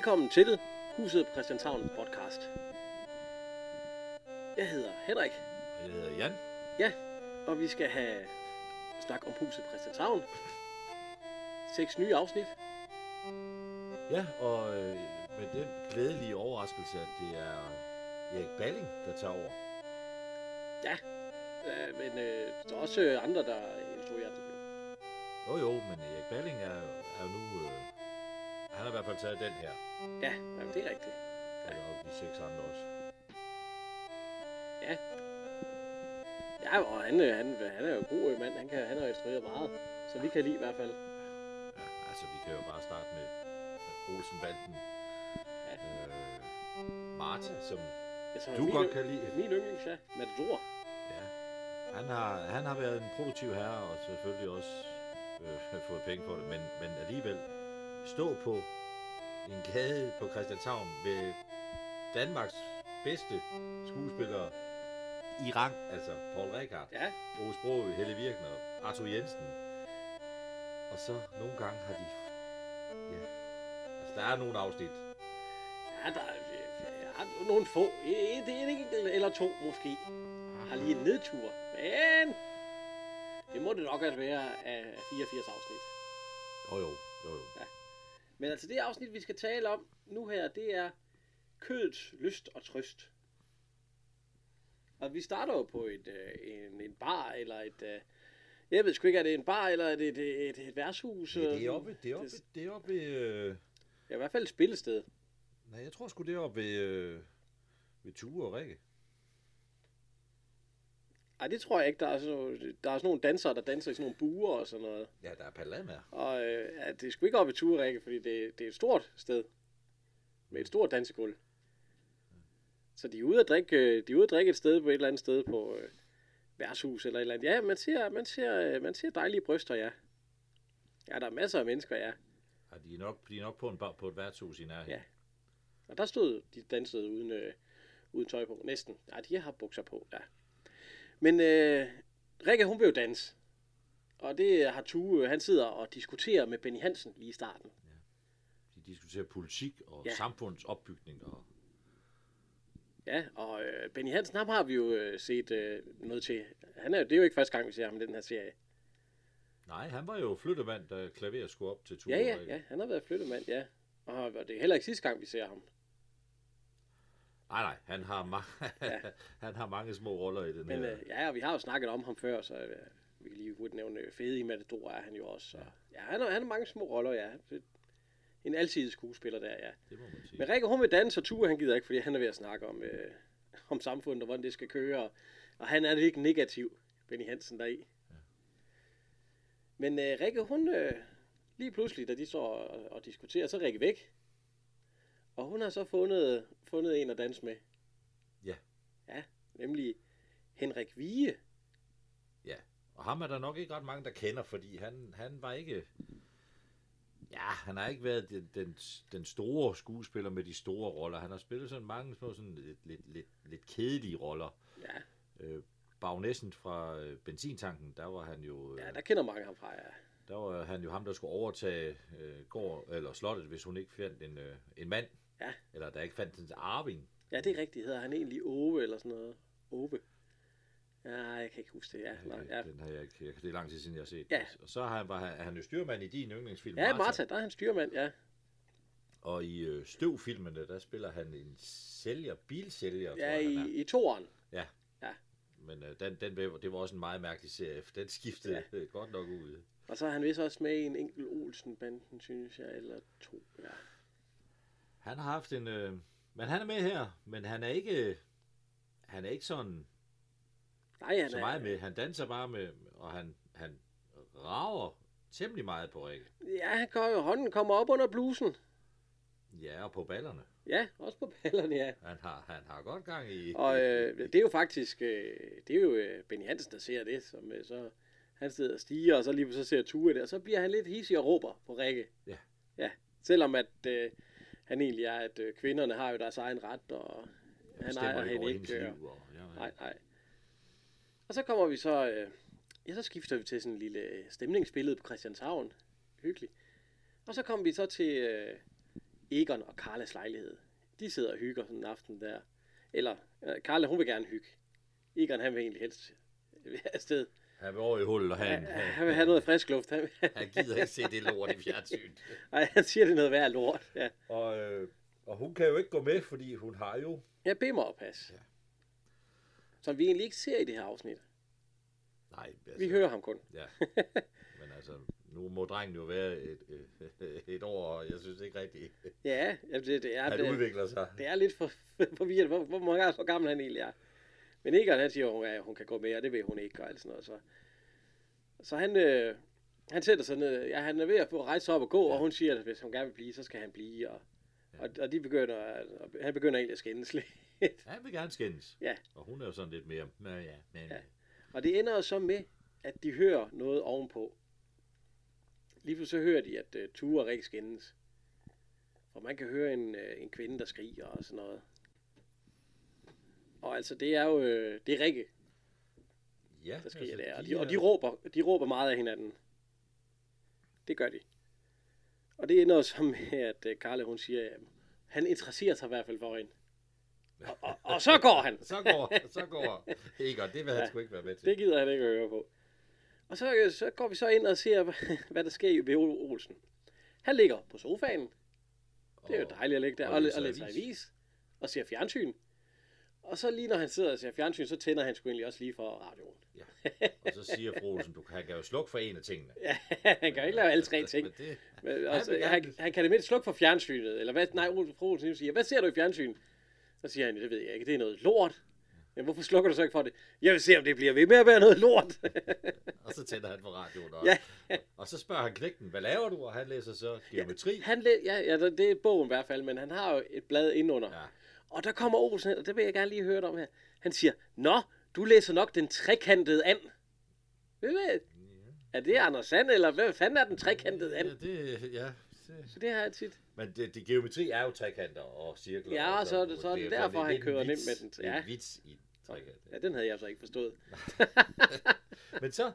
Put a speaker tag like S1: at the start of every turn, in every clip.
S1: Velkommen til Huset Christianshavn podcast. Jeg hedder Henrik,
S2: Jeg hedder Jan.
S1: ja, og vi skal have snak om Huset Christianshavn. Seks nye afsnit.
S2: Ja, og øh, med den glædelige overraskelse, at det er Erik Balling, der tager over.
S1: Ja, øh, men øh, der er også andre, der instruerer den. jo.
S2: Jo men Erik Balling er, er nu... Øh, han har i hvert fald taget den her.
S1: Ja, jamen, det er rigtigt.
S2: Ja. Og de seks andre også.
S1: Ja. Ja, og han, øh, han, han er jo en god øh, mand. Han, kan, han har instrueret meget. Så vi kan lide i hvert fald.
S2: Ja, altså, vi kan jo bare starte med Olsen-banden.
S1: Ja.
S2: Øh, Marta, som
S1: Ja, så
S2: du
S1: min
S2: godt kan lide.
S1: Min yndlings, ja. Matador.
S2: Ja. Han har, han har været en produktiv herre, og selvfølgelig også øh, fået penge for det, men, men alligevel stå på en gade på Christianshavn med Danmarks bedste skuespillere i rang, altså Paul Rikard,
S1: Ja,
S2: Ove Sprogø, Helle Virkner, Arthur Jensen. Og så nogle gange har de... Ja, altså der er nogle afsnit.
S1: ja der er ja, nogle få. Et, et, et, eller to måske. Har lige en nedtur. Men det må det nok også være af 84 afsnit.
S2: Jo jo, jo jo.
S1: Men altså det afsnit, vi skal tale om nu her, det er kødets lyst og trøst. Og vi starter jo på et, øh, en, en bar, eller et... Øh, jeg ved sgu ikke, er det en bar, eller er det et, et, et værtshus?
S2: Det, det er oppe, det er oppe, det er oppe. Øh,
S1: Ja, i hvert fald et spillested.
S2: Nej, jeg tror sgu det er oppe ved, øh, ved Ture og Rikke.
S1: Ej, det tror jeg ikke. Der er, sådan, der er sådan nogle dansere, der danser i sådan nogle buer og sådan noget.
S2: Ja, der er Palama.
S1: Og øh, ja, det er sgu ikke op i Turække, fordi det, det er et stort sted. Med et stort dansegulv. Så de er ude at drikke, øh, de er ude at drikke et sted på et eller andet sted på øh, værtshus eller et eller andet. Ja, man ser, man ser, øh, man ser dejlige bryster, ja. Ja, der er masser af mennesker, ja.
S2: Ja, de, er nok, de er nok på, en bar, på et værtshus i nærheden.
S1: Ja. Og der stod, de dansede uden, øh, uden tøj på, næsten. Nej, de har bukser på, ja. Men øh, Rikke, hun vil jo danse. Og det har Tue, han sidder og diskuterer med Benny Hansen lige i starten.
S2: De diskuterer politik og
S1: Ja.
S2: ja. samfundsopbygning. Og,
S1: Ja, og øh, Benny Hansen, ham har vi jo øh, set øh, noget til. Han er, det er jo ikke første gang, vi ser ham i den her serie.
S2: nej, han var jo flyttemand, da klaver skulle op til Ture
S1: Ja, ja, ja, han har været flyttemand, ja. Og det er heller ikke sidste gang, vi ser ham.
S2: Nej, nej, han har, ma- han har mange små roller i den
S1: Men
S2: her.
S1: øh, ja, og vi har jo snakket om ham før, så øh, vi kan lige hurtigt nævne øh, Fede i Matador er han jo også. Så, ja, han har, han har mange små roller, ja. En alsidig skuespiller der, ja.
S2: Det må man sige.
S1: Men Rikke, hun vil danse, og Tue, han gider ikke, fordi han er ved at snakke om, øh, om samfundet og hvordan det skal køre. Og han er lidt negativ, Benny Hansen deri. Ja. Men øh, Rikke, hun, øh, lige pludselig, da de står og, og diskuterer, så er Rikke væk. Og hun har så fundet, fundet en at danse med.
S2: Ja.
S1: Ja, nemlig Henrik Vige.
S2: Ja, og ham er der nok ikke ret mange, der kender, fordi han, han var ikke... Ja, han har ikke været den, den, den store skuespiller med de store roller. Han har spillet sådan mange små, sådan lidt, lidt, lidt, lidt kedelige roller.
S1: Ja,
S2: Øh, Bagnessen fra øh, benzintanken, der var han jo... Øh,
S1: ja der kender mange ham fra, ja.
S2: Der var han jo ham, der skulle overtage øh, gård, eller slottet, hvis hun ikke fandt en, øh, en mand.
S1: Ja.
S2: Eller der ikke fandt en arving.
S1: Ja, det er rigtigt. Hedder han egentlig Ove eller sådan noget? Ove. Ja, jeg kan ikke huske det. Ja, nej, ja.
S2: Den har jeg ikke, det er lang tid siden, jeg har set
S1: Ja.
S2: det. Og så har han, var han, er han jo styrmand i din yndlingsfilm,
S1: ja Martha, der er han styrmand, ja.
S2: Og i øh, Støvfilmene, der spiller han en sælger, bilsælger,
S1: Ja,
S2: tror jeg, han er.
S1: i, i toren.
S2: Ja.
S1: Ja.
S2: Men øh, den, den, blev- det var også en meget mærkelig serie, for den skiftede ja. godt nok ud.
S1: Og så er han vist også med i en enkelt Olsen-banden, synes jeg, eller to. Ja.
S2: Han har haft en... Øh, men han er med her, men han er ikke... Han er ikke sådan
S1: Nej, han
S2: så
S1: er,
S2: meget med. Han danser bare med, og han, han rager temmelig meget på Rikke.
S1: Ja, han jo, hånden kommer op under blusen.
S2: Ja, og på ballerne.
S1: Ja, også på ballerne, ja.
S2: Han har, han har godt gang i...
S1: Og øh, det er jo faktisk, øh, det er jo øh, Benny Hansen, der ser det, som øh, så, han sidder og stiger, og så lige så ser Tue det, og så bliver han lidt hissig og råber på Rikke.
S2: Ja.
S1: Ja, selvom at øh, han egentlig er, at øh, kvinderne har jo deres egen ret, og han
S2: bestemmer
S1: ejer
S2: ikke
S1: hende ikke. øh,
S2: liv. Og, ja, ja.
S1: Nej, nej. Og så kommer vi så, øh, ja, så skifter vi til sådan en lille stemningsbillede på Christianshavn. Hyggeligt. Og så kommer vi så til, øh, Egon og Karlas lejlighed. De sidder og hygger sådan en aften der. Eller, øh, Karla, hun vil gerne hygge. Egon, han vil egentlig helst afsted.
S2: Han vil over i hullet, og han,
S1: Han, han vil have noget frisk luft. Han,
S2: han gider ikke se det lort i fjernsyn.
S1: Ej, han siger, det noget værd lort. Ja,
S2: Og, øh, og hun kan jo ikke gå med, fordi hun har jo...
S1: ja bimmer og pas.
S2: Ja.
S1: Som vi egentlig ikke ser i det her afsnit.
S2: Nej, altså,
S1: Vi hører ham kun.
S2: Ja, men altså, nu må drengen jo være et, et, et år, og jeg synes ikke rigtigt,
S1: Ja, det, det, er,
S2: han
S1: det,
S2: udvikler sig.
S1: det er lidt for, forvirret, hvor, hvor, hvor, hvor gammel han egentlig er. Men Egon, han siger, at hun, ja, hun kan gå med, og det vil hun ikke, og alt sådan noget. Så, så han, øh, han sætter sig ned. Ja, han er ved at få rejse op og gå, ja. og hun siger, at hvis hun gerne vil blive, så skal han blive. Og, ja. og, og de begynder, og han begynder egentlig at skændes lidt.
S2: Han vil gerne skændes.
S1: Ja.
S2: Og hun er jo sådan lidt mere, ja, ja, men,
S1: Ja.
S2: ja.
S1: Og det ender jo så med, at de hører noget ovenpå. Lige pludselig så hører de, at uh, Ture og Rik skændes. Og man kan høre en, uh, en kvinde, der skriger og sådan noget. Og altså, det er jo, øh, det er Rikke,
S2: ja
S1: der skriger
S2: altså,
S1: der. Og
S2: de
S1: de, og de, råber, de råber meget af hinanden. Det gør de. Og det ender jo så med, at uh, Karla, hun siger, at han interesserer sig i hvert fald for hende. Og, og, og så går han.
S2: Så går, så går Egon, det vil han
S1: Ja.
S2: sgu ikke være med til.
S1: Det gider han ikke at høre på. Og så, øh, så går vi så ind og ser, hvad, der sker i ved Olsen. Han ligger på sofaen. Det er jo dejligt at ligge der
S2: og
S1: og, og læse
S2: avis.
S1: avis. Og ser fjernsyn. Og så lige når han sidder og ser fjernsyn, så tænder han sgu egentlig også lige for radioen.
S2: Og så siger fru Olsen, du kan, han kan jo slukke for en af tingene.
S1: Ja, han kan ikke lave alle tre ting.
S2: Men det,
S1: Men,
S2: Han
S1: altså, han,
S2: gerne-
S1: han kan det mindst slukke for fjernsynet. Eller hvad, nej, Olsen siger, hvad ser du i fjernsyn? Så siger han, det ved jeg ikke, det er noget lort. Men hvorfor slukker du så ikke for det? Jeg vil se, om det bliver ved med at være noget lort.
S2: og så tænder han for radioen. Og,
S1: Ja.
S2: og så spørger han knægten, hvad laver du? Og han læser så geometri.
S1: Han læ- ja, ja, det er bogen i hvert fald, men han har jo et blad indenunder.
S2: Ja.
S1: Og der kommer Olsen, og det vil jeg gerne lige høre om her. Han siger, Nå, du læser nok den trekantede and. Ved du hvad? Er det Anders Sand, eller hvad fanden er den trekantede and?
S2: Ja, det, ja. Det.
S1: Så det har jeg tit.
S2: Men det, det, geometri er jo trekanter og cirkler.
S1: Ja,
S2: og
S1: så er det- så er det derfor, han kører nemt med den.
S2: Det er
S1: Ja.
S2: en vits i trekant.
S1: Ja, den havde jeg så ikke forstået.
S2: Men så,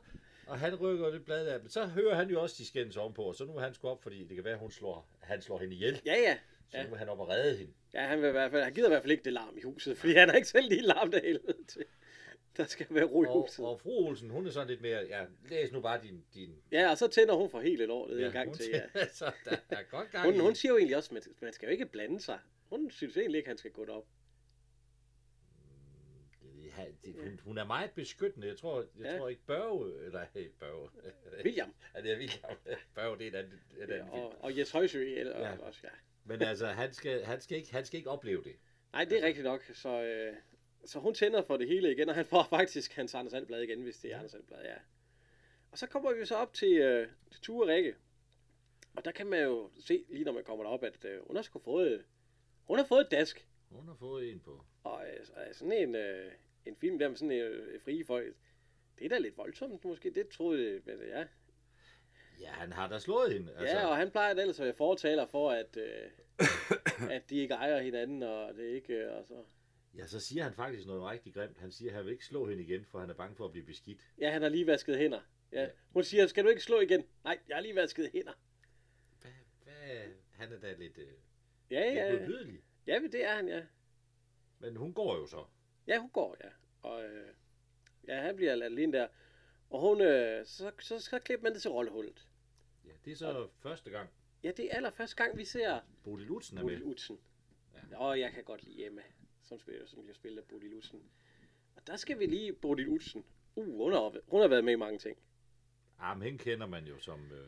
S2: og han rykker det blad af, men så hører han jo også de skændes ovenpå, og så nu er han sgu op, fordi det kan være, hun slår, han slår hende ihjel.
S1: Ja, ja.
S2: Så
S1: Ja.
S2: nu vil han op og redde hende.
S1: Ja, han, vil i hvert fald, han gider i hvert fald ikke det larm i huset, fordi han har ikke selv lige larm der helvede til. Der skal være ro i
S2: Og,
S1: huset.
S2: og fru Olsen, hun er sådan lidt mere, ja, læs nu bare din... din
S1: Ja, og så tænder hun for helt et år det
S2: ja,
S1: en gang til. Ja.
S2: så der er godt gang
S1: Hun, hun siger jo egentlig også, at man skal jo ikke blande sig. Hun synes egentlig ikke, han skal gå derop.
S2: Ja, det, hun, hun er meget beskyttende. Jeg tror, jeg
S1: Ja.
S2: tror ikke Børge, eller hey, Børge.
S1: William
S2: Ja, det er William. Børge, det er en anden, en anden
S1: ja,
S2: film.
S1: og, og Jes Højsø eller,
S2: ja.
S1: også, ja.
S2: Men altså, han skal, han, skal ikke, han skal ikke opleve det.
S1: Nej, det er rigtigt nok. Så, øh, så hun tænder for det hele igen, og han får faktisk hans Anders Sandblad igen, hvis det er Anders Sandblad, ja. Og så kommer vi så op til, øh, til Ture Rikke. Og der kan man jo se, lige når man kommer derop, at øh, hun har sgu fået, hun har fået et dask.
S2: Hun har fået en på.
S1: Og øh, så sådan en, øh, en film der med sådan en øh, frie folk, det er da lidt voldsomt måske, det troede jeg, men ja.
S2: Ja, han har da slået hende.
S1: Altså. Ja, og han plejer ellers at være fortaler for, at, øh, at de ikke ejer hinanden, og det ikke, øh, og så...
S2: Ja, så siger han faktisk noget rigtig grimt. Han siger, at han vil ikke slå hende igen, for han er bange for at blive beskidt.
S1: Ja, han har lige vasket hænder. Ja.
S2: Ja.
S1: Hun siger, skal du ikke slå igen? Nej, jeg har lige vasket hænder.
S2: Hvad, hvad? Han er da lidt, øh,
S1: Ja,
S2: lidt
S1: ja, ja.
S2: modbydelig.
S1: Ja, men det er han, ja.
S2: Men hun går jo så.
S1: Ja, hun går, ja. Og øh, ja, han bliver ladt alene der. Og hun, øh, så, så, så klipper man det til rollehullet.
S2: Ja, det er så første gang,
S1: Ja, det er allerførste gang, vi ser
S2: Bodil er med.
S1: Bodil Utzen.
S2: Ja.
S1: Ja. Og jeg kan godt lide Emma, som, spiller, som bliver spillet af Bodil Utzen. Og der skal vi lige Bodil Utzen. Uh, hun har, hun har været med i mange ting.
S2: Ah, men hende kender man jo som øh,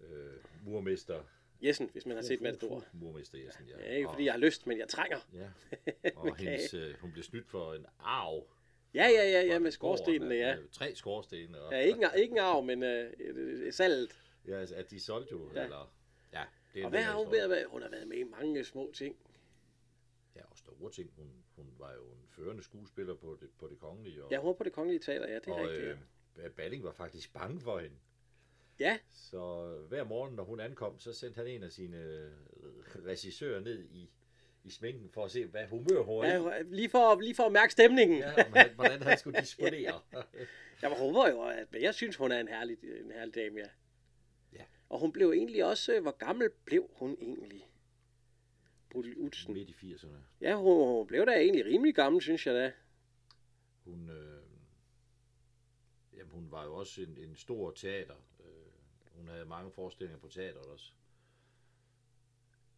S2: øh, murmester.
S1: Jessen, hvis man har set Matador.
S2: Murmester Jessen, ja.
S1: Ja, ikke
S2: Og-
S1: fordi jeg har lyst, men jeg trænger.
S2: Ja, og hendes, øh, hun blev snydt for en arv.
S1: Ja, ja, ja, ja, med skorstenene, ja.
S2: Tre skorstene. Og,
S1: Ja, ikke, en- ikke en arv, men øh, salget.
S2: Ja, altså, at de solgte jo,
S1: Ja.
S2: eller... Ja, det er
S1: Og hvad har hun været med? Hun har været med i mange små ting.
S2: Ja, og store ting. Hun, hun var jo en førende skuespiller på det, på det kongelige. Og,
S1: Ja, hun var på det kongelige teater, ja, det er
S2: og
S1: rigtigt. ja.
S2: øh, Balling var faktisk bange for hende.
S1: Ja,
S2: Så hver morgen, når hun ankom, så sendte han en af sine øh, regissører ned i, i sminken for at se, hvad humør hun i.
S1: ja, lige, for, lige for at mærke stemningen.
S2: Ja, han, hvordan han skulle disponere.
S1: Jeg håber jo, at men jeg synes, hun er en herlig, en herlig dame, ja.
S2: Ja.
S1: Og hun blev egentlig også, hvor gammel blev hun egentlig? Bodil Utsen.
S2: Midt i 80'erne.
S1: Ja, hun, hun blev da egentlig rimelig gammel, synes jeg da.
S2: Hun, øh, jamen, hun var jo også en, en stor teater. Øh, hun havde mange forestillinger på teateret også.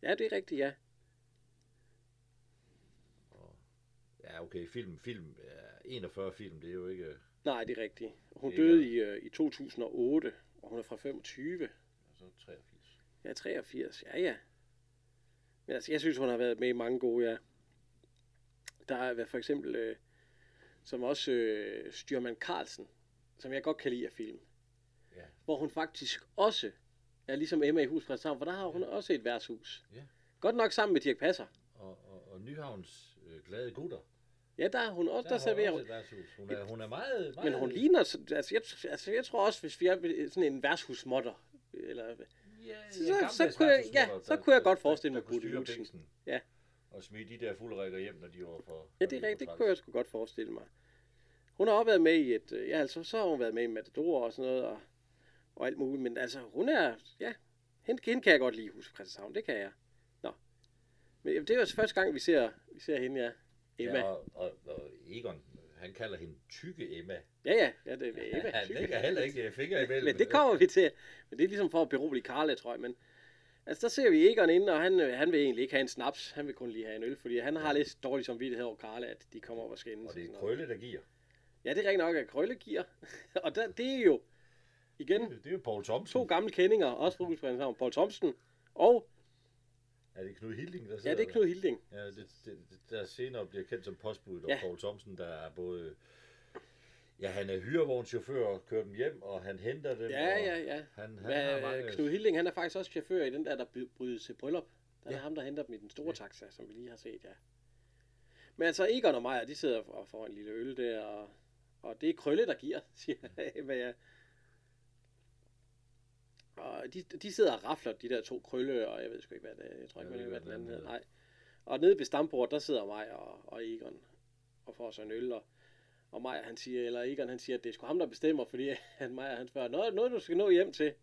S1: Ja, det er rigtigt, ja.
S2: Og, ja, okay, film, film, ja, 41 film, det er jo ikke...
S1: Nej, det er rigtigt. Hun
S2: er
S1: døde i, øh, i 2008, og hun er fra 25.
S2: Altså 83.
S1: Ja, 83. Ja, ja. Men altså, jeg synes, hun har været med i mange gode, ja. Der er været for eksempel, øh, som også øh, Styrman Carlsen, som jeg godt kan lide af film.
S2: Ja.
S1: Hvor hun faktisk også er ligesom Emma i Hus Frederikshavn, for der har hun også et værtshus.
S2: Ja.
S1: Godt nok sammen med Dirk Passer.
S2: Og, og, og Nyhavns øh, glade gutter.
S1: Ja, der er hun også, der,
S2: hun
S1: serverer hun.
S2: Hun er, hun er meget, meget...
S1: Men hun ligner, så- altså jeg, altså jeg tror også, hvis vi er sådan en værtshusmotter, eller
S2: Ja,
S1: Så- så- kunne jeg- ja, så
S2: der-
S1: kunne jeg
S2: der-
S1: godt
S2: der-
S1: forestille
S2: der
S1: mig Bodil Lutzen. Ja.
S2: Og smide de der fulderikker hjem, når de var for...
S1: Ja, det
S2: de
S1: er rigtigt. Det kunne jeg sgu godt forestille mig. Hun har også været med i et... øh, Ja, altså, så har hun været med i Matador og sådan noget, og, og alt muligt. Men altså, hun er... Ja, hende, hende kan jeg godt lide, Husk Christianshavn. Det kan jeg. Nå. Men det er jo første gang, vi ser, vi ser hende, ja. Emma.
S2: Ja,
S1: Ja,
S2: og, og, og Egon, han kalder hende tykke Emma.
S1: ja. ja, ja det er Emma.
S2: Han lægger heller ikke fingre imellem.
S1: Men det kommer vi til. Men det er ligesom for at berolige Karla, tror jeg. Men altså, der ser vi Egon inde, og han, øh, han vil egentlig ikke have en snaps. Han vil kun lige have en øl, fordi han har lidt dårlig samvittighed over Karla, at de kommer op og skændes.
S2: Og det er. Krølle, der giver.
S1: Ja, det er rigtigt nok, at Krølle giver. og der, det er jo, igen,
S2: Det er jo Paul Thomsen.
S1: to gamle kendinger, også fra Paul Thomsen, og,
S2: Er det Knud Hilding, der
S1: ja,
S2: sidder
S1: det er Knud Hilding.
S2: der? Ja, det, det, der senere bliver kendt som postbud, og
S1: Ja.
S2: Paul Thomsen, der er både... Ja, han er hyrevognschauffør og kører dem hjem, og han henter dem.
S1: Ja, ja, ja.
S2: Han, han har
S1: Hvad,
S2: mange...
S1: Knud Hilding, han er faktisk også chauffør i den der, der brydes til bryllup. Der er
S2: Ja.
S1: ja. ham, der henter dem i den store taxa, som vi lige har set, ja. Men altså, Egon og Maja, de sidder og får en lille øl der, og, og det er Krølle, der giver, siger Emma, ja. Og de, de sidder og rafler, de der to Krølle, og jeg ved sgu ikke, hvad det. Jeg tror ikke,
S2: Jeg ved
S1: hvad den anden hedder. Nej. Og nede ved stambordet, der sidder Maja og, og Egon og får sig en øl, og, og Maja, han siger, eller Egon, han siger, at det er sgu ham, der bestemmer, fordi han, Maja, han spørger, noget, noget, du skal nå hjem til.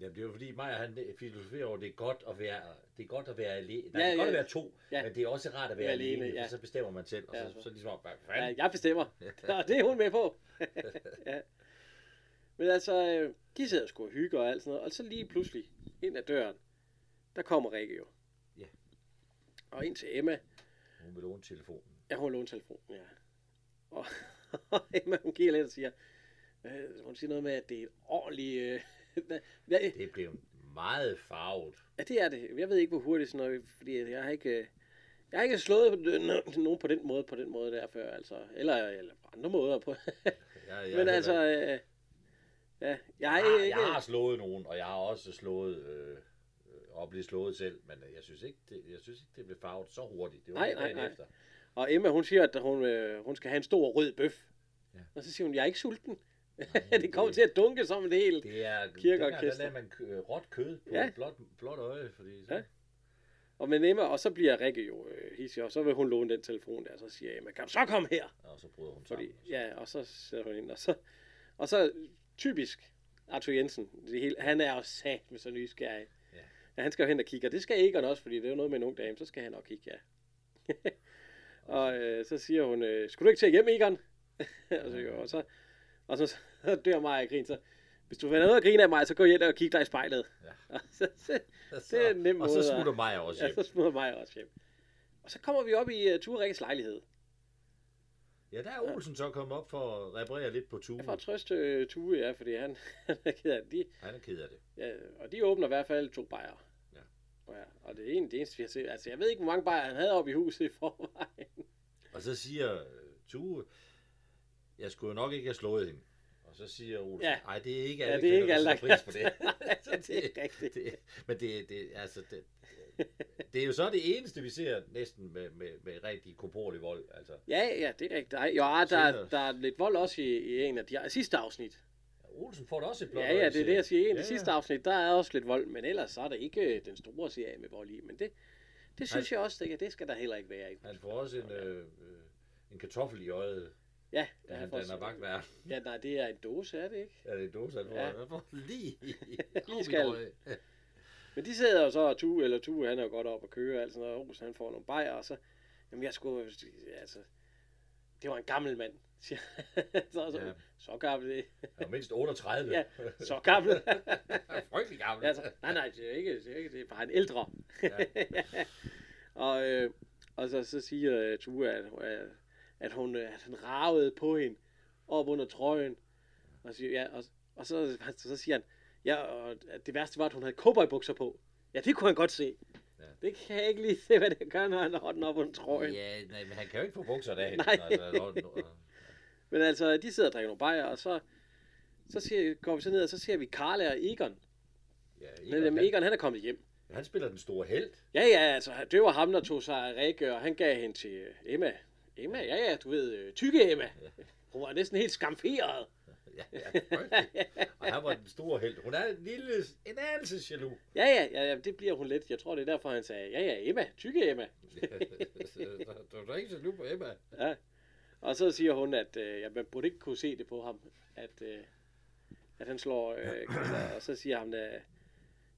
S2: Ja, det er jo fordi Maja, han filosoferer over, det er godt at være, det er godt at være alene. Nej,
S1: Ja,
S2: det er godt
S1: ja.
S2: at være to,
S1: Ja.
S2: men det er også rart at være alene,
S1: alene, ja.
S2: så bestemmer man selv, og
S1: Ja,
S2: så,
S1: så-
S2: så ligesom, hvad
S1: Ja,
S2: fanden?
S1: jeg bestemmer. Og det er hun med på. ja. Men altså, øh, de sidder sgu og hygger og alt sådan noget. Og så lige pludselig, ind ad døren, der kommer Rikke jo.
S2: Ja.
S1: Og ind til Emma.
S2: Hun vil låne telefonen.
S1: Ja, hun låner telefonen, ja. Og, Emma, hun giver lidt og siger, øh, hun siger noget med, at det er et ordentligt... Øh, ja,
S2: Det blev meget farvet.
S1: ja, det er det. Jeg ved ikke, hvor hurtigt sådan noget, fordi jeg har ikke... øh, Jeg har ikke slået den- nogen på den måde, på den måde der før, altså. Eller, eller på andre måder. På.
S2: Jeg, jeg,
S1: Men altså, øh, ja, jeg
S2: jeg, har,
S1: ikke...
S2: jeg har slået nogen, og jeg har også slået, øh, og blevet slået selv, men øh, jeg synes ikke, det, jeg synes ikke, det blev farvet så hurtigt. Det var
S1: Nej, nej, nej.
S2: efter.
S1: Og Emma, hun siger, at hun, øh, hun skal have en stor rød bøf.
S2: Ja.
S1: Ja. Og så siger hun, jeg er ikke sulten.
S2: Nej,
S1: det kommer til at dunke som et helt.
S2: Det er,
S1: Kirkeorkester.
S2: lavede man kø- råt kød på
S1: Ja.
S2: et blåt, blåt øje, fordi så,
S1: Ja. Og med Emma, og så bliver Rikke jo øh, hissig, og så vil hun låne den telefon der, og så siger Emma, kan du så komme her?
S2: og så bryder hun
S1: Fordi,
S2: sammen.
S1: ja, og så sætter hun ind, og så, og så typisk Arthur Jensen, det hele, han er jo sat med så nysgerrig.
S2: Ja.
S1: Ja, han skal jo hen og kigge, og det skal Egon også, fordi det er jo noget med en ung dame, så skal han også kigge, ja. og øh, så siger hun, øh, skulle du ikke til hjem, Egon? og, så, jo, og, så, og så, så dør mig af grin, så hvis du vil have noget at grine af mig, så gå hjem og kig dig i spejlet.
S2: Ja.
S1: Og så, så,
S2: Så,
S1: det er en nem
S2: og så
S1: måde at-
S2: smutter mig også
S1: ja,
S2: hjem.
S1: så smutter mig også hjem. Og så kommer vi op i uh, Ture Rikkes lejlighed.
S2: Ja, der er Olsen så kommet op for at reparere lidt på Tue.
S1: Jeg får at trøste uh, Tue, ja, fordi han, han er ked af det. De,
S2: Han er ked af det.
S1: ja, og de åbner i hvert fald to bajere.
S2: Ja.
S1: ja. Og det er en det eneste, vi har set. Altså, jeg ved ikke, hvor mange bajere han havde oppe i huset i forvejen.
S2: Og så siger øh, Tue, jeg skulle nok ikke have slået hende. Og så siger Olsen,
S1: Ja.
S2: nej, det er ikke
S1: Ja,
S2: alle
S1: det er
S2: kvinder,
S1: ikke alle,
S2: der pris på det.
S1: Det er rigtigt.
S2: Det, men det, det, altså, det, det er jo så det eneste, vi ser næsten med, med, med rigtig korporlig vold. Altså,
S1: Ja, ja, det er rigtigt. Jo, ah, der,
S2: Senere.
S1: der er lidt vold også i, i en af de sidste afsnit.
S2: Olsen får da også et blåt
S1: Ja, ja, det er det, jeg siger. I en af
S2: Ja,
S1: de sidste afsnit, der er også lidt vold, men ellers så er det ikke øh, den store serie med vold i. Men det, det synes jeg også, det, det skal der heller ikke være i.
S2: Han får også en, øh, øh, en kartoffel i øjet,
S1: Ja,
S2: da han,
S1: får-
S2: da han er vagtvær.
S1: Ja, nej, det er en dose, er det ikke?
S2: Ja, det er en dose, han får.
S1: Ja.
S2: Han får lige
S1: Lige skal. Men de sidder jo så, og Tue, eller Tue, han er jo godt op og køre, altså når Olsen han får nogle bajer, og så, jamen jeg skulle, altså, det var en gammel mand, siger så, så,
S2: Ja.
S1: så gammel, det,
S2: er mindst 38.
S1: ja, så gammel.
S2: Frygtelig gammel.
S1: altså, nej, nej, det er ikke, det er, ikke, det er bare en ældre.
S2: Ja.
S1: og, øh, og så, så siger øh, Tue, at, at, at, hun, øh, at han ravede på hende op under trøjen. Og, siger, ja, og, og så, så, så siger han, ja, og det værste var, at hun havde cowboybukser på. Ja, det kunne han godt se.
S2: Ja.
S1: Det kan jeg ikke lige se, hvad det gør, når han har hånden op under trøjen.
S2: Ja, nej, men han kan jo ikke få bukserne af.
S1: Nej.
S2: Når, når,
S1: Men altså, de sidder og drikker nogle bajer, og så, så siger, går vi så ned, og så ser vi Karla og Egon.
S2: ja,
S1: Men
S2: Egon,
S1: Egon, han er kommet hjem.
S2: han, han spiller den store held.
S1: Ja, ja, altså, det var ham, der tog sig af Rikke, og han gav hende til øh, Emma. Emma, ja, ja, du ved, øh, tykke Emma. Hun var næsten helt skamferet.
S2: Ja, ja, og han var den store held. Hun er en lille, en anelse jaloux.
S1: Ja, ja, ja, ja, det bliver hun lidt. Jeg tror, det er derfor, han sagde, ja, ja, Emma, tykke Emma.
S2: du er ikke jaloux på Emma.
S1: Ja. Og så siger hun, at øh, ja, man burde ikke kunne se det på ham, at, øh, at han slår øh, kvinder. Og så siger han, øh,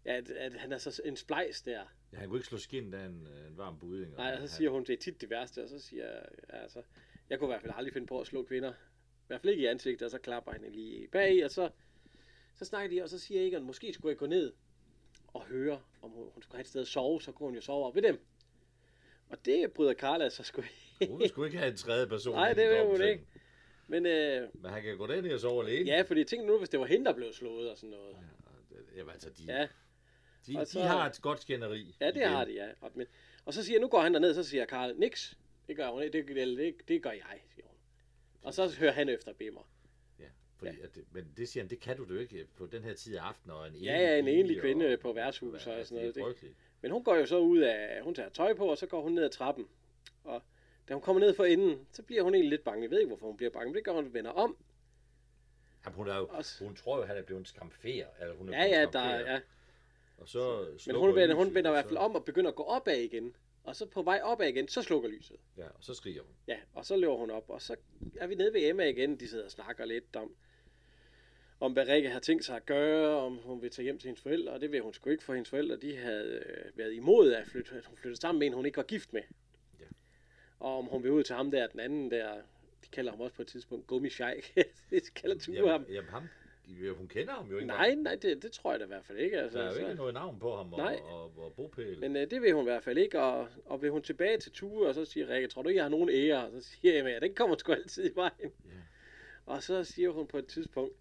S1: ja, at, at han er så en splejs der.
S2: Ja, han kunne ikke slå skin af en, en varm budding.
S1: Nej, og så siger hun, det er tit det værste, og så siger jeg, altså, jeg kunne i hvert fald aldrig finde på at slå kvinder. I hvert fald ikke i ansigtet, og så klapper han lige bag, og så, så snakker de, og så siger Egon, måske skulle jeg gå ned og høre, om hun, hun skulle have et sted at sove, så kunne hun jo sove op ved dem. Og det bryder Carla så sgu
S2: Hun vil sgu ikke have en tredje person.
S1: Nej, det vil hun ikke. Men øh,
S2: Men han kan gå derned og sove alene.
S1: ja, fordi tænk nu, hvis det var hende, der blev slået og sådan noget.
S2: Jamen, altså, de,
S1: Ja,
S2: de,
S1: og
S2: de
S1: så-
S2: har et godt skænderi.
S1: ja det
S2: igen.
S1: har de, ja. Og, men, og så siger nu går han derned, så siger Karl, niks. Det gør hun ikke, det, eller det, det gør jeg, siger hun. Og så hører han efter Bimmer.
S2: Ja, fordi, At det, men det siger han, det kan du jo ikke på den her tid af aftenen. Og en
S1: Ja, ja, en enlig
S2: og-
S1: kvinde på værtshus og sådan
S2: det
S1: noget.
S2: er
S1: Det.
S2: frygteligt.
S1: Men hun går jo så ud af, hun tager tøj på, og så går hun ned ad trappen. Og da hun kommer ned for enden, så bliver hun egentlig lidt bange. Jeg ved ikke, hvorfor hun bliver bange, men det gør hun vender om.
S2: Jamen, hun, er jo,
S1: Også-
S2: hun tror jo, han er blevet en skamfer. Eller hun er
S1: Ja, ja, der, ja.
S2: Og så
S1: Men
S2: slukker
S1: hun vender, hun vender i
S2: og
S1: hvert fald
S2: så-
S1: om og begynder at gå opad igen. Og så på vej opad igen, så slukker lyset.
S2: Ja, og så skriger hun.
S1: Ja, og så løber hun op, og så er vi nede ved Emma igen. De sidder og snakker lidt om, om hvad Rikke har tænkt sig at gøre, om hun vil tage hjem til hendes forældre, og det vil hun sgu ikke, for hendes forældre, de havde øh, været imod at, flytte, at hun flyttede sammen med en, hun ikke var gift med.
S2: Ja.
S1: Og om hun vil ud til ham der, den anden der, de kalder ham også på et tidspunkt gummisjejk. det kalder Ture
S2: Jamen,
S1: ham.
S2: jamen, ham, ja, hun kender ham jo ikke.
S1: Nej, nej, det, det tror jeg da i hvert fald ikke. Altså,
S2: Der er jo
S1: så-
S2: ikke noget navn på ham og,
S1: Nej.
S2: og, og, og bopæl.
S1: Men øh, det vil hun i hvert fald ikke, og, og vil hun tilbage til Ture, og så siger Rikke, tror du ikke, jeg har nogen ære? Og så siger jeg, ja, den kommer sgu altid i vejen.
S2: Ja.
S1: Og så siger hun på et tidspunkt,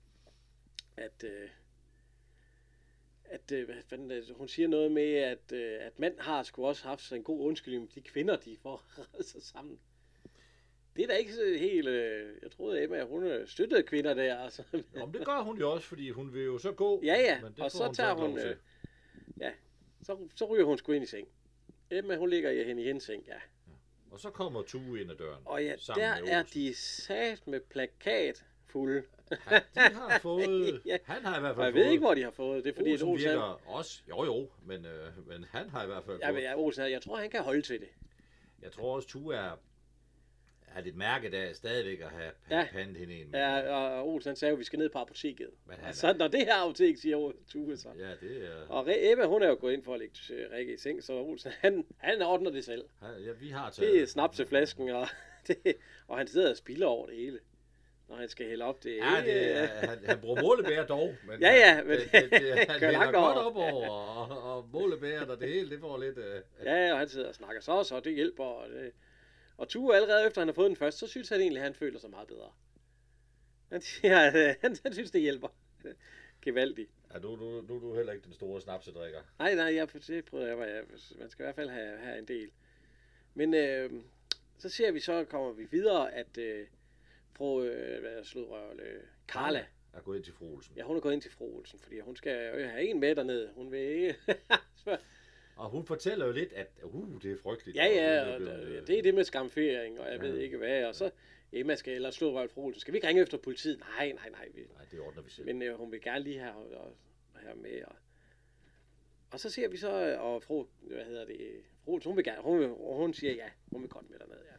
S1: at, øh, at øh, hvad fanden, det? hun siger noget med, at, øh, at mand har sgu også haft sig en god undskyldning de kvinder, de får sig sammen. Det er da ikke helt... Øh, jeg troede, Emma, hun øh, støttede kvinder der. Altså.
S2: Nå, men det gør hun jo også, fordi hun vil jo så gå.
S1: Ja, ja,
S2: men det
S1: og så tager
S2: ikke lov
S1: hun... Øh, ja, så, så ryger hun sgu ind i seng. Emma, hun ligger i hende i hendes seng, ja.
S2: Og så kommer Tue ind ad døren.
S1: Og ja, der er de sat med plakat fulde.
S2: Han, de har fået...
S1: Ja.
S2: Han har i hvert fald
S1: jeg
S2: fået...
S1: ved ikke, hvor de har fået det, fordi
S2: Olsen
S1: Olsen, han,
S2: virker også... Jo, jo, men, øh, men han har i hvert fald
S1: ja,
S2: fået...
S1: ja, Olsen, jeg tror, han kan holde til det.
S2: Jeg tror også, Tue er, er lidt mærket af stadigvæk at have,
S1: Ja.
S2: pandet hende en.
S1: Ja, og Olsen sagde at vi skal ned på apoteket.
S2: Men han
S1: Og så når det her apotek, siger Tue så.
S2: Ja, det er...
S1: Og Ebba, hun er jo gået ind for at lægge Rikke i seng, så Olsen, han, han ordner det selv.
S2: Ja, vi har taget...
S1: Det er snapseflasken, og, det, og han sidder og spilder over det hele, når han skal hælde op. Det, er
S2: Ja, det, er, han, han bruger målebær dog. Men
S1: Ja, ja, men
S2: det, det, det, han
S1: kører
S2: godt op over, og, og målebæret og det hele, det får lidt... Øh,
S1: Ja, og han sidder og snakker så, så det hjælper. Og, det. Og Tue allerede efter han har fået den først, så synes han egentlig, at han føler sig meget bedre. Han siger, at øh, han, han synes, det hjælper. Gevaldigt.
S2: ja, nu, nu, nu er du heller ikke den store snapsedrikker.
S1: Nej, nej, jeg, det prøvede jeg, jeg. Man skal i hvert fald have, have en del. Men øh, så ser vi så, kommer vi videre, at øh, fru øh, hvad er sludrøvel, øh, Carla,
S2: Er gået ind til fru Olsen.
S1: ja, hun er gået ind til fru Olsen, fordi hun skal jo have en med dernede. Hun vil ikke...
S2: Og hun fortæller jo lidt, at uh, det er frygteligt.
S1: Ja, ja,
S2: og
S1: og
S2: det,
S1: der,
S2: er
S1: ja, det er det med skamfering, og jeg
S2: Ja.
S1: ved ikke hvad, og så Emma skal, eller slå Rolf Olsen, skal vi ikke ringe efter politiet? Nej, nej, nej, vi,
S2: Nej, det ordner vi selv.
S1: men øh, hun vil gerne lige have, og, og have med, og, og så ser vi så, øh, og fru, hvad hedder det, fru hun vil gerne, hun, hun siger ja, hun vil godt med derned, ja.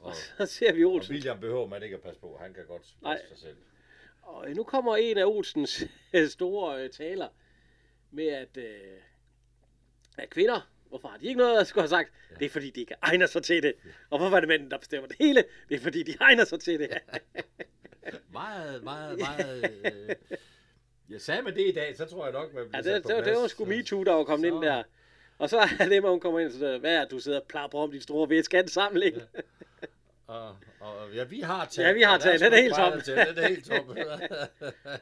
S2: og,
S1: Og så ser vi
S2: og
S1: Olsen,
S2: William behøver man ikke at passe på. Han kan godt
S1: Nej.
S2: passe sig selv.
S1: og nu kommer en af Olsens store øh, taler, med at øh, Ja, kvinder, hvorfor har de ikke noget at skulle have sagt? Ja. Det er fordi, de ikke egner sig til det. Og hvorfor er det mændene, der bestemmer det hele? Det er fordi, de egner sig til det.
S2: meget, meget, meget... Øh, jeg sagde med det i dag, så tror jeg nok, man
S1: bliver ja, det, det, det var sgu MeToo, der var kommet så... ind der. Og så er det, hun kommer ind og siger, hvad er du sidder og plapper om de store væskan samling? Ja.
S2: Og, og, ja, vi har taget.
S1: Ja, vi har taget. Den er helt tom.
S2: Den er helt tom.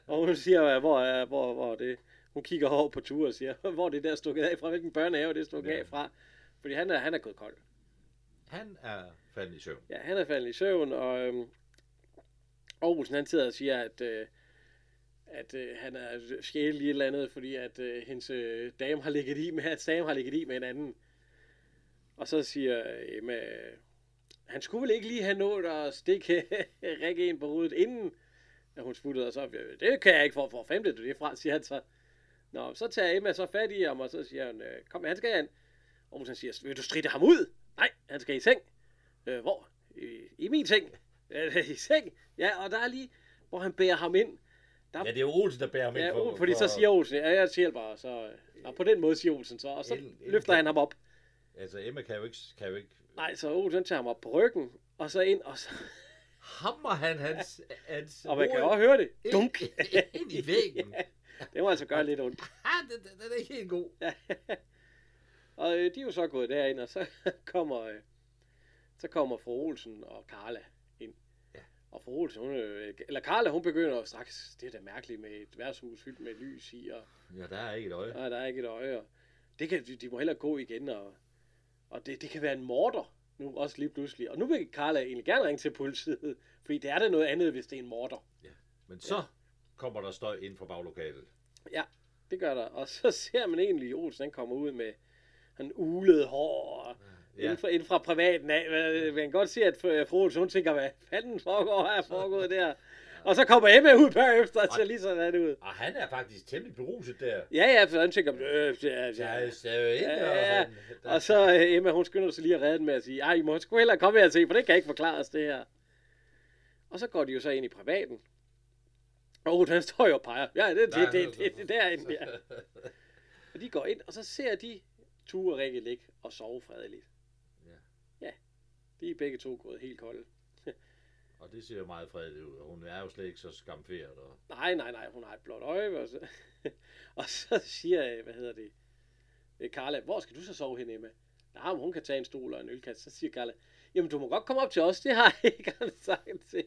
S1: og hun siger, hvor er, hvor, hvor det, hun kigger over på tur og siger, hvor det der stukket af fra, hvilken børnehave det er stukket ja. af fra. Fordi han er, han er gået kold.
S2: Han er faldet i søvn.
S1: Ja, han er faldet i søvn, og øhm, Aarhusen han sidder og siger, at, øh, at øh, han er sjældent i et eller andet, fordi at øh, hendes øh, dame har ligget i med, at dame har ligget i med en anden. Og så siger Emma, øh, han skulle vel ikke lige have nået at stikke Rikke ind på hovedet, inden at hun smuttede, og så, det kan jeg ikke få for femte, du det fra, siger han så. Nå, så tager Emma så fat i ham, og så siger han, øh, kom, han skal ind. Og hun siger, vil du stride ham ud? Nej, han skal i seng. Øh, hvor? I, I min seng. I seng? Ja, og der er lige, hvor han bærer ham ind.
S2: Der... Ja, det er jo Olsen, der bærer ham
S1: ja,
S2: ind.
S1: For, fordi for... så siger Olsen, ja, jeg siger bare, så... Og på den måde siger Olsen så, og så el, el, løfter han ham op.
S2: Altså, Emma kan jo ikke, kan jo ikke
S1: Nej, så Olsen tager ham op på ryggen, og så ind, og så...
S2: Hammer han hans... hans
S1: og man kan også høre det. Dunk!
S2: ind i væggen. ja,
S1: det må altså gøre lidt ondt.
S2: Ja, det, det, det er ikke helt god.
S1: og øh, de er jo så gået derind, og så kommer, øh, så kommer fru Olsen og Karla ind. Ja. Og fru Olsen, hun, øh, eller Karla, hun begynder straks, det er da mærkeligt med et værtshus fyldt med lys i. Og,
S2: ja, der er ikke et øje.
S1: Nej, der er ikke et øje. Og det kan, de, de må heller gå igen, og og det, det kan være en morder nu også lige pludselig. Og nu vil Carla egentlig gerne ringe til politiet, fordi det er da noget andet, hvis det er en morder.
S2: Ja. Men så ja. Kommer der støj ind fra baglokalet.
S1: Ja, det gør der. Og så ser man egentlig, Olsen han kommer ud med han ulede hår og ja. inden, fra, inden fra privaten af. Man kan godt se, at fru Olsen, hun tænker, hvad fanden foregår her foregået der? Og så kommer Emma ud bagefter og ser lige sådan ud.
S2: Og han er faktisk temmelig beruset der.
S1: Ja, ja, for han tænker, øh, ja, ja, ja, ja. Og så uh, Emma, hun skynder sig lige at redde den med at sige, ej, I må sgu hellere komme her og se, for det kan ikke forklares, det her. Og så går de jo så ind i privaten. Og han står jo og peger. Ja, det, det, det, det, det, det derinde, ja. Og de går ind, og så ser de Ture og Rikke ligge og sove fredeligt. Ja. Ja, de er begge to gået helt kolde.
S2: Og det ser jo meget fredeligt ud, og hun er jo slet ikke så skamferet. Og...
S1: Nej, nej, nej, hun har et blåt øje. Og så, og så siger, hvad hedder det, Carla, hvor skal du så sove henne med? Nej, hun kan tage en stol og en ølkasse. Så siger Carla, jamen du må godt komme op til os, det har jeg ikke sagt til.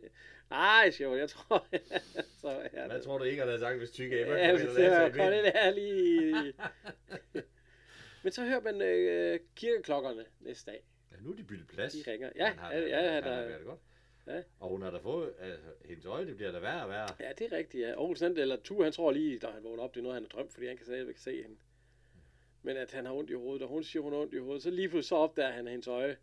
S1: Nej, siger jeg tror...
S2: så, ja, Hvad tror du ikke, han havde sagt, hvis tykke Emma
S1: ja, kom det var godt det her lige... Men så hører man øh, kirkeklokkerne næste dag.
S2: Ja, nu er de byttet plads.
S1: De ringer. Ja, han har, ja, ja, han, han, han, han,
S2: han, godt. Ja. Og hun har da fået, altså, hendes øje, det bliver da værre og værre.
S1: Ja, det er rigtigt, ja. Aarhus eller Tu, han tror lige, da han vågner op, det er noget, han har drømt, fordi han kan stadigvæk se hende. Men at han har ondt i hovedet, og hun siger, hun har ondt i hovedet, så lige pludselig så opdager han hendes øje.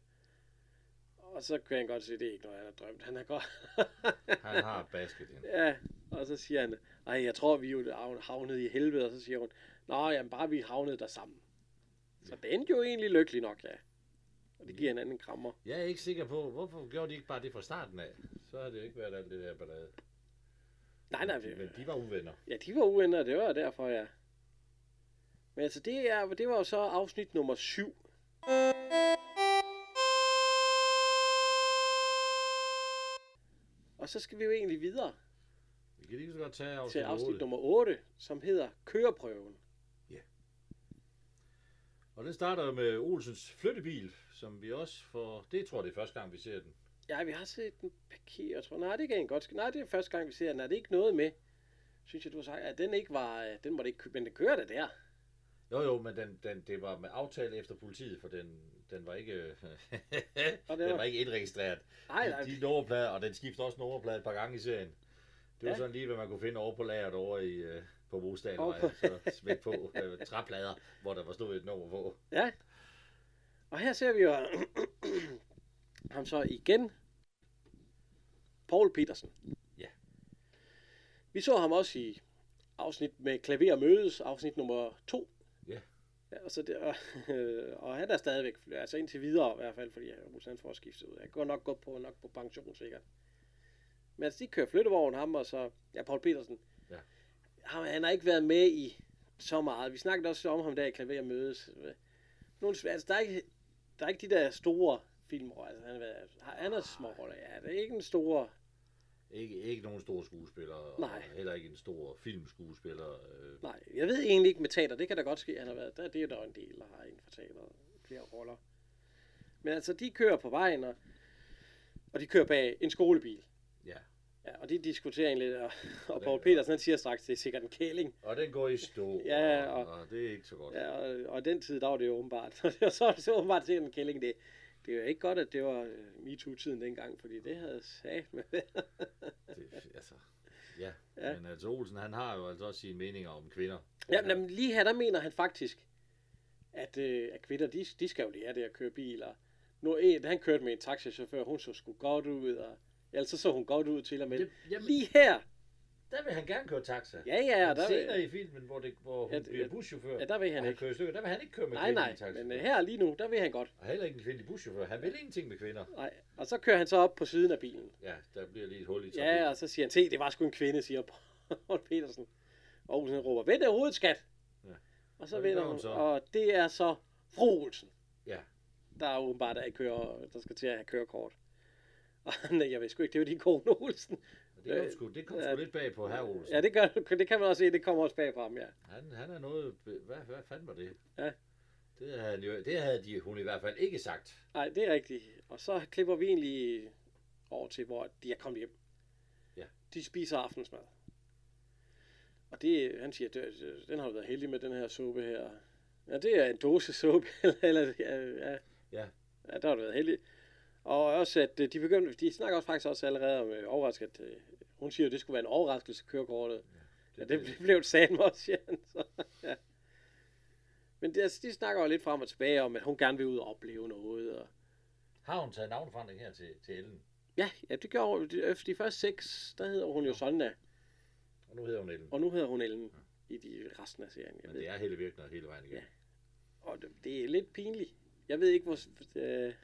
S1: Og så kan han godt se, at det er ikke noget, han har drømt. Han er godt.
S2: han har basket hende.
S1: Ja, og så siger han, ej, jeg tror, vi er jo havnet i helvede, og så siger hun, nå, jamen bare vi havnede der sammen. Så det endte jo egentlig lykkelig nok, ja. Og det giver en anden krammer.
S2: Jeg er ikke sikker på, hvorfor gjorde de ikke bare det fra starten af? Så havde det ikke været alt det der ballade.
S1: Nej, nej.
S2: Men de var uvenner.
S1: Ja, de var uvenner, det var derfor, ja. Men altså, det, er, det var jo så afsnit nummer 7. Og så skal vi jo egentlig videre.
S2: Vi kan lige så godt tage
S1: afsnit, til afsnit 8. nummer 8, som hedder Køreprøven. Ja.
S2: Og den starter med Olsens flyttebil, som vi også får... Det tror jeg, det er første gang, vi ser den.
S1: Ja, vi har set den parkere, tror Nej, det kan en godt... Nej, det er første gang, vi ser den. Er det ikke noget med? Synes jeg, du har sagt, at den ikke var... Den var det ikke... Men den kører da der.
S2: Jo, jo, men den, den, det var med aftale efter politiet, for den, den var ikke, var... den var ikke indregistreret.
S1: Nej, nej.
S2: De, de nummerplader, og den skiftede også nummerplade et par gange i serien. Det var ja. sådan lige, hvad man kunne finde over på lageret over i, uh, på Bostaden, og så smidt på uh, træplader, hvor der var stået et nummer på.
S1: Ja, og her ser vi jo ham så igen. Paul Petersen.
S2: Ja.
S1: Vi så ham også i afsnit med Klaver mødes, afsnit nummer to.
S2: Ja.
S1: så det, og, og han er stadigvæk, altså indtil videre i hvert fald, fordi han får skiftet ud. Jeg går nok gå på, nok på pension sikkert. Men altså, de kører flyttevogn, ham og så, ja, Paul Petersen.
S2: Ja.
S1: Han, han har ikke været med i så meget. Vi snakkede også om ham der i Klaver mødes nogle, altså, der er ikke, der er ikke de der store filmroller. Altså, han, har været- han er små roller, ja. Det er ikke en store...
S2: Ikke, ikke nogen store skuespillere,
S1: Nej.
S2: og heller ikke en stor filmskuespiller. Øh,
S1: Nej, jeg ved egentlig ikke med teater. Det kan da godt ske, han har været. Der, det er der jo en del, der har inden for teater. Flere roller. Men altså, de kører på vejen, og, og de kører bag en skolebil.
S2: ja.
S1: Ja, og de diskuterer egentlig, og, og
S2: den
S1: Paul Petersen han siger straks, det er sikkert en kæling.
S2: Og den går i stå,
S1: Ja,
S2: og,
S1: og-
S2: og, det er ikke så godt.
S1: Ja, og, og den tid, der var det jo åbenbart. og så er det så åbenbart til en kælling. Det, det er ikke godt, at det var øh, MeToo-tiden dengang, fordi det havde sat med.
S2: Det, altså, ja.
S1: Ja.
S2: Men altså Olsen, han har jo altså også sine meninger om kvinder.
S1: Jamen, jamen, lige her, der mener han faktisk, at, øh, at kvinder, de, de skal jo lære det at køre bil. Og nu, en, han kørte med en taxichauffør, hun så sgu godt ud, og ellers så så hun godt ud til og med.
S2: Det- jamen-
S1: Lige her,
S2: Der vil han gerne køre taxa.
S1: ja ja,
S2: Men
S1: der,
S2: senere i filmen, hvor, det, hvor hun
S1: Ja,
S2: bliver buschauffør,
S1: ja, der vil han ikke.
S2: kører i stykker, der vil han ikke køre med
S1: Nej, nej,
S2: taxa.
S1: men øh, her lige nu, der vil han godt.
S2: Og heller ikke en kvindelig buschauffør. Han vil ingenting med kvinder.
S1: Nej, og så kører han så op på siden af bilen.
S2: Ja, der bliver lige et hul i trafikken.
S1: Ja, og så siger han, se, det var sgu en kvinde, siger Paul Petersen. Og Olsen råber, vend det hovedet, skat.
S2: Ja.
S1: Og så vender
S2: hun så.
S1: og det er så fru Olsen,
S2: ja.
S1: der er åbenbart, der, kører, der skal til at have kørekort. Og han, jeg ved sgu ikke, det er jo din kone Olsen.
S2: Det kom sgu, det kom sgu
S1: Ja.
S2: lidt bag på herr Olsen.
S1: Ja, det, gør, det kan man også se, det kommer også bag på ham, ja.
S2: Han, han er noget... Hvad, hvad fanden var det?
S1: Ja.
S2: Det havde, han jo, det havde de, hun i hvert fald ikke sagt.
S1: Nej, det er rigtigt. Og så klipper vi egentlig over til, hvor de er kommet hjem.
S2: Ja.
S1: De spiser aftensmad. Og det, han siger, det, den har du været heldig med, den her suppe her. Ja, det er en dåse suppe, eller, eller ja, ja,
S2: Ja.
S1: ja, der har du været heldig. Og også, at øh, de begyndte, de snakker også faktisk også allerede om øh, overrasket. Øh, hun siger, at det skulle være en overraskelse, kørekortet. Ja, det, det blev det satme også, han. Så, ja. Men det, altså, de snakker jo lidt frem og tilbage om, at hun gerne vil ud og opleve noget. Og,
S2: Har hun taget navnforandring her til, til Ellen?
S1: Ja, ja, det gjorde hun. Efter de første seks, der hedder hun jo Sonja,
S2: Og nu hedder hun Ellen.
S1: og nu hedder hun Ellen i de resten af serien. Jeg
S2: Men
S1: ved.
S2: det er Helle Virkner hele vejen igen.
S1: Ja. Og det, det er lidt pinligt. Jeg ved ikke, hvor... Øh,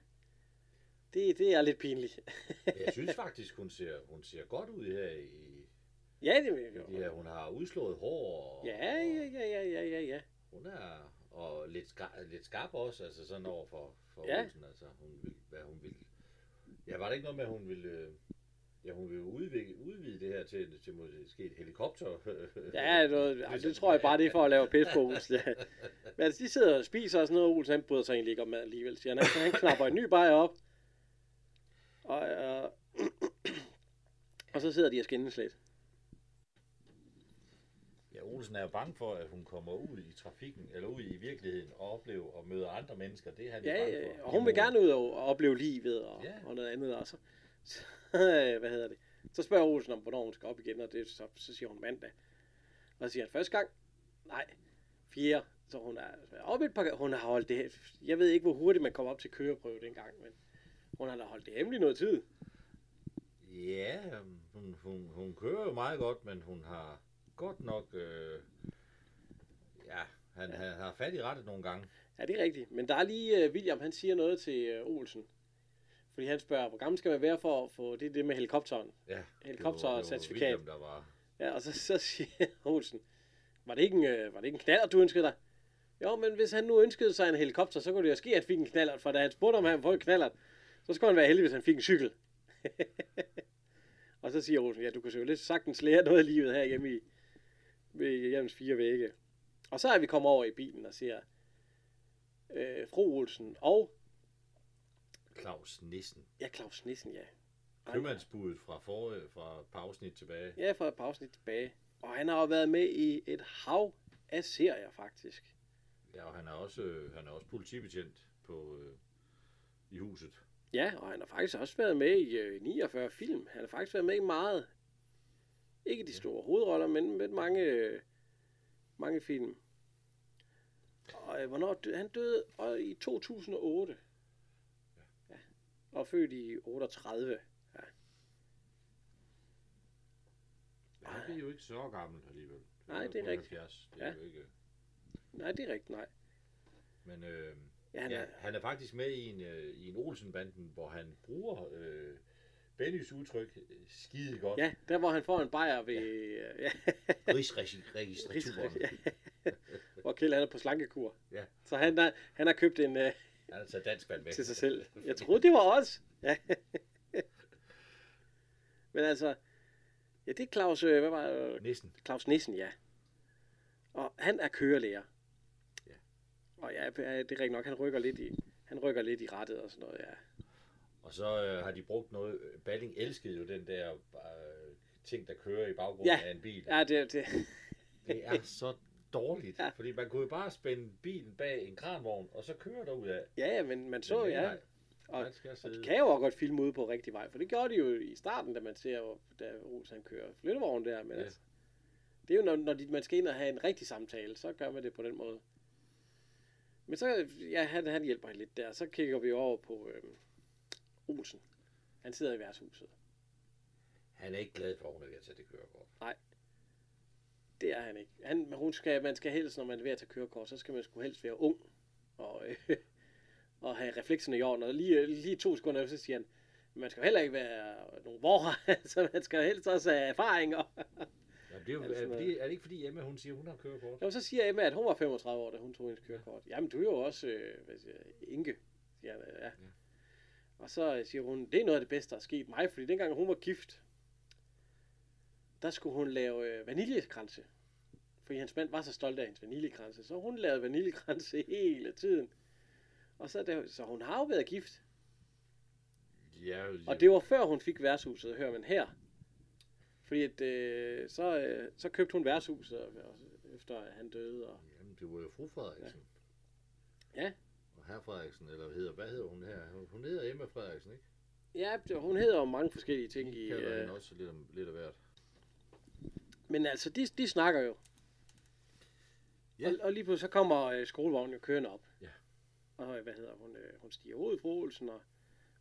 S1: det, det er lidt pinligt.
S2: Jeg synes faktisk, hun ser, hun ser godt ud her i,
S1: ja, det vil
S2: i
S1: jeg
S2: her. Hun har udslået hår. Og,
S1: Ja, ja, ja, ja, ja, ja, ja.
S2: Hun er og lidt, lidt skarp også, altså sådan over for, for
S1: Ja.
S2: Olsen, altså hun vil, hvad hun vil. Ja, var det ikke noget med, at hun ville, øh, ja, hun vil udvide, udvide det her til, til måske et helikopter?
S1: Ja, det, altså, det tror jeg bare, det er for at lave pis på Olsen. Ja. Men altså, de sidder og spiser og sådan noget. Olsen, han bryder sig egentlig ikke om mad alligevel, siger han. Han, han knapper en ny bajer op. Og, øh, og så sidder de og skændes lidt.
S2: Ja, Olsen er jo bange for, at hun kommer ud i trafikken, eller ud i virkeligheden, og oplever og møder andre mennesker. Det er han
S1: Ja,
S2: bange for.
S1: og hun vil gerne ud og og opleve livet og,
S2: Ja.
S1: og noget andet. Og så, så, hvad hedder det? Så spørger Olsen om, hvornår hun skal op igen, og det, så, så siger hun mandag. Og så siger han, første gang? Nej, fjerde. Så hun er oppe et par. Hun har holdt det, jeg ved ikke, hvor hurtigt man kommer op til køreprøve dengang, men hun har da holdt det hemmeligt noget tid.
S2: Ja, hun, hun, hun kører jo meget godt, men hun har godt nok... Øh, ja, han, han har fat i rettet nogle gange.
S1: Ja, det er rigtigt. Men der er lige, uh, William, han siger noget til uh, Olsen. Fordi han spørger, hvor gammel skal man være for at få det, det med helikopteren?
S2: Ja, var, det var William, der var...
S1: Ja, og så, så siger Olsen, var det ikke en, øh, var det ikke en knaller, du ønskede dig? Jo, men hvis han nu ønskede sig en helikopter, så kunne det jo ske, at han fik en knaller, for da han spurgte, om han fik en knaller, så skulle han være heldig, hvis han fik en cykel. og så siger Olsen, ja, du kan jo lidt sagtens lære noget af livet her hjemme i hjemmes fire vægge. Og så er vi kommet over i bilen og siger, øh, fru Olsen og,
S2: Claus Nissen.
S1: ja, Claus Nissen, ja.
S2: Købmandsbuddet fra, for, fra afsnit tilbage.
S1: Ja, fra afsnit tilbage. Og han har jo været med i et hav af serier, faktisk.
S2: Ja, og han er også, øh, han er også politibetjent på, øh, i huset.
S1: Ja, og han har faktisk også været med i øh, 49 film. Han har faktisk været med i meget. Ikke de store hovedroller, men med mange, øh, mange film. Og øh, hvornår døde? Han døde og i 2008. Ja. Og født i 38. Ja.
S2: Men han bliver jo ikke så gammel alligevel.
S1: Nej,
S2: jo
S1: det er rigtigt.
S2: 70. Det er
S1: Ja.
S2: jo ikke...
S1: Nej, det er rigtigt, nej.
S2: Men øh,
S1: Ja, han
S2: ja,
S1: er,
S2: han er faktisk med i en, øh, i en Olsen-banden, hvor han bruger øh, Bennys udtryk øh, skide godt.
S1: ja, der hvor han får en bajer ved... Ja.
S2: Rigsregistraturen.
S1: Rigsregi- ja. hvor Kjeld han er på slankekur.
S2: Ja.
S1: Så han, er, han har købt en uh,
S2: Han har taget dansk med.
S1: til sig selv. Jeg troede, det var os. Ja. Men altså, ja, det er Claus, øh, hvad var det?
S2: Nissen.
S1: Claus Nissen, ja. Og han er kørelærer. Og ja, det er rigtigt nok, han rykker lidt i, han rykker lidt i rettet og sådan noget, ja.
S2: Og så øh, har de brugt noget. Balling elskede jo den der øh, ting, der kører i baggrunden
S1: Ja.
S2: af en bil.
S1: Ja, det, det,
S2: Det er så dårligt.
S1: Ja.
S2: Fordi man kunne jo bare spænde bilen bag en kranvogn, og så køre derud af.
S1: ja, ja, men man så, ja.
S2: nej,
S1: Og, og de kan jo også godt filme ude på rigtig vej, for det gjorde de jo i starten, da man ser, hvor- da Olsen han kører flyttevogn der. Men
S2: Ja.
S1: altså, det er jo, når, når de, man skal ind og have en rigtig samtale, så gør man det på den måde. Men så, ja, han, han hjælper lidt der. Så kigger vi over på øhm, Olsen. Han sidder i værtshuset.
S2: Han er ikke glad for, at hun er ved at tage det kørekort.
S1: Det er han ikke. Han, hun skal, man skal helst, når man er ved at tage kørekort, så skal man sgu helst være ung. Og, øh, og have reflekserne i orden. Og lige, lige to sekunder, så siger han, man skal heller ikke være nogen vorher, så man skal helst også have erfaring. Og,
S2: det er, jo,
S1: Er det
S2: er, det, ikke fordi Emma, hun siger, hun har kørekort?
S1: Jamen, så siger Emma, at hun var 35 år, da hun tog hendes kørekort. Jamen, du er jo også øh, hvad siger, Inge. Han, ja. ja. Og så siger hun, det er noget af det bedste, der er sket mig, fordi dengang hun var gift, der skulle hun lave øh, vaniljekranse. Fordi hans mand var så stolt af hendes vaniljekranse, så hun lavede vaniljekranse hele tiden. Og så, der, så hun har jo været gift.
S2: Ja,
S1: Og det var før hun fik værtshuset, hører man her. Fordi at, øh, så, øh, så købte hun værtshuset, og, og, efter han døde. Og,
S2: Jamen, det var jo fru Frederiksen.
S1: Ja.
S2: Og herr Frederiksen, eller hedder, hvad hedder hun her? Hun- hedder Emma Frederiksen, ikke?
S1: Ja, hun hedder jo mange forskellige ting i...
S2: kalder
S1: Øh,
S2: hende også lidt, om, lidt af hvert.
S1: men altså, de, de snakker jo.
S2: Ja.
S1: Og, og lige pludselig så kommer øh, skolevognen jo kørende op.
S2: Ja.
S1: Og øh, hvad hedder hun? Øh, hun stiger ud fra Olsen, og,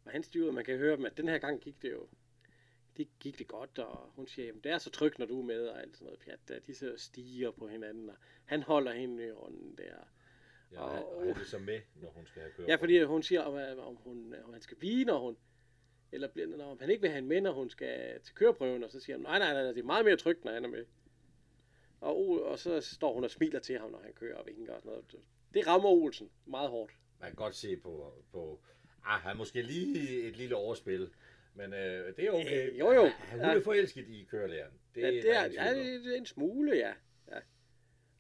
S1: og han og man kan høre dem, at den her gang gik det jo det gik det godt, og hun siger, jamen det er så trygt, når du er med, og alt sådan noget pjat der. De og stiger på hinanden, og han holder hende i hånden der.
S2: Ja, og, han, og han er så med, når hun skal have kørekort.
S1: Ja, fordi hun siger, om, øh, om, hun, om han skal blive, når hun... Eller bliver- når han ikke vil have hende med, når hun skal til køreprøven, og så siger han, nej, nej, nej, det er meget mere trygt, når han er med. Og, og så står hun og smiler til ham, når han kører og vinker og sådan noget. Det rammer Olsen meget hårdt.
S2: Man kan godt se på, på ah, han måske lige et lille overspil, men øh, det er okay.
S1: Øh, jo, jo.
S2: Han, hun
S1: Ja.
S2: er forelsket i kørelæreren. Det,
S1: Ja,
S2: er
S1: det er, ja, det er en smule, ja. ja.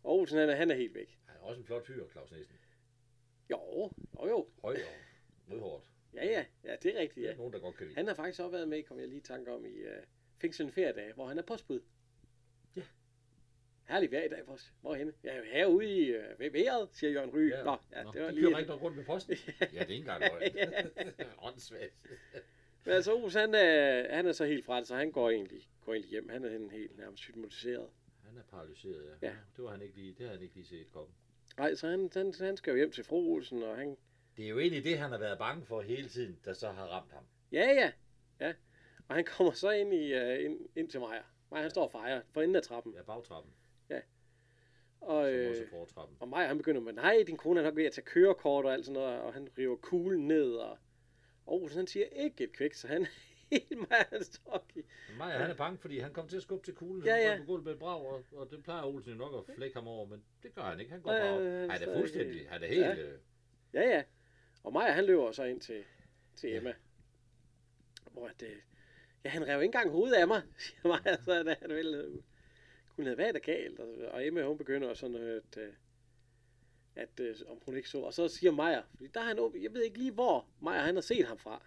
S1: Olsen, han er, han er helt væk.
S2: Han er også en flot fyr, Claus Nielsen.
S1: Jo, jo, jo.
S2: Høj og mødhårdt.
S1: Ja, ja, ja, det er rigtigt,
S2: Det er
S1: ja.
S2: nogen, der godt kan lide.
S1: Han har faktisk også været med, kom jeg lige i tanke om, i uh, Fængsel Feriedag, hvor han er postbud.
S2: Ja.
S1: Herlig vejr i dag, boss. Hvor er henne? Ja, herude i uh, ved vejret, siger Jørgen Ry.
S2: Ja,
S1: Nå, ja,
S2: Nå,
S1: det var
S2: de
S1: lige...
S2: kører rigtig rundt med posten. ja, det er ikke engang løgn. Åndssvagt.
S1: Men altså, Olsen, han, er, han er så helt fra det, så han går egentlig, går egentlig hjem. Han er helt nærmest hypnotiseret.
S2: Han er paralyseret, ja.
S1: Ja.
S2: Det, var han ikke lige, det havde han ikke lige set komme.
S1: Nej, så han, han, han skal jo hjem til fru Olsen, og han...
S2: Det er jo egentlig det, han har været bange for hele tiden, der så har ramt ham.
S1: Ja, ja, ja. Og han kommer så ind, i, uh, ind, ind til Maja. Maja, han står og fejrer for enden af trappen.
S2: Ja, bagtrappen,
S1: Og,
S2: som
S1: øh,
S2: også fortrappen.
S1: Og Maja, han begynder med, nej, din kone er nok ved at tage kørekort og alt sådan noget, og han river kuglen ned, og Olsen, han siger ikke et kvik, så han helt Maja, gi-
S2: Men Maja, han er bange, fordi han kommer til at skubbe til kuglen,
S1: Ja,
S2: ja,
S1: ja.
S2: ja. på gulvet brag, og, og det plejer Olsen jo nok at flække ham over, men det gør han ikke. Han går bare op.
S1: er
S2: Han er fuldstændig, han er helt...
S1: Ja.
S2: øh,
S1: Ja, ja. Og Maja, han løber så ind til, til
S2: Ja.
S1: Emma. Hvor at, øh, ja, han rev ikke engang hovedet af mig, siger Maja, så er han vel, øh, kunne have været der galt. Og, og Emma, hun begynder sådan, at, øh, at øh, om hun ikke så. Og så siger Maja, fordi der er han, åben- jeg ved ikke lige, hvor Maja, han har set ham fra.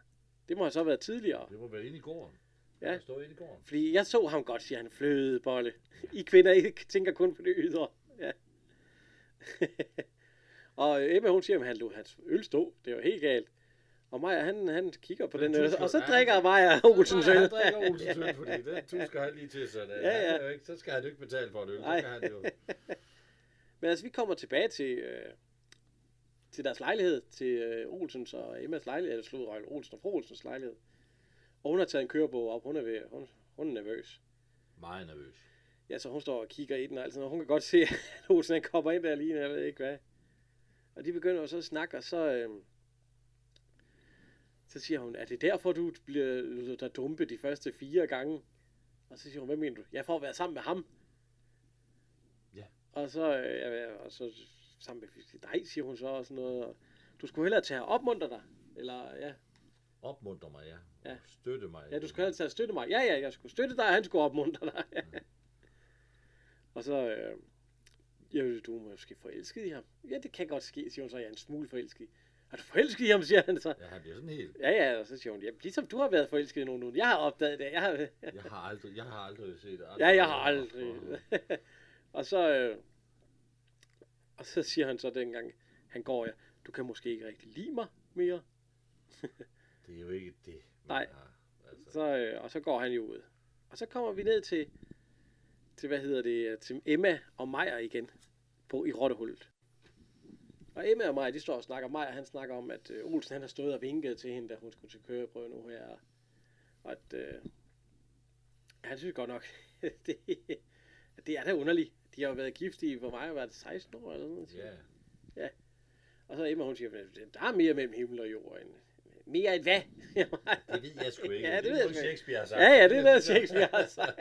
S1: Det må have så været tidligere.
S2: Det må være inde i gården.
S1: Ja.
S2: Står inde i gården.
S1: Fordi jeg så ham godt, siger han, flødebolle. I kvinder I tænker kun på det ydre. Ja. og Emma, hun siger, at han lå hans øl stå. Det var helt galt. Og Maja, han, han kigger på
S2: Den
S1: den øl, og så
S2: Ja,
S1: drikker Maja Olsens øl.
S2: Han drikker Olsens øl, fordi den tusker han lige til sig. Ja,
S1: Ja, ja.
S2: ja. Ikke, så skal han jo ikke betale for et øl. Så kan han jo...
S1: Men altså, vi kommer tilbage til, øh, til deres lejlighed, til øh, Olsens og Emmas lejlighed, eller slået Røgle Olsen og fru Olsens lejlighed. Og hun har taget en kørebog op, hun er, ved, hun, hun er nervøs.
S2: Meget nervøs.
S1: Ja, så hun står og kigger i den og alt sådan noget. Hun kan godt se, at Olsen han kommer ind der lige, jeg ved ikke hvad. Og de begynder jo så at snakke, og så, øh, så siger hun, er det derfor, du bliver der dumpe de første fire gange? Og så siger hun, hvad mener du? Ja, for at være sammen med ham. Og så, øh, ja, og så sammen med nej, siger hun så og sådan noget. Og, du skulle hellere tage og opmuntre dig. Eller, ja,
S2: Opmuntre mig, ja.
S1: Ja.
S2: Støtte mig.
S1: ja, du skulle hellere tage og støtte mig. Ja, ja, jeg skulle støtte dig, og han skulle opmuntre dig. og så, øh, ja, du er måske forelsket i ham. Ja, det kan godt ske, siger hun så. Jeg er en smule forelsket. Er du forelsket i ham, siger han så.
S2: Ja, han bliver sådan helt...
S1: Ja, ja, og så siger hun, ja, ligesom du har været forelsket i nogen nu. Jeg har opdaget det. Jeg har,
S2: Jeg har aldrig, jeg har aldrig set det.
S1: Ja, jeg har aldrig. og så, øh, og så siger han så dengang, han går, ja, du kan måske ikke rigtig lide mig mere.
S2: Det er jo ikke det,
S1: Nej.
S2: har. Altså,
S1: Så, øh, og så går han jo ud. Og så kommer vi ned til, til hvad hedder det, til Emma og Majer igen på i Rottehullet. Og Emma og Maja, de står og snakker. Maja, han snakker om, at øh, Olsen han har stået og vinket til hende, da hun skulle til køreprøve nu her. Og at øh, han synes godt nok, det, at det er da underligt. De har jo været gift i, hvor meget var det, 16 år eller sådan noget?
S2: ja.
S1: Og så Emma, hun siger, at der er mere mellem himmel og jord. End, mere end hvad?
S2: Det ved jeg sgu ikke.
S1: Ja, det ved
S2: er
S1: jeg.
S2: Shakespeare har sagt.
S1: Ja, ja, det er noget, Shakespeare har sagt.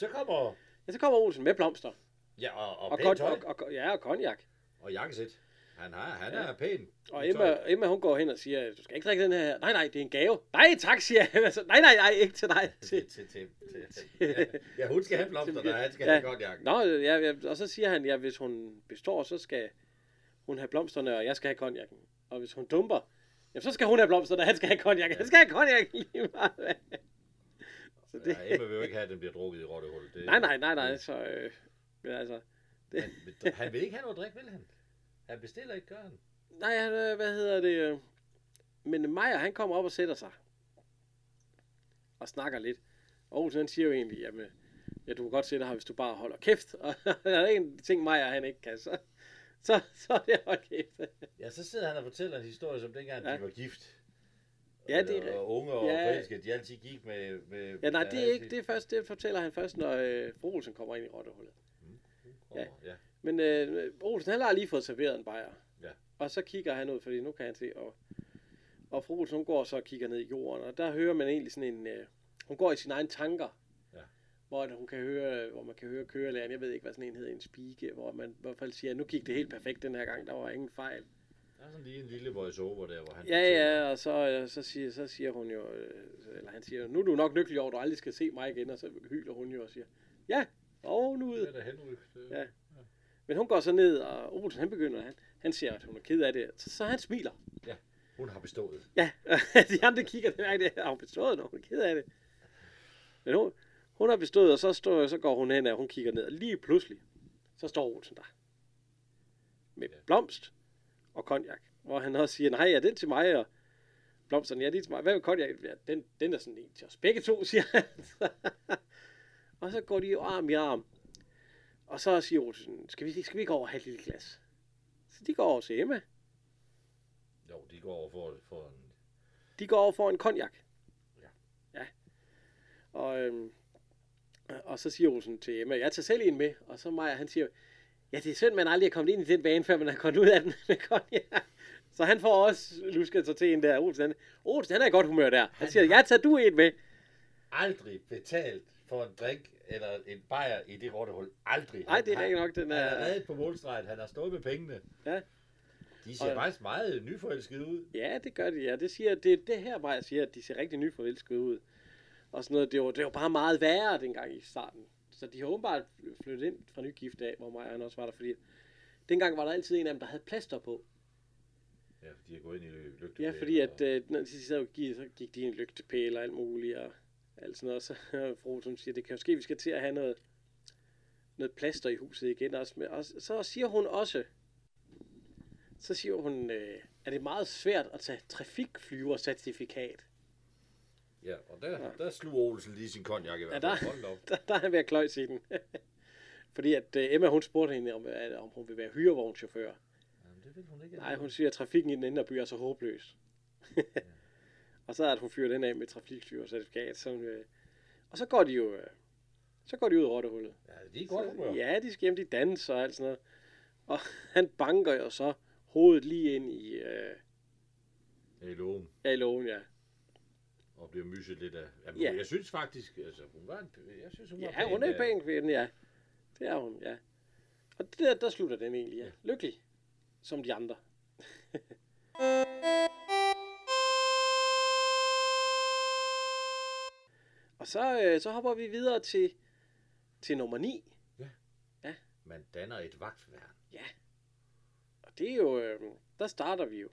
S2: Så kommer...
S1: Ja, så kommer Olsen med blomster.
S2: Ja, og, og,
S1: Og,
S2: og
S1: og, og, ja, og konjak.
S2: Og jakkesæt. Han, har, han
S1: Ja.
S2: er pæn.
S1: Og Emma. Emma, hun går hen og siger, du skal ikke drikke den her. Nej, nej, det er en gave. Nej, tak, siger Emma. Så, nej, nej, nej, ikke til dig.
S2: Til,
S1: Til.
S2: til, til. Ja. ja, hun skal have blomster, der han skal
S1: Ja.
S2: have godt jakke.
S1: Nå, ja, ja, og så siger han, ja, hvis hun består, så skal hun have blomsterne, og jeg skal have konjakken. Og hvis hun dumper, jamen, så skal hun have blomsterne, og han skal have konjakken. Han skal have konjakken lige meget. Så det,
S2: Ja, Emma vil jo ikke have, at den bliver drukket i rottehullet. Det,
S1: nej, nej, nej, nej, så, øh, men altså,
S2: Men, men han vil ikke have noget drik, vil han? Han bestiller ikke, gør han?
S1: Nej, han, øh, hvad hedder det? øh, Men Maja, han kommer op og sætter sig. Og snakker lidt. Og Olsen, han siger jo egentlig, jamen, ja, du kan godt sætte her, hvis du bare holder kæft. Og der er en ting, Maja, han ikke kan, så, så, så er det kæft.
S2: Ja, så sidder han og fortæller en historie, som dengang
S1: Ja.
S2: de var gift.
S1: Ja, det er
S2: og, og unge og
S1: Ja.
S2: forelskede, de altid gik med... med
S1: Ja, nej, det er ikke det er først, det fortæller han først, når øh, fru Olsen kommer ind i rottehullet.
S2: Ja. ja.
S1: Men øh, Olsen, han har lige fået serveret en bajer.
S2: Ja.
S1: Og så kigger han ud, fordi nu kan han se, og, og fru Olsen, hun går så og kigger ned i jorden, og der hører man egentlig sådan en, øh, hun går i sine egne tanker,
S2: Ja.
S1: hvor hun kan høre, hvor man kan høre kørelæreren, jeg ved ikke, hvad sådan en hedder, en spike, hvor man i hvert fald siger, nu gik det helt perfekt den her gang, der var ingen fejl.
S2: Der er sådan lige en lille voice-over der, hvor han
S1: Ja,
S2: fortæller-
S1: ja, og så, øh, så, siger, så siger hun jo, øh, eller han siger, nu er du nok lykkelig over, at du aldrig skal se mig igen, og så hyler hun jo og siger, ja, og nu ud.
S2: Det er da Henrik. Det-
S1: Ja. Men hun går så ned, og Olsen han begynder, han, han siger, at hun er ked af det, så, så han smiler.
S2: Hun har bestået.
S1: Ja, de andre kigger, det det, har hun bestået, når hun er ked af det. Men hun, hun har bestået, og så, står, så går hun hen, og hun kigger ned, og lige pludselig, så står Olsen der. Med
S2: Ja.
S1: blomst og konjak, hvor han også siger, nej, er den til mig, og blomsterne, ja, det er til mig. Hvad med konjak? Ja, den, den er sådan en til os begge to, siger han. og så går de jo arm i arm. Og så siger Olsen, skal vi, skal vi ikke over og have et lille glas? Så de går over til Emma.
S2: Jo, de går over for, for en...
S1: De går over for en konjak.
S2: Ja.
S1: Ja. Og, øhm, og så siger Olsen til Emma, jeg tager selv en med. Og så Maja, han siger, ja, det er synd, man aldrig er kommet ind i den bane, før man er kommet ud af den med konjak. Så han får også lusket sig til en der. Olsen, han, Olsen, han er i godt humør der. Han siger, jeg tager du en med.
S2: Aldrig betalt for en drink eller en bajer i det rottehul. Aldrig.
S1: Nej, det er rigtig nok, den
S2: Han er
S1: er...
S2: reddet på målstregen. Han har stået med pengene.
S1: Ja.
S2: De ser
S1: Og-
S2: faktisk meget nyforelskede ud.
S1: Ja, det gør de, ja. Det, siger, det er det her, Maja siger, at de ser rigtig nyforelskede ud. Og sådan noget, det var, det var bare meget værre dengang i starten. Så de har åbenbart flyttet ind fra nygift af, hvor Maja han også var der, fordi dengang var der altid en af dem, der havde plaster på.
S2: Ja, de er gået ind i lygtepæle.
S1: Ja, fordi at, øh, når de så gik, så gik de i en lygtepæl og alt muligt, og alt sådan noget. Så fru som siger, det kan jo ske, vi skal til at have noget, noget plaster i huset igen. Også med, og så siger hun også, så siger hun, øh, at det er meget svært at tage trafikflyvercertifikat.
S2: Ja, og der, der slog Olsen lige sin konjak i hvert
S1: Ja,
S2: fald.
S1: der-
S2: da op.
S1: Der, der er han ved at kløjs i den. Fordi at øh, Emma, hun spurgte hende, om, at, om hun vil være hyrevognschauffør.
S2: Jamen, det vil hun ikke.
S1: Nej, hun siger, at trafikken i den indre by er så håbløs. Og så er at hun fyrer den af med trafikflyvercertifikat. Så, øh, og så går de jo... Øh, så går de ud af rottehullet.
S2: Ja, de er godt humør.
S1: Ja, de skal hjem, de danser og alt sådan noget. Og han banker jo så hovedet lige ind i, øh,
S2: Ja, i lågen.
S1: ja, i lågen, ja.
S2: Og bliver myset lidt af... Jamen,
S1: Ja.
S2: Jeg synes faktisk, altså, hun var en, jeg synes, hun var
S1: Ja, hun er
S2: pæn,
S1: en pæn kvinde, ja. Det er hun, ja. Og det der, der slutter den egentlig, ja. Lykkelig. Som de andre. og så, øh, så hopper vi videre til, til nummer 9.
S2: Man danner et vagtværn.
S1: Og det er jo, øh, der starter vi jo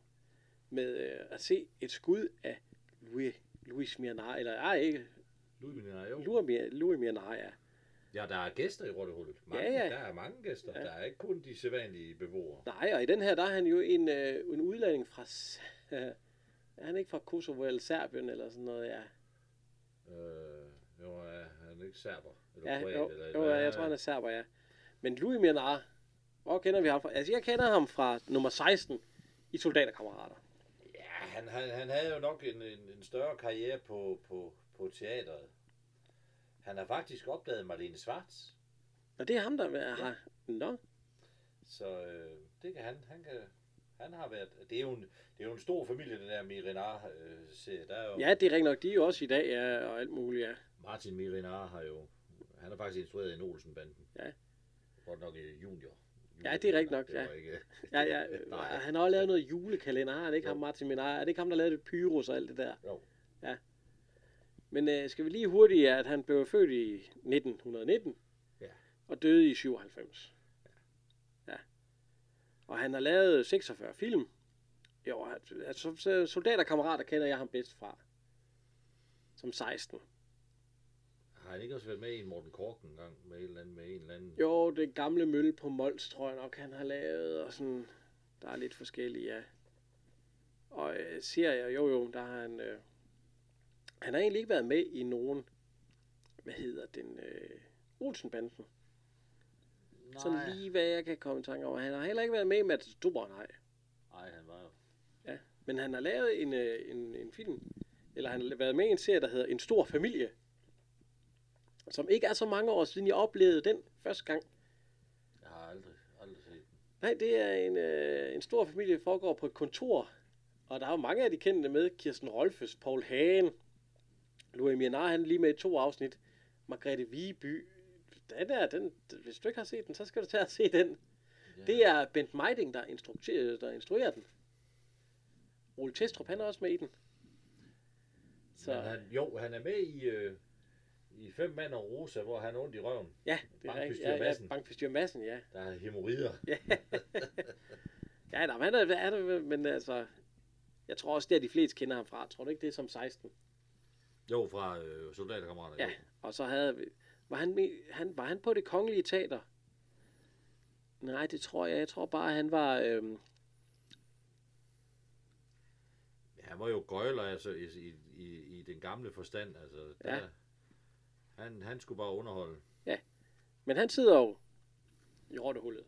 S1: med øh, at se et skud af Louis, Louis Mianar, eller ej, ikke,
S2: Louis Minar, jo.
S1: Louis, Mianar- Louis Mianar, ja.
S2: Ja, der er gæster i Rottehullet. Mange,
S1: Ja, ja.
S2: Der er mange gæster.
S1: Ja.
S2: Der er ikke kun de sædvanlige beboere.
S1: Nej, og i den her, der er han jo en, øh, en udlænding fra, S- er han ikke fra Kosovo eller Serbien eller sådan noget, ja.
S2: Øh, jo, er han ikke serber? Eller
S1: Ja,
S2: kroat,
S1: jo,
S2: eller,
S1: jo, ja, jeg tror, han er serber, ja. Men Louis Mianar, hvor kender vi ham fra? Altså, jeg kender ham fra nummer 16 i Soldaterkammerater.
S2: Ja, han, han, han havde jo nok en, en, en større karriere på, på, på teatret. Han har faktisk opdaget Marlene Schwartz.
S1: Og det er ham, der har... Nå,
S2: Så øh, det kan han. Han, kan, han har været... Det er jo en, det er jo en stor familie, den der Mirinar-serie. der er jo,
S1: ja, det er rigtigt nok. De er jo også i dag, ja, og alt muligt, ja.
S2: Martin Mirinar har jo... Han har faktisk instrueret en Olsen-banden.
S1: Ja.
S2: Godt nok i junior.
S1: Ja, det er rigtigt nok, ja.
S2: Ikke,
S1: Ja, ja,
S2: Nej.
S1: han har også lavet noget julekalender, har han ikke
S2: Jo.
S1: ham Martin Minar? Er det ikke ham, der lavede det Pyrus og alt det der?
S2: Jo.
S1: Men øh, skal vi lige hurtigt, at han blev født i 1919
S2: Ja.
S1: og døde i 97. Ja. Og han har lavet 46 film. Jo, altså, så soldaterkammerater kender jeg ham bedst fra. Som 16.
S2: Har han ikke også været med i en Morten Kork en gang med en eller anden, med en eller anden?
S1: Jo, det gamle mølle på Mols, tror jeg nok, han har lavet, og sådan, der er lidt forskellige, ja. Og øh, serier, jo jo, der har han, øh, han har egentlig ikke været med i nogen, hvad hedder den, øh, Olsenbanden.
S2: Nej.
S1: Sådan lige hvad jeg kan komme i tanke over. Han har heller ikke været med i Matador. Nej,
S2: han var jo...
S1: Ja. Men han har lavet en, øh, en, en film, eller han har været med i en serie, der hedder En Stor Familie. Som ikke er så mange år siden, jeg oplevede den første gang.
S2: Jeg har aldrig, aldrig set den.
S1: Nej, det er en, øh, en stor familie, der foregår på et kontor. Og der er jo mange af de kendte med. Kirsten Rolfes, Paul Hagen, Louis Mianar, han lige med i to afsnit. Margrethe Viby. Den er, den, hvis du ikke har set den, så skal du tage og se den.
S2: Ja.
S1: Det er Bent Meiding, der, instruerer, der instruerer den. Ole Testrup, han er også med i den. Så
S2: Men han, jo, han er med i, øh, i Fem Mand og Rosa, hvor han er ondt i røven.
S1: ja, det er rigtigt. Ja, ja,
S2: Madsen.
S1: Bankbestyrer Madsen, ja.
S2: Der er hemorrider.
S1: Ja, ja nej, han er, han er, men altså, jeg tror også, det er de fleste kender ham fra. Tror du ikke, det er som 16?
S2: Jo, fra øh, soldaterkammerater.
S1: Ja,
S2: jo.
S1: og så havde vi, var han, han, var han på det kongelige teater? Nej, det tror jeg. Jeg tror bare, han var, øhm,
S2: Ja, han var jo gøjler altså, i, i, i, i den gamle forstand. Altså, der,
S1: Ja.
S2: han, han skulle bare underholde.
S1: men han sidder jo i rottehullet.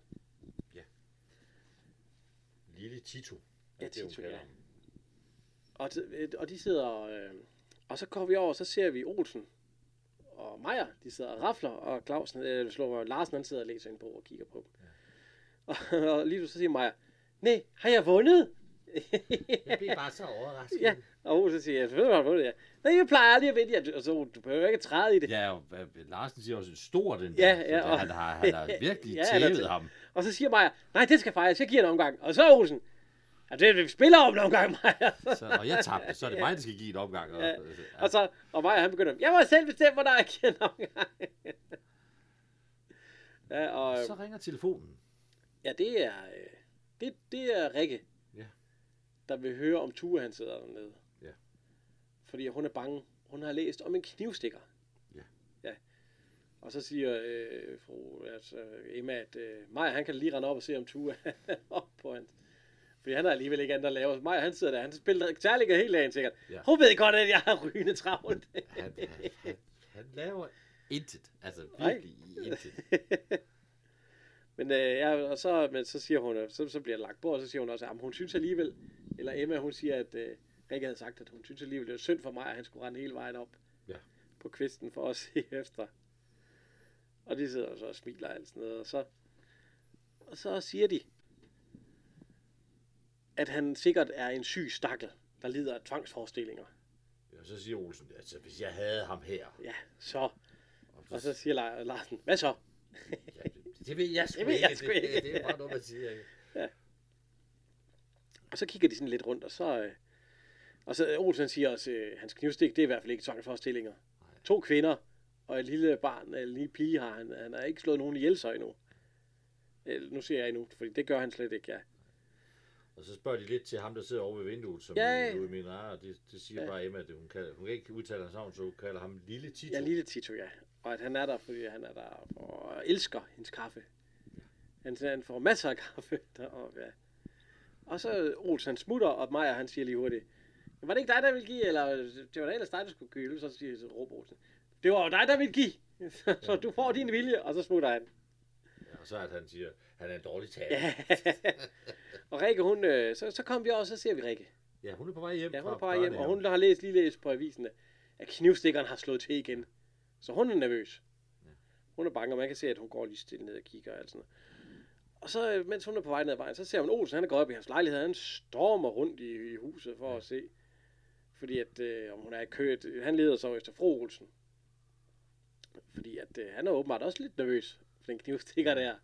S2: Lille Tito.
S1: Ja,
S2: det,
S1: Tito, ja. Og, t- og de sidder, øh, og så går vi over, og så ser vi Olsen og Meier, de sidder og rafler, og Clausen, øh, slår, Larsen han sidder og læser en bog og kigger på dem. Ja. Og, og lige så siger Meier, nej, har jeg vundet?
S2: Jeg blev bare så overrasket.
S1: Ja, og Olsen siger, jeg ved, har vundet, ja. Nej, jeg plejer aldrig at vinde, ja. og så du behøver ikke træde i det.
S2: Ja, og øh, Larsen siger også, stor den
S1: Ja,
S2: der.
S1: ja,
S2: Så
S1: og-
S2: han har, han har virkelig
S1: Ja,
S2: tævet
S1: tæ-
S2: ham.
S1: Og så siger Meier, nej, det skal fejres, jeg giver en omgang. Og så er Olsen, ja, det vi spiller om en omgang, Meier.
S2: Så, og jeg tabte, så er det mig, der skal give et opgang. Og,
S1: Ja.
S2: ja.
S1: Og så, og Meier, han begynder, jeg må selv bestemme, hvornår jeg giver en omgang. ja, og,
S2: så ringer telefonen.
S1: ja, det er, øh, det, det er Rikke. Der vil høre om Ture, han sidder dernede.
S2: Ja.
S1: Fordi hun er bange. Hun har læst om en knivstikker.
S2: Ja.
S1: Ja. Og så siger øh, fru altså, Emma, at øh, Maja, han kan lige rende op og se om Ture er op på hans. Fordi han har alligevel ikke andet at lave. Maja, han sidder der. Han spiller terlinger hele dagen sikkert.
S2: Ja.
S1: Hun ved godt, at jeg har rygende travlt.
S2: Han, han, han, han laver intet. Altså
S1: Nej.
S2: virkelig intet.
S1: men, øh, ja, og så, men så siger hun, øh, så, så bliver det lagt på, og så siger hun også, at hun synes alligevel, eller Emma, hun siger, at øh, Rikke havde sagt, at hun synes alligevel, det var synd for mig, at han skulle rende hele vejen op
S2: Ja.
S1: på kvisten for at se efter. Og de sidder så og smiler og alt sådan noget, og så, og så siger de, at han sikkert er en syg stakkel, der lider af tvangsforestillinger.
S2: Og så siger Olsen, altså hvis jeg havde ham her.
S1: Ja, så.
S2: Og
S1: Og så siger La- Larsen, hvad så?
S2: ja, det, ved jeg sgu
S1: Det ved
S2: ikke.
S1: jeg sgu ikke.
S2: Det, det er bare noget, man siger. Ikke?
S1: Og så kigger de sådan lidt rundt, og så... Øh, og så øh, Olsen siger også, øh, hans knivstik, det er i hvert fald ikke tvangsforestillinger. To kvinder og et lille barn, eller en lille pige har han. Han har ikke slået nogen ihjel så endnu. Eller, nu siger jeg endnu, fordi det gør han slet ikke, ja.
S2: Og så spørger de lidt til ham, der sidder over ved vinduet, som
S1: Ja,
S2: ja,
S1: ja.
S2: jo i min og det, det siger
S1: Ja.
S2: ja. bare Emma, at hun kan, hun kan ikke udtale hans navn, så hun kalder ham Lille Tito.
S1: Ja, lille Tito, ja. Og at han er der, fordi han er der og elsker hendes kaffe. Han, han får masser af kaffe deroppe, ja. Og så Olsen smutter, og Maja han siger lige hurtigt, var det ikke dig, der ville give, eller det var da ellers dig, der skulle køle, så siger så råber Olsen. Det var jo dig, der ville give, så du får din vilje, og så smutter han.
S2: Ja, og så at han siger, han er en dårlig taler.
S1: Ja. og Rikke, hun, øh, så, så kom vi også, så ser vi Rikke.
S2: ja, hun er på vej hjem
S1: Ja, hun er på vej hjem, og hun har læst lige læst på avisen, at knivstikkeren har slået til igen. Så hun er nervøs. Hun er bange, og man kan se, at hun går lige stille ned og kigger og alt sådan noget. Og så, øh, mens hun er på vej ned ad vejen, så ser hun Olsen, han er gået op i hans lejlighed, han stormer rundt i, i huset for at se, fordi at, øh, om hun er i kø, han leder så efter fru Olsen. Fordi at, øh, han er åbenbart også lidt nervøs for den knivstikker der.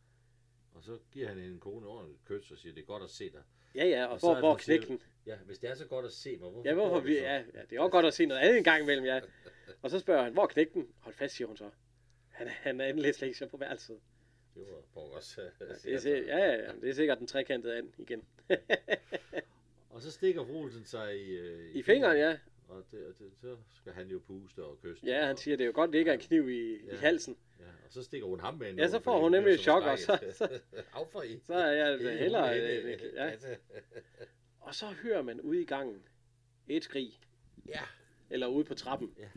S2: Og så giver han en kone ordentligt kys og siger, det er godt at se dig.
S1: Ja, ja, og,
S2: Og
S1: hvor
S2: siger-
S1: knækken.
S2: Ja, hvis det er så godt at se mig, hvorfor
S1: Ja, hvorfor vi,
S2: så?
S1: ja, ja, det er også godt at se noget andet en gang imellem, ja. Og så spørger han, hvor er knægten? Hold fast, siger hun så. Han, han er endelig slet ikke på værelset.
S2: Det var Borgers. Ja,
S1: Det er, sikkert, ja, ja, det er sikkert den trekantede an igen.
S2: Og så stikker Olsen sig i, øh,
S1: I fingeren, ja.
S2: Og, det, og det, så skal han jo puste og kysse.
S1: Ja, han siger, det er jo godt, det ikke er en kniv i, i
S2: Ja.
S1: halsen.
S2: Ja, og så stikker hun ham med en
S1: Ja, så får hun nemlig
S2: så
S1: et chok, og så-
S2: Af for i.
S1: Så er jeg hellere... Ja. Og så hører man ude i gangen et skrig,
S2: Ja,
S1: eller ude på trappen.
S2: Ja.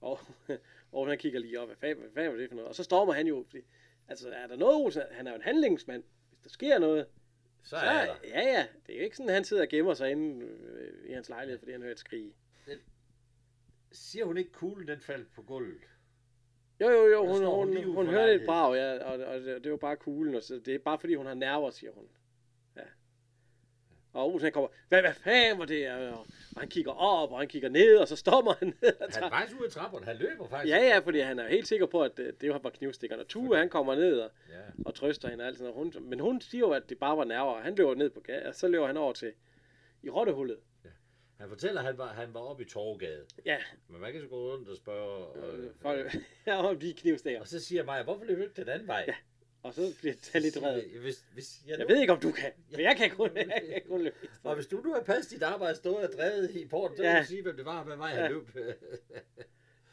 S1: Og, og han kigger lige op, hvad fanden, hvad fanden var det for noget? Og så stormer han jo, fordi, altså er der noget, Olsen, han er jo en handlingsmand. Hvis der sker noget,
S2: så
S1: så,
S2: er der.
S1: ja, ja, det er jo ikke sådan, at han sidder og gemmer sig inde øh, i hans lejlighed, fordi han hører et skrig.
S2: Siger hun ikke, kuglen den faldt på gulvet?
S1: Jo, jo, jo, hun,
S2: hun
S1: hun, hun, hørte et brag, ja, og, og det, det var bare kuglen, og så, det er bare fordi, hun har nerver, siger hun. Ja. Og Olsen han kommer, hvad, hvad fanden var det? Og, han kigger op, og han kigger ned, og så stopper han ned.
S2: Han er faktisk ude af trapperne. Han løber faktisk.
S1: Ja, ja, fordi han er helt sikker på, at øh, det var knivstikkerne. Og Tue, han kommer ned og,
S2: ja.
S1: og trøster hende og alt sådan noget. Hun, men hun siger jo, at det bare var nerver, han løber ned på gaden, og så løber han over til i rottehullet.
S2: Han fortæller, at han var, han var oppe i Torgade.
S1: Ja,
S2: Men man kan så gå rundt og spørge. Og,
S1: øh, folk, ja, om de knivstikker.
S2: og så siger Maja, hvorfor løber du ikke den anden vej?
S1: Ja, Og så bliver det lidt vred.
S2: Hvis, hvis jeg,
S1: Jeg ved ikke, om du kan, for jeg kan kun, jeg kan kun løbe.
S2: Og hvis du nu har passet dit arbejde, stået og drevet i porten, så
S1: Ja.
S2: kan du sige, hvem det var, og hvad vej han
S1: Ja.
S2: løb.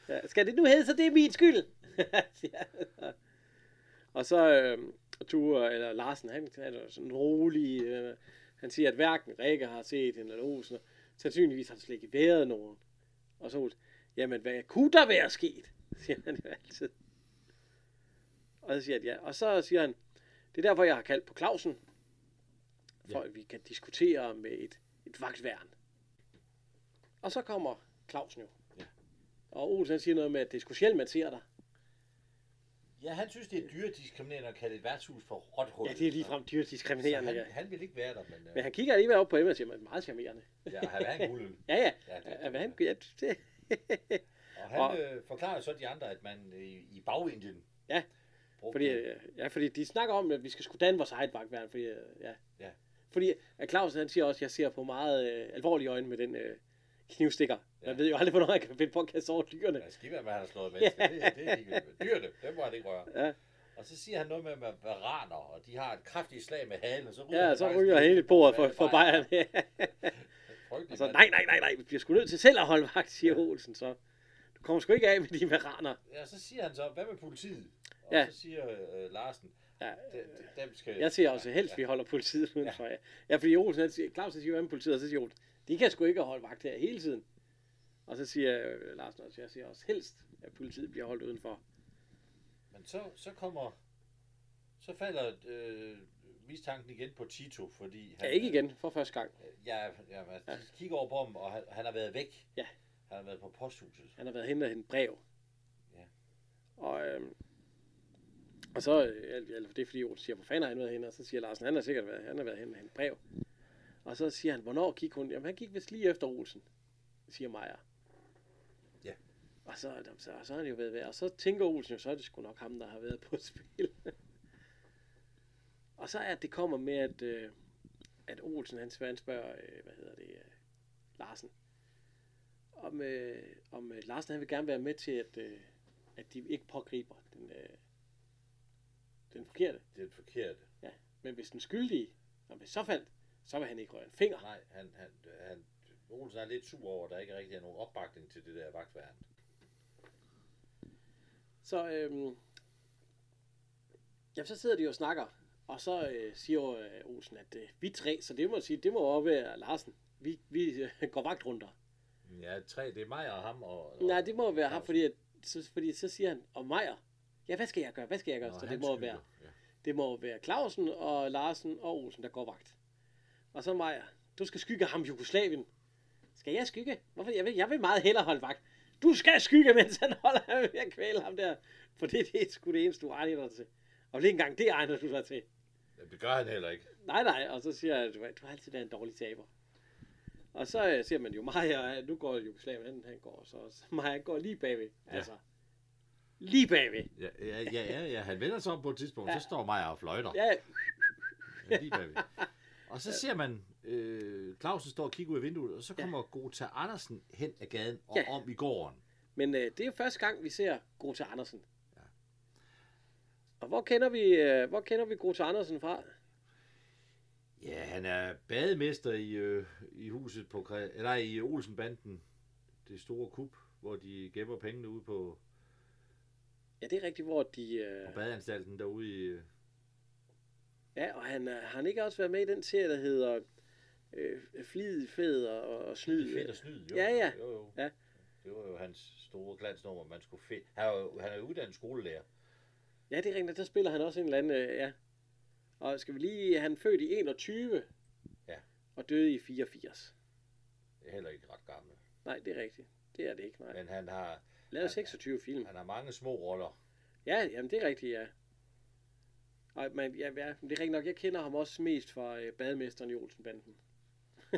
S1: Ja, skal det nu hedde, så det er min skyld. Ja. og så øh, Ture, eller Larsen, han, er sådan rolig. Øh, han siger, at hverken Rikke har set hende eller Olsen. Sandsynligvis har der slet ikke været nogen. Og så Olsen, jamen hvad kunne der være sket? Siger han jo altid. Og så siger han, ja. Og så siger han, det er derfor, jeg har kaldt på Clausen. For
S2: Ja.
S1: at vi kan diskutere med et, et vagtværn. Og så kommer Clausen jo.
S2: Ja.
S1: Og Olsen siger noget med, at det er sgu sjældent, man ser dig.
S2: Ja, han synes, det er dyrediskriminerende at kalde et værtshus for rothul.
S1: Ja, det er ligefrem dyrdiskriminerende.
S2: han, han vil ikke være der, men,
S1: Men han kigger alligevel op på Emma og siger, at meget charmerende.
S2: ja, han er en guldøl.
S1: Ja, ja.
S2: Ja, det-
S1: ja, han, ja, det,
S2: Og han
S1: Og-
S2: øh, forklarer så de andre, at man øh, i Bagindien...
S1: Ja,
S2: brugte-
S1: fordi, øh, ja, fordi de snakker om, at vi skal skulle danne vores eget vagtværn. Fordi, øh, ja.
S2: Ja.
S1: fordi at Claus han siger også, at jeg ser på meget øh, alvorlige øjne med den øh, knivstikker. Man
S2: Ja.
S1: ved jo aldrig, hvornår jeg kan finde på at kaste over dyrene.
S2: Ja, skidt være, hvad han har slået mennesker. Det, det er ikke Dyrene, dem må han ikke røre.
S1: Ja,
S2: Og så siger han noget med, med varaner, og de har et kraftigt slag med halen, og så ryger
S1: ja så ryger hele bordet for, for
S2: Bayern.
S1: Og så,
S2: mand.
S1: nej, nej, nej, nej, vi bliver sgu nødt til selv at holde vagt, siger Olsen så. Du kommer sgu ikke af med de varaner.
S2: Ja, så siger han så, hvad med politiet? Og
S1: Ja.
S2: så siger øh, Larsen,
S1: Ja,
S2: "De- de- dem skal...
S1: Jeg siger også helst, vi holder politiet udenfor. Ja. ja, fordi Olsen, han siger, Claus han siger, hvad med politiet? Og så siger Olsen, de kan sgu ikke holde vagt her hele tiden. Og så siger øh, Larsen også, jeg siger også helst, at politiet bliver holdt udenfor.
S2: Men så, så kommer... Så falder øh, mistanken igen på Tito, fordi...
S1: Ja, ikke igen, for første gang.
S2: Ja, ja, ja. de kigger over på ham, og han, han har været væk.
S1: Ja.
S2: Han har været på posthuset.
S1: Han har været hen og hentet brev.
S2: Ja.
S1: Og, øh, og så, øh, eller det er fordi Olsen siger, hvor fanden har han været hen? Og så siger Larsen, han har sikkert været, han har været hen og hentet brev. Og så siger han, hvornår gik hun? Jamen, han gik vist lige efter Olsen, siger Maja.
S2: Ja.
S1: Og så, så, så har han jo været ved. Og så tænker Olsen jo, så er det sgu nok ham, der har været på spil. Og så er det kommer med, at, øh, at Olsen, han, han spørger, øh, hvad hedder det, øh, Larsen, om, øh, om øh, Larsen han vil gerne være med til, at, øh, at de ikke pågriber den, øh, den forkerte.
S2: Det er det forkerte.
S1: Ja. Men hvis den skyldige, når hvis så faldt, så vil han ikke røre en finger.
S2: Nej, han, han, han, Olsen er lidt sur over, at der ikke rigtig er nogen opbakning til det der vagtværn.
S1: Så, øhm, jamen, så sidder de og snakker, og så øh, siger øh, Olsen, at øh, vi tre, så det må sige, det må også være Larsen. Vi, vi øh, går vagtrunder.
S2: Ja, tre, det er mig og ham. Og, og
S1: Nej, det må være ham, fordi, at, så, fordi så siger han, og Meier, ja, hvad skal jeg gøre, hvad skal jeg gøre?
S2: Nå,
S1: så det må
S2: skylder.
S1: være,
S2: Ja.
S1: det må være Clausen og Larsen og Olsen, der går vagt. Og så Meier, du skal skygge ham Jugoslavien. Skal jeg skygge? Hvorfor? Jeg vil, jeg vil meget hellere holde vagt. Du skal skygge, mens han holder han ved at kvæle ham der. For det, det er sgu det eneste, du egner dig til. Og ikke engang det egner du dig til.
S2: Jamen, det gør han heller ikke.
S1: Nej, nej. Og så siger jeg, du, du har altid været en dårlig taber. Og så øh, siger man jo, Maja, nu går Jugoslavien, han, han går så, så Maja går lige bagved. Ja. Altså, lige bagved.
S2: Ja, ja, ja, ja, ja. han vender sig om på et tidspunkt,
S1: Ja.
S2: så står mig og fløjter.
S1: Ja,
S2: Ja, lige bagved. Og så ser man, øh, Clausen står og kigger ud af vinduet, og så
S1: Ja.
S2: kommer Gota Andersen hen ad gaden og
S1: Ja.
S2: om i gården.
S1: men øh, det er jo første gang, vi ser Grota Andersen.
S2: Ja.
S1: Og hvor kender vi, øh, hvor kender vi Grota Andersen fra?
S2: Ja, han er bademester i, øh, i huset på, eller i Olsenbanden. Det store kup, hvor de gemmer pengene ude på,
S1: Ja, det er rigtigt, hvor de... Øh,
S2: på badeanstalten derude i... Øh,
S1: ja, og han, øh, har han ikke også været med i den serie, der hedder øh, Flid, Fed og, og Snyd?
S2: fedt og snyd, jo.
S1: Ja, ja.
S2: Jo, jo.
S1: Ja.
S2: Det var jo hans store glansnummer, man skulle fedt. Han er jo han er uddannet skolelærer.
S1: Ja, det er rigtigt. Der spiller han også en eller anden, øh, ja. Og skal vi lige, han født i 21.
S2: Ja.
S1: Og døde i 84.
S2: Det er heller ikke ret gammel.
S1: Nej, det er rigtigt. Det er det ikke, nej.
S2: Men han har,
S1: Lavet 26 film.
S2: han har mange små roller.
S1: Ja, jamen det er rigtigt, ja. Og, men, ja, ja, det er rigtigt nok. Jeg kender ham også mest fra øh, bademesteren i Olsenbanden.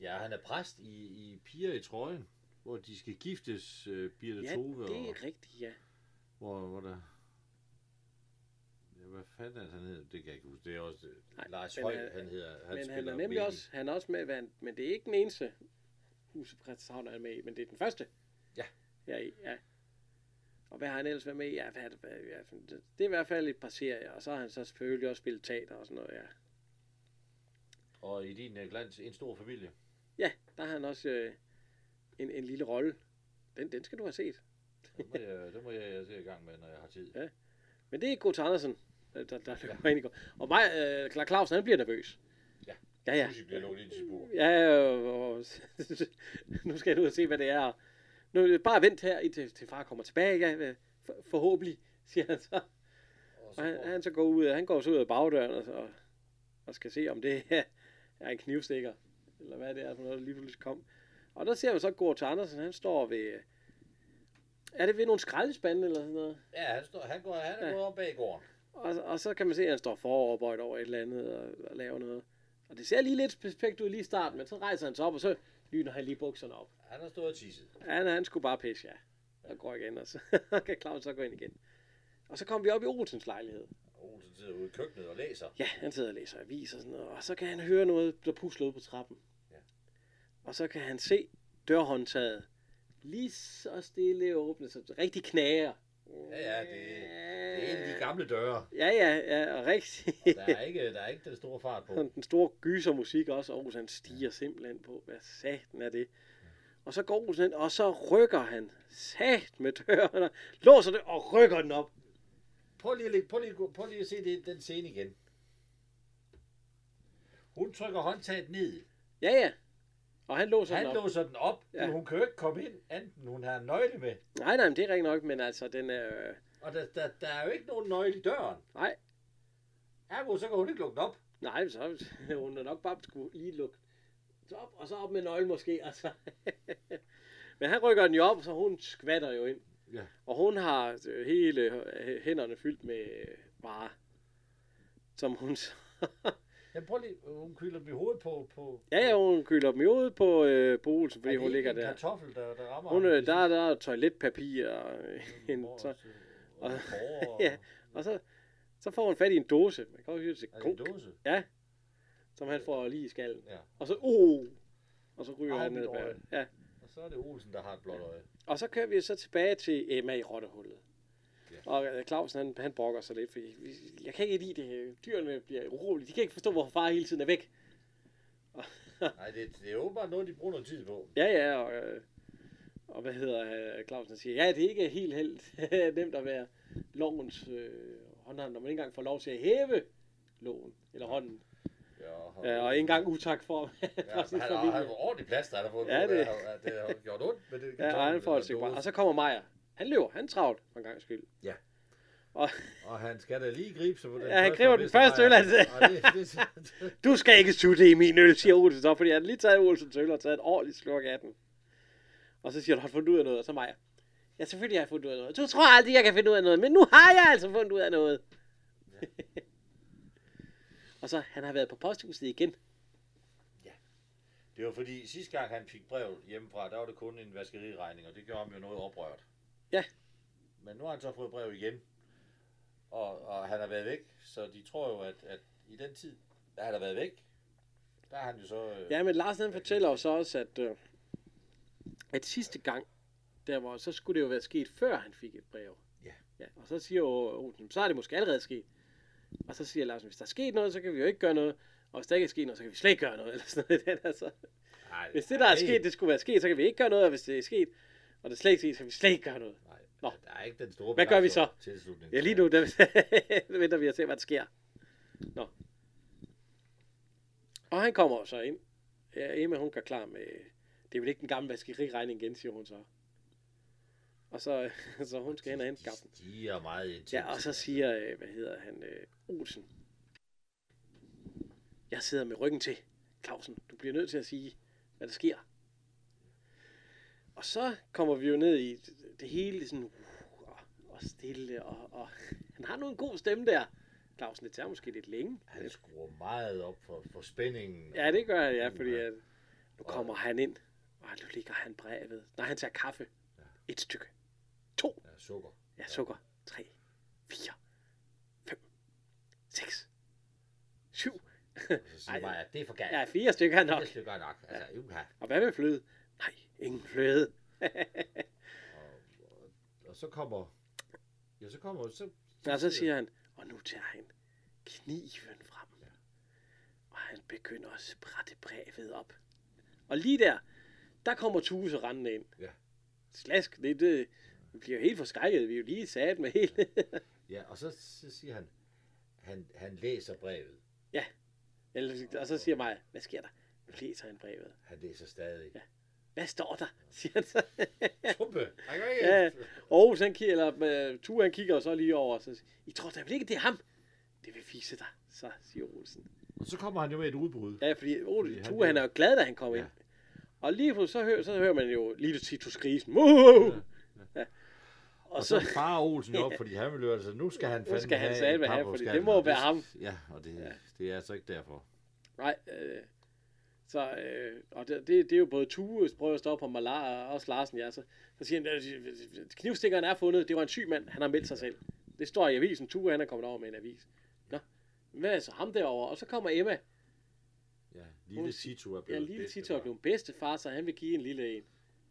S2: Ja, han er præst i, i Piger i trøjen, hvor de skal giftes, øh, Birte
S1: Ja,
S2: Tove,
S1: det
S2: og
S1: er rigtigt, ja.
S2: hvor, hvor der... Ja, hvad fanden er det, han hedder? Det kan jeg ikke huske. Det er også
S1: Nej,
S2: Lars Høj,
S1: han-
S2: han hedder. Han
S1: men han er nemlig også, han er også med, men det er ikke den eneste huset Christianshavn, han er med i, men det er den første.
S2: Ja.
S1: Ja, i- ja. Og hvad har han ellers været med i? Ja, hvad, det, hvad, ja, det, er i hvert fald et par serier, og så har han så selvfølgelig også spillet teater og sådan noget, ja.
S2: Og i din uh, glans, en stor familie.
S1: Ja, der har han også øh, en, en lille rolle. Den, den skal du have set.
S2: Det må jeg, det må jeg se i gang med, når jeg har tid.
S1: Ja. Men det er Gota Andersen, der, der, der, ind i går. Og mig, øh, Clausen, han bliver nervøs.
S2: Ja.
S1: Ja, ja.
S2: Pludselig bliver lukket ind til bur.
S1: Ja, og, og, nu skal jeg ud og se, hvad det er. Nu, bare vent her, indtil til far kommer tilbage. Ja, for, forhåbentlig, siger han så.
S2: Og
S1: han, han så går ud, han går så ud af bagdøren og, og, og skal se, om det er en knivstikker, eller hvad det er for noget, der lige pludselig kom. Og der ser man så går til Andersen, han står ved, er det ved nogle skraldespande eller sådan noget?
S2: ja, han, står, han, går, han er
S1: Ja.
S2: gået om bag gården.
S1: Og, og så kan man se, at han står foroverbøjet over et eller andet og, og laver noget. Og det ser lige lidt suspekt ud lige i starten, men så rejser han sig op, og så lyner han lige bukserne op.
S2: Han har stået og tisset.
S1: Han, han skulle bare pisse, ja. Og går igen, og så kan Claus så gå ind igen. Og så kommer vi op i Olsens lejlighed.
S2: Og Olsen sidder ude i køkkenet og læser.
S1: Ja, han sidder og læser avis og sådan noget. Og så kan han høre noget, der pusler ud på trappen.
S2: Ja.
S1: Og så kan han se dørhåndtaget lige så stille åbne, det rigtig knager.
S2: Ja, ja, det, det er en af de gamle døre.
S1: Ja, ja, ja, og rigtig.
S2: Der er ikke, der er ikke den store fart på.
S1: Den store gysermusik også, og han stiger simpelthen på. Hvad satan er det? Og så går Olsen ind, og så rykker han sat med døren, og låser det og rykker den op.
S2: Prøv lige, prøv lige, prøv lige at se det, den scene igen. Hun trykker håndtaget ned.
S1: Ja, ja. Og han låser
S2: Han
S1: den op.
S2: låser den op,
S1: Ja.
S2: men hun kan jo ikke komme ind, enten hun har en nøgle med.
S1: Nej, nej, men det er rigtigt nok, men altså, den er... Øh,
S2: Og der, der, der er jo ikke nogen nøgle i døren.
S1: nej,
S2: Ergo, så kan hun ikke lukke den op.
S1: nej, så hun er nok bare skulle lige lukke så op, og så op med nøglen måske, altså. men han rykker den jo op, så hun skvatter jo ind.
S2: Ja.
S1: Og hun har øh, hele øh, hænderne fyldt med øh, varer, som hun så...
S2: Ja, prøv lige, hun kylder dem i hovedet på... på
S1: ja, ja, hun køler dem i hovedet på, øh, på Olsen, fordi hun ligger
S2: en
S1: der.
S2: kartoffel, der, der rammer
S1: Hun,
S2: ham til
S1: der, der er toiletpapir og, en, så,
S2: Og,
S1: og-
S2: og,
S1: ja. og så, Så får han fat i en dåse. Man kan også høre det til
S2: Er det en dåse?
S1: Ja. Som han får lige i skallen.
S2: Ja.
S1: Og så, uh, og så ryger
S2: Au,
S1: han ned bag. Ja.
S2: Og så er det Olsen, der har et blåt øje.
S1: Og så kører vi så tilbage til Emma i rottehullet.
S2: Ja.
S1: Og øh, Clausen, han, han brokker sig lidt, fordi vi- jeg kan ikke lide det. Dyrene bliver urolige. De kan ikke forstå, hvorfor far hele tiden er væk.
S2: Nej, det, det er åbenbart noget, de bruger noget tid på.
S1: Ja, ja, og, øh, og hvad hedder øh, Clausen siger, ja, det er ikke helt, helt nemt at være lovens øh, håndhånd, når man ikke engang får lov til at hæve loven, eller hånden.
S2: Ja, og,
S1: Ja, og ikke engang utak for,
S2: ja,
S1: for sin
S2: han, har,
S1: familie.
S2: han har ordentligt plads, han har fået.
S1: Ja,
S2: Ja,
S1: det-
S2: det, har, det har gjort ondt, men det
S1: Ja, han får et stykke brand. Og så kommer Maja. Han løber, han er travlt for en gang skyld.
S2: Ja.
S1: Og
S2: Og han skal da lige gribe sig på den
S1: Ja, han griber den første øl, han-
S2: det, det, det,
S1: du skal ikke sutte i min øl, siger Olsen så, fordi han har lige taget Olsens øl og taget et ordentligt slurk af den. Og så siger du, har du fundet ud af noget? Og så Maja. Ja, selvfølgelig har jeg fundet ud af noget. Du tror aldrig, jeg kan finde ud af noget, men nu har jeg altså fundet ud af noget. og så, han har været på posthuset igen.
S2: det var fordi, sidste gang han fik brev hjemmefra, der var det kun en vaskeriregning, og det gjorde ham jo noget oprørt.
S1: Ja.
S2: Men nu har han så fået brev igen, og, og han har været væk, så de tror jo, at, at i den tid, da han har været væk, der har han jo så... Øh,
S1: Ja, men Larsen han fortæller jo så også, at, øh, at sidste gang, der hvor, så skulle det jo være sket, før han fik et brev.
S2: Ja.
S1: ja og så siger jo Olsen, så er det måske allerede sket. Og så siger Larsen, hvis der er sket noget, så kan vi jo ikke gøre noget. Og hvis der ikke er sket noget, så kan vi slet ikke gøre noget. Eller sådan noget. Altså.
S2: nej,
S1: Hvis det, der er
S2: nej,
S1: sket, det skulle være sket, så kan vi ikke gøre noget. Og hvis det er sket, og det er slet ikke sket, så kan vi slet ikke gøre noget.
S2: Nej,
S1: Nå.
S2: der er ikke den store
S1: Hvad gør vi så? Ja, lige nu, der venter vi og ser, hvad der sker. Nå. Og han kommer så ind. Ja, Emma, hun gør klar med... Det er vel ikke den gamle vaskeriregning igen, siger hun så. Og så, så hun skal hen og hente gaffen.
S2: De er meget intense.
S1: Ja, og så siger, øh, hvad hedder han, øh, Olsen. Jeg sidder med ryggen til, Clausen. Du bliver nødt til at sige, hvad der sker. Og så kommer vi jo ned i det, hele sådan, uh, og, stille, og, og han har nu en god stemme der. Clausen, det tager måske lidt længe.
S2: Han skruer meget op for, for spændingen.
S1: Ja, det gør han, ja, fordi at, nu kommer han ind, og nu ligger han brevet. Nej, han tager kaffe. Et stykke. To.
S2: Ja, sukker.
S1: Ja, sukker. 3, 4, 5, 6, 7.
S2: Og så siger at det er for galt.
S1: Ja, fire stykker er nok.
S2: Det stykker er nok. Altså, uha.
S1: Og hvad med fløde? Nej, ingen fløde.
S2: Og, og, og, så kommer... Ja, så kommer... Så,
S1: Og så siger han, og nu tager han kniven frem. Og han begynder at sprætte brevet op. Og lige der, der kommer Tuse rendende ind.
S2: Ja.
S1: Slask, det, det, vi bliver jo helt forskrækket. Vi er jo lige sat med hele.
S2: Ja, og så, så siger han, han, han læser brevet.
S1: Eller- og så siger mig, hvad sker der? Nu læser han brevet.
S2: Han læser stadig.
S1: Ja. Hvad står der? Siger han så.
S2: Han ikke...
S1: Ja. Og han kigger, eller uh, Tue han kigger så lige over, og så siger, I tror da vel ikke, det er ham? Det vil fise dig, så siger Olsen.
S2: Og så kommer han jo med et udbrud.
S1: Ja, fordi Ole,
S2: Fordi han
S1: Tue, han
S2: bliver-
S1: er jo glad, da han kommer
S2: Ja.
S1: ind. Og lige pludselig, så hører, så hører man jo lige Titus Grisen. Muh! Ja. Og,
S2: Og
S1: så,
S2: så farer Olsen op, fordi han vil jo altså, nu skal han fandme
S1: skal han
S2: have et
S1: have, fordi det må være ham.
S2: Ja, og det,
S1: Ja.
S2: det er altså ikke derfor.
S1: nej, øh, så, øh, og det, det, det, er jo både Tue, prøver at stoppe på Malar, og også Larsen, ja, så, så siger han, øh, knivstikkeren er fundet, det var en syg mand, han har meldt sig selv. Det står i avisen, Tue, han er kommet over med en avis. Nå, hvad er så ham derovre? Og så kommer Emma,
S2: Ja, lille
S1: Hun-
S2: Tito er
S1: Ja,
S2: blevet
S1: lille
S2: bedstefar.
S1: Tito er blevet bedstefar, så han vil give en lille en.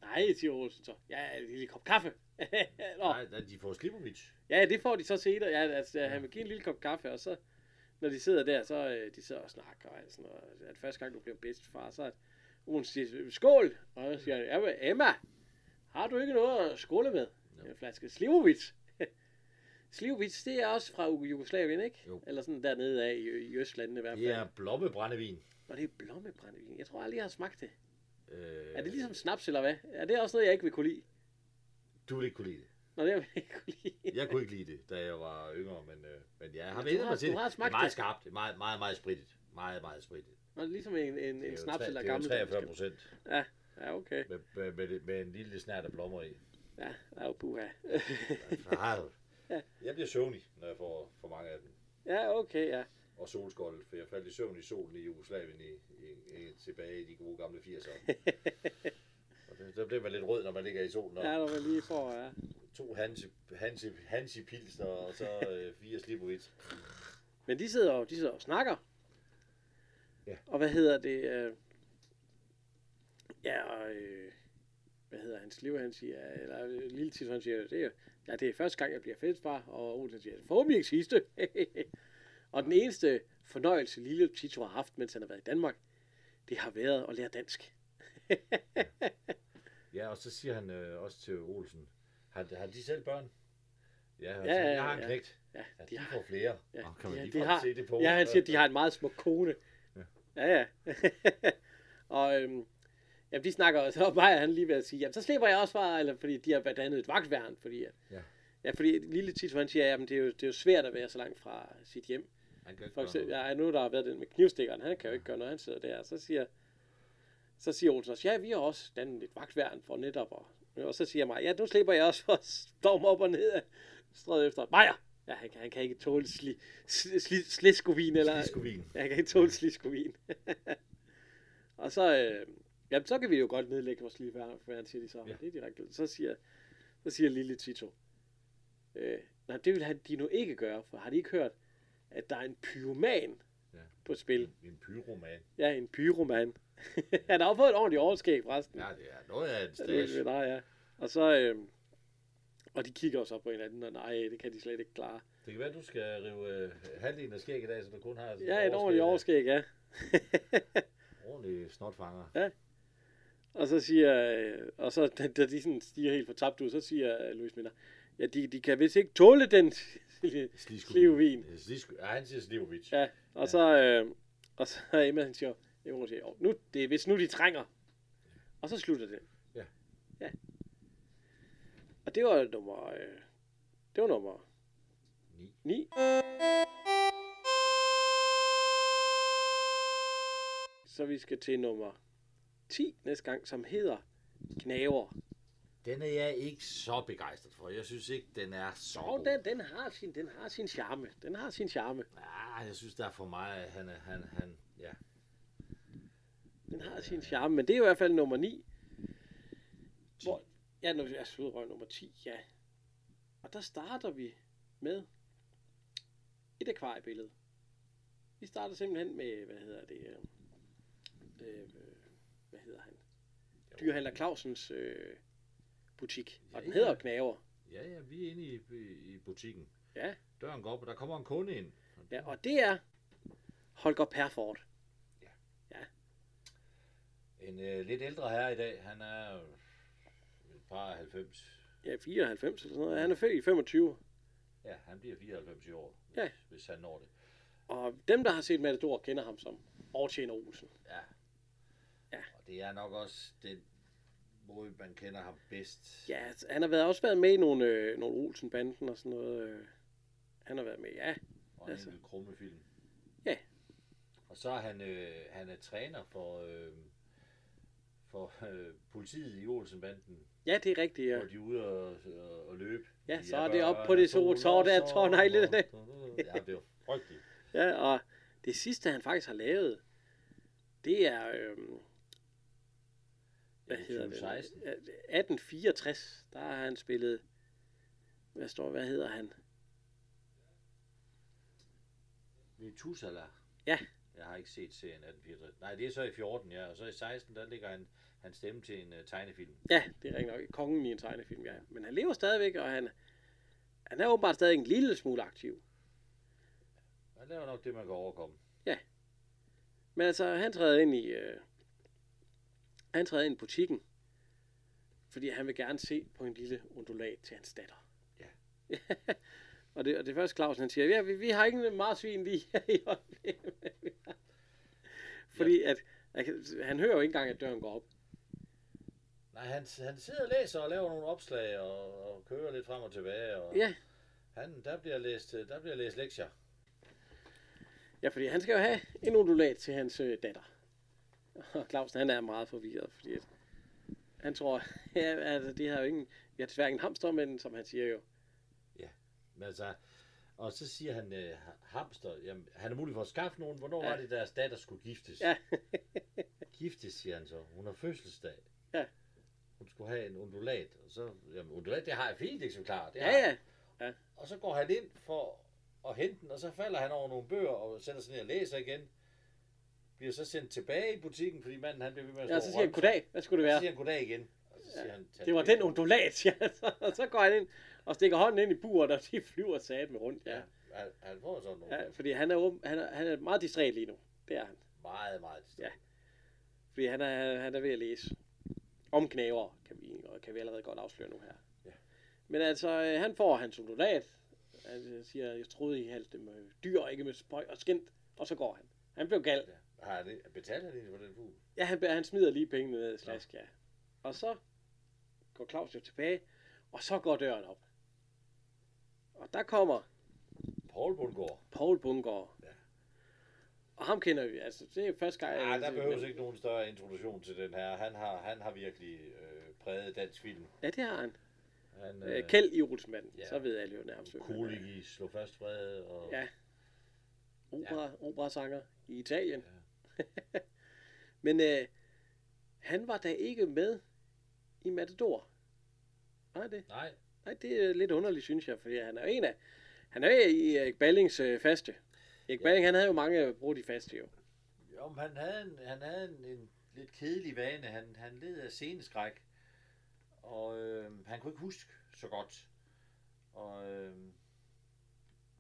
S1: Nej, siger Olsen så. Ja, en lille kop kaffe. Nå,
S2: Nej, de får Slivovic.
S1: ja, det får de så senere. Ja, altså, ja. han vil give en lille kop kaffe, og så, når de sidder der, så øh, de sidder og snakker. Og sådan noget. At første gang, du bliver bedstefar, så er Olsen siger, skål! Og så siger men Emma, har du ikke noget at skåle med?
S2: Jo.
S1: En flaske Slivovic. Slivovic, det er også fra Jugoslavien, ikke?
S2: Jo.
S1: Eller sådan dernede af i, i Østlandene i hvert fald.
S2: Det er blommebrændevin.
S1: Og det er blommebrændevin. Jeg tror aldrig, jeg har smagt det.
S2: Øh,
S1: Er det ligesom snaps, eller hvad? Er det også noget, jeg ikke vil kunne lide?
S2: Du vil ikke kunne lide det.
S1: Nå, det vil jeg ikke kunne lide.
S2: Jeg kunne ikke lide det, da jeg var yngre, men, øh, men jeg har
S1: har-
S2: mig til det. Det er meget skarpt. Det er meget, meget, meget spritet. Meget, meget spritet.
S1: Nå, det er ligesom en, en, en snaps eller
S2: Det er jo
S1: gammel.
S2: 43 procent
S1: Ja, okay.
S2: med, med, med, med, en lille snært af blommer i.
S1: Ja, jo puha. Ja.
S2: Jeg bliver søvnig, når jeg får for mange af dem.
S1: ja, okay, ja.
S2: Og solskold, for jeg faldt i søvn i solen i Jugoslavien i, i, i, tilbage i de gode gamle 80'ere. så bliver man lidt rød, når man ligger i solen. Og,
S1: Ja, når man lige får, ja.
S2: To Hansi, Hansi, Hansi Pilsner, og så øh, fire Slibovic.
S1: Men de sidder og, de sidder og snakker.
S2: Ja.
S1: Og hvad hedder det? Øh, ja, og, øh, hvad hedder hans liv, han siger, eller øh, lille Tito, han siger, det er, ja, det er første gang, jeg bliver fællesfar, og Olsen siger, forhåbentlig ikke sidste. og den eneste fornøjelse, lille Tito har haft, mens han har været i Danmark, det har været at lære dansk.
S2: Ja, og så siger han øh, også til Olsen, har, har de selv børn? Ja, og
S1: Ja,
S2: så,
S1: ja,
S2: jeg har en
S1: ja.
S2: knægt.
S1: Ja,
S2: Ja,
S1: de
S2: de
S1: har,
S2: får flere.
S1: ja,
S2: Nå, kan
S1: de,
S2: man
S1: har-
S2: lige
S1: de
S2: har, se det på.
S1: ja, han siger, de har en meget smuk kone.
S2: Ja.
S1: Ja, ja. og øhm, jamen, de snakker, og så var han lige ved at sige, jamen, så slipper jeg også fra, eller fordi de har blandt andet et vagtværn, fordi at,
S2: Ja.
S1: ja, fordi lille Tito, han siger, jamen, det er, jo, det er jo svært at være så langt fra sit hjem.
S2: Han kan ikke
S1: For
S2: gøre
S1: eksempel,
S2: noget.
S1: ja, nu der har været den med knivstikkeren, han kan jo ikke gøre noget, han sidder der, så siger, så siger Olsen også, ja, vi har også dannet et vagtværn for netop, og, og så siger mig, ja, nu slipper jeg også for at storme op og ned af strøget efter Maja. Ja, han kan, han kan ikke tåle sli, sli, sli, sliskovin, eller,
S2: Sliskovin.
S1: Ja, jeg kan ikke tåle sliskovin. og så, øh, jamen, så kan vi jo godt nedlægge vores lige værn, siger de så.
S2: Ja.
S1: Det er direkte. Så siger, så siger lille Tito, øh, nej, det vil han de nu ikke gøre, for har de ikke hørt, at der er en pyroman. På spil?
S2: En pyroman.
S1: Ja, en pyroman. han har jo fået et ordentligt overskæg, forresten.
S2: Ja, det er noget af en
S1: Ja, det
S2: stas.
S1: ved jeg, ja. Og så, øh, og de kigger jo så på hinanden, og nej, det kan de slet ikke klare.
S2: Det kan være, du skal rive øh, halvdelen af skæg i dag, så du kun har et
S1: Ja, et ordentligt overskæg, ja.
S2: Ordentlig snotfanger.
S1: Og så siger, øh, og så da, da de sådan stiger helt fortabt ud, så siger øh, Louis Minder, ja, de, de kan vist ikke tåle den slivvin.
S2: Slisko. Ja, han siger Slivovic.
S1: Ja, og så, øh, og så er Emma, han siger, Emma hun siger, "Åh, nu, det er hvis nu de trænger. Og så slutter det.
S2: Ja.
S1: Ja. Og det var nummer, øh, det var nummer
S2: Ni.
S1: 9. Så vi skal til nummer 10 næste gang, som hedder Knaver.
S2: Den er jeg ikke så begejstret for. Jeg synes ikke, den er så
S1: Og
S2: god.
S1: den, den, har sin, den har sin charme. Den har sin charme.
S2: Ja, jeg synes, der er for meget. Han, er- han, han, ja.
S1: Den har sin charme, men det er jo i hvert fald nummer 9.
S2: 10.
S1: Hvor, ja, nu er slutrøg nummer 10, ja. Og der starter vi med et akvariebillede. Vi starter simpelthen med, hvad hedder det, øh, øh, hvad hedder han? Dyrhandler Clausens øh, butik. Og den
S2: Ja,
S1: hedder
S2: ja.
S1: Knaver.
S2: Ja, ja, vi er inde i, i, butikken.
S1: Ja.
S2: Døren går op, og der kommer en kunde ind.
S1: ja, og det er Holger Perfort.
S2: En øh, lidt ældre herre i dag. Han er et par af 90.
S1: Ja, 94 eller sådan noget. Han er født i 25.
S2: Ja, han bliver 94 i år, hvis,
S1: Ja.
S2: hvis han når det.
S1: Og dem, der har set Matador, kender ham som Overtjener Olsen.
S2: Ja.
S1: Ja.
S2: Og det er nok også den måde, man kender ham bedst.
S1: Ja, altså, han har været, også været med i nogle, øh, nogle Olsen-banden og sådan noget. Øh. Han har været med, ja.
S2: Og en
S1: altså.
S2: enkelt krumme film.
S1: Ja.
S2: Og så er han, øh, han er træner for, øh, for øh, politiet i Olsenbanden,
S1: Ja, det er rigtigt,
S2: ja. hvor de er ude og, og, og løbe.
S1: Ja,
S2: De
S1: så er det oppe på det så- tårn der, tårnegle.
S2: sommer. Ja, det er frygteligt.
S1: Ja, og det sidste, han faktisk har lavet, det er, øhm, hvad hedder det?
S2: 2016.
S1: Ja, 1864, der har han spillet, hvad står, hvad hedder han?
S2: Det Tusala.
S1: Ja.
S2: Jeg har ikke set serien 1864. Nej, det er så i 14, ja. Og så i 16, der ligger han, han stemme til en uh, tegnefilm.
S1: Ja, det er rigtig nok. Kongen i en tegnefilm, ja. Men han lever stadigvæk, og han, han er åbenbart stadig en lille smule aktiv.
S2: Han laver nok det, man kan overkomme.
S1: Men altså, han træder ind i, øh, han træder ind i butikken, fordi han vil gerne se på en lille undulat til hans datter.
S2: Ja.
S1: og, det, og det første Clausen, han siger, ja, vi, vi har ikke en marsvin lige her i øjeblikket. fordi at, at, han hører jo ikke engang, at døren går op.
S2: Nej, han, han sidder og læser og laver nogle opslag og, og kører lidt frem og tilbage. Og
S1: Ja,
S2: han, der, bliver læst, der bliver læst lektier.
S1: ja, fordi han skal jo have en undulat til hans øh, datter. Og Clausen, han er meget forvirret, fordi at, han tror, ja, altså, det har jo ingen, vi har desværre ingen hamster, men som han siger jo,
S2: Men altså, og så siger han, øh, hamster, jamen, han er mulig for at skaffe nogen. Hvornår
S1: Ja.
S2: ja. var det, deres datter skulle giftes?
S1: Ja.
S2: giftes, siger han så. Hun har fødselsdag.
S1: Ja.
S2: hun skulle have en undulat. Og så, jamen, undulat, det har jeg fint eksemplar. Det
S1: Ja,
S2: har
S1: ja.
S2: Og så går han ind for at hente den, og så falder han over nogle bøger og sætter sig ned og læser igen. Bliver så sendt tilbage i butikken, fordi manden han bliver ved med at
S1: Ja, så siger han, goddag, hvad skulle det
S2: Så
S1: være?
S2: siger han goddag igen. Og så siger han, "Tag
S1: Det var den undulat, ja. Og så går han ind og stikker hånden ind i buret, og de flyver sat med rundt, ja.
S2: Ja, han, han får sådan nogle
S1: ja fordi han er, åben, han, er, han er meget distræt lige nu. Det er han.
S2: meget, meget
S1: Ja. Fordi han er, han er ved at læse om knæver, kan vi, og kan vi allerede godt afsløre nu her.
S2: Ja.
S1: Men altså, øh, han får hans undulat. Han øh, siger, jeg troede, I halte det med dyr, ikke med spøj og skint. Og så går han. Han blev gal.
S2: Ja. Har det, betaler han egentlig for den fugl?
S1: Ja, han, han smider lige pengene ned i slask, ja. Og så går Claus jo tilbage, og så går døren op. Og der kommer
S2: Paul Bundgaard.
S1: Paul Bungård.
S2: Ja.
S1: Og ham kender vi, altså det er første gang.
S2: Ja, der behøves ikke nogen større introduktion til den her. Han har, han har virkelig øh, præget dansk film.
S1: Ja, det har han.
S2: Han,
S1: Øh, Kjeld i Olsmanden,
S2: ja.
S1: så ved alle jo nærmest. han.
S2: Kulig i Slå Fast Fred. Og,
S1: Ja. Opera, ja. operasanger i Italien. Ja. Men øh, han var da ikke med i Matador. Nej, det,
S2: Nej,
S1: nej, det er lidt underligt, synes jeg, fordi han er en af... Han er i Erik Ballings øh, faste. Erik ja. Balling, han havde jo mange brugt i faste, jo.
S2: jo, men han havde, en, han havde en, en lidt kedelig vane. Han, han led af sceneskræk. Og øh, han kunne ikke huske så godt. Og, øh,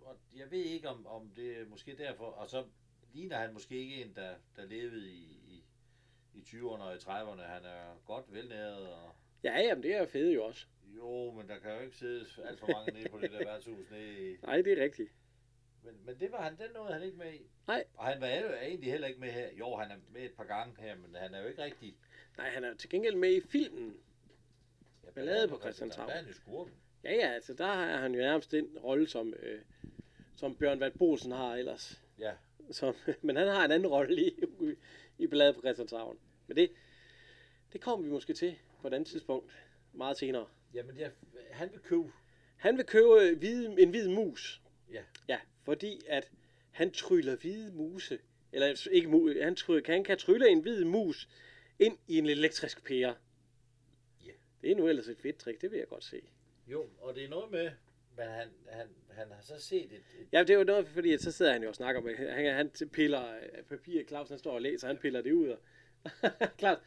S2: og jeg ved ikke, om, om det er måske derfor. Og så ligner han måske ikke en, der, der levede i, i, i 20'erne og i 30'erne. Han er godt velnæret. Og,
S1: Ja, jamen, det er fedt jo også.
S2: jo, men der kan jo ikke sidde alt for mange nede på det der værtshus nede i,
S1: Nej, det er rigtigt.
S2: Men, men det var han, den nåede han ikke med i.
S1: Nej.
S2: Og han var jo egentlig heller ikke med her. Jo, han er med et par gange her, men han er jo ikke rigtig...
S1: Nej, han er jo til gengæld med i filmen.
S2: Ja,
S1: Ballade på Christianshavn.
S2: Der er han jo skurken.
S1: Ja, ja, altså der har han jo nærmest den rolle, som, øh, som Bjørn Vald Bosen har ellers.
S2: Ja.
S1: Som, men han har en anden rolle i, i Ballade på Christianshavn. Men det, det kommer vi måske til på et andet tidspunkt, meget senere.
S2: Jamen, ja, han vil købe...
S1: Han vil købe hvide, en hvid mus.
S2: Ja.
S1: Ja, fordi at han tryller hvide muse, eller ikke mu, han, tryller, han kan trylle en hvid mus ind i en elektrisk pære.
S2: Ja.
S1: Det er nu ellers et fedt trick, det vil jeg godt se.
S2: Jo, og det er noget med... Men han, han, han har så set et... et
S1: Ja, det er jo noget, fordi at så sidder han jo og snakker med, han, han piller øh, papir, Claus han står og læser, han piller det ud. Og, Claus,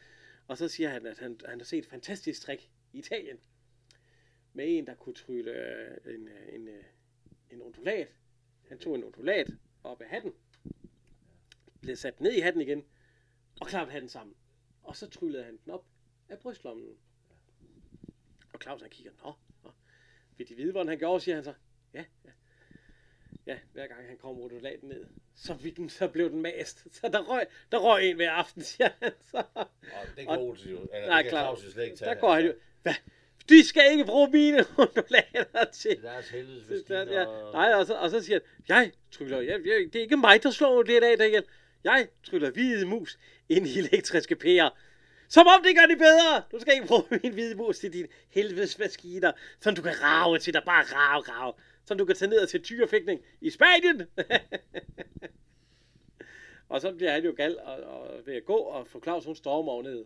S1: og så siger han, at han, han har set et fantastisk trick i Italien. Med en, der kunne trylle øh, en, øh, en, en ondulat. Han tog en ondulat op af hatten. Blev sat ned i hatten igen. Og klappede hatten sammen. Og så tryllede han den op af brystlommen. Og Claus han kigger, nå, nå. Vil de vide, hvordan han gjorde, siger han så. Ja, ja. Ja, hver gang han kom modulaten ned, så, fik den, så blev den mast. Så der røg, der røg en hver aften, siger han så.
S2: og det kan Olsen jo... Eller
S1: Nej,
S2: det kan. Claus jo slet ikke tage.
S1: Der går han jo, hvad? De skal ikke bruge mine undulater til.
S2: Det er deres helvedes
S1: ja, nej, og så, og så siger han, jeg tryller, jeg, jeg, det er ikke mig, der slår det af, Daniel. Jeg tryller hvide mus ind i elektriske pærer. Som om det gør det bedre. Du skal ikke bruge min hvide mus til dine helvedes maskiner, som du kan rave til dig. Bare rave, rave. Som du kan tage ned til tyrefægtning i Spanien. og så bliver han jo gal og, og ved at gå, og for Claus hun stormer over ned.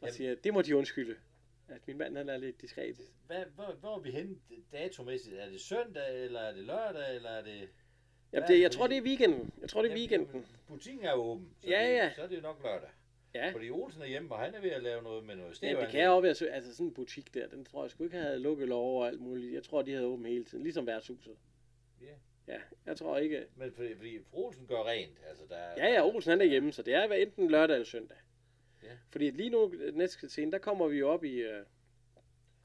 S1: Og siger, det må de undskylde. At min mand han er lidt diskret.
S2: Hvad, hvor, hvor er vi henne datomæssigt? Er det søndag, eller er det lørdag, eller er det...
S1: Jamen, det, jeg tror, det er weekenden. Jeg tror, det er weekenden.
S2: Butikken er åben, så,
S1: Ja,
S2: det,
S1: ja.
S2: så er det nok lørdag.
S1: Ja.
S2: Fordi Olsen er hjemme, og han er ved at lave noget med noget
S1: Ja, det kan jeg også være sø- Altså sådan en butik der, den tror jeg sgu ikke havde lukket lov og alt muligt. Jeg tror, de havde åbent hele tiden, ligesom værtshuset.
S2: Ja.
S1: Ja, jeg tror ikke.
S2: Men fordi, fordi Olsen gør rent, altså der er...
S1: Ja, ja, Olsen han er hjemme, så det er enten lørdag eller søndag.
S2: Ja.
S1: Fordi lige nu, næste scene, der kommer vi jo op i... Øh,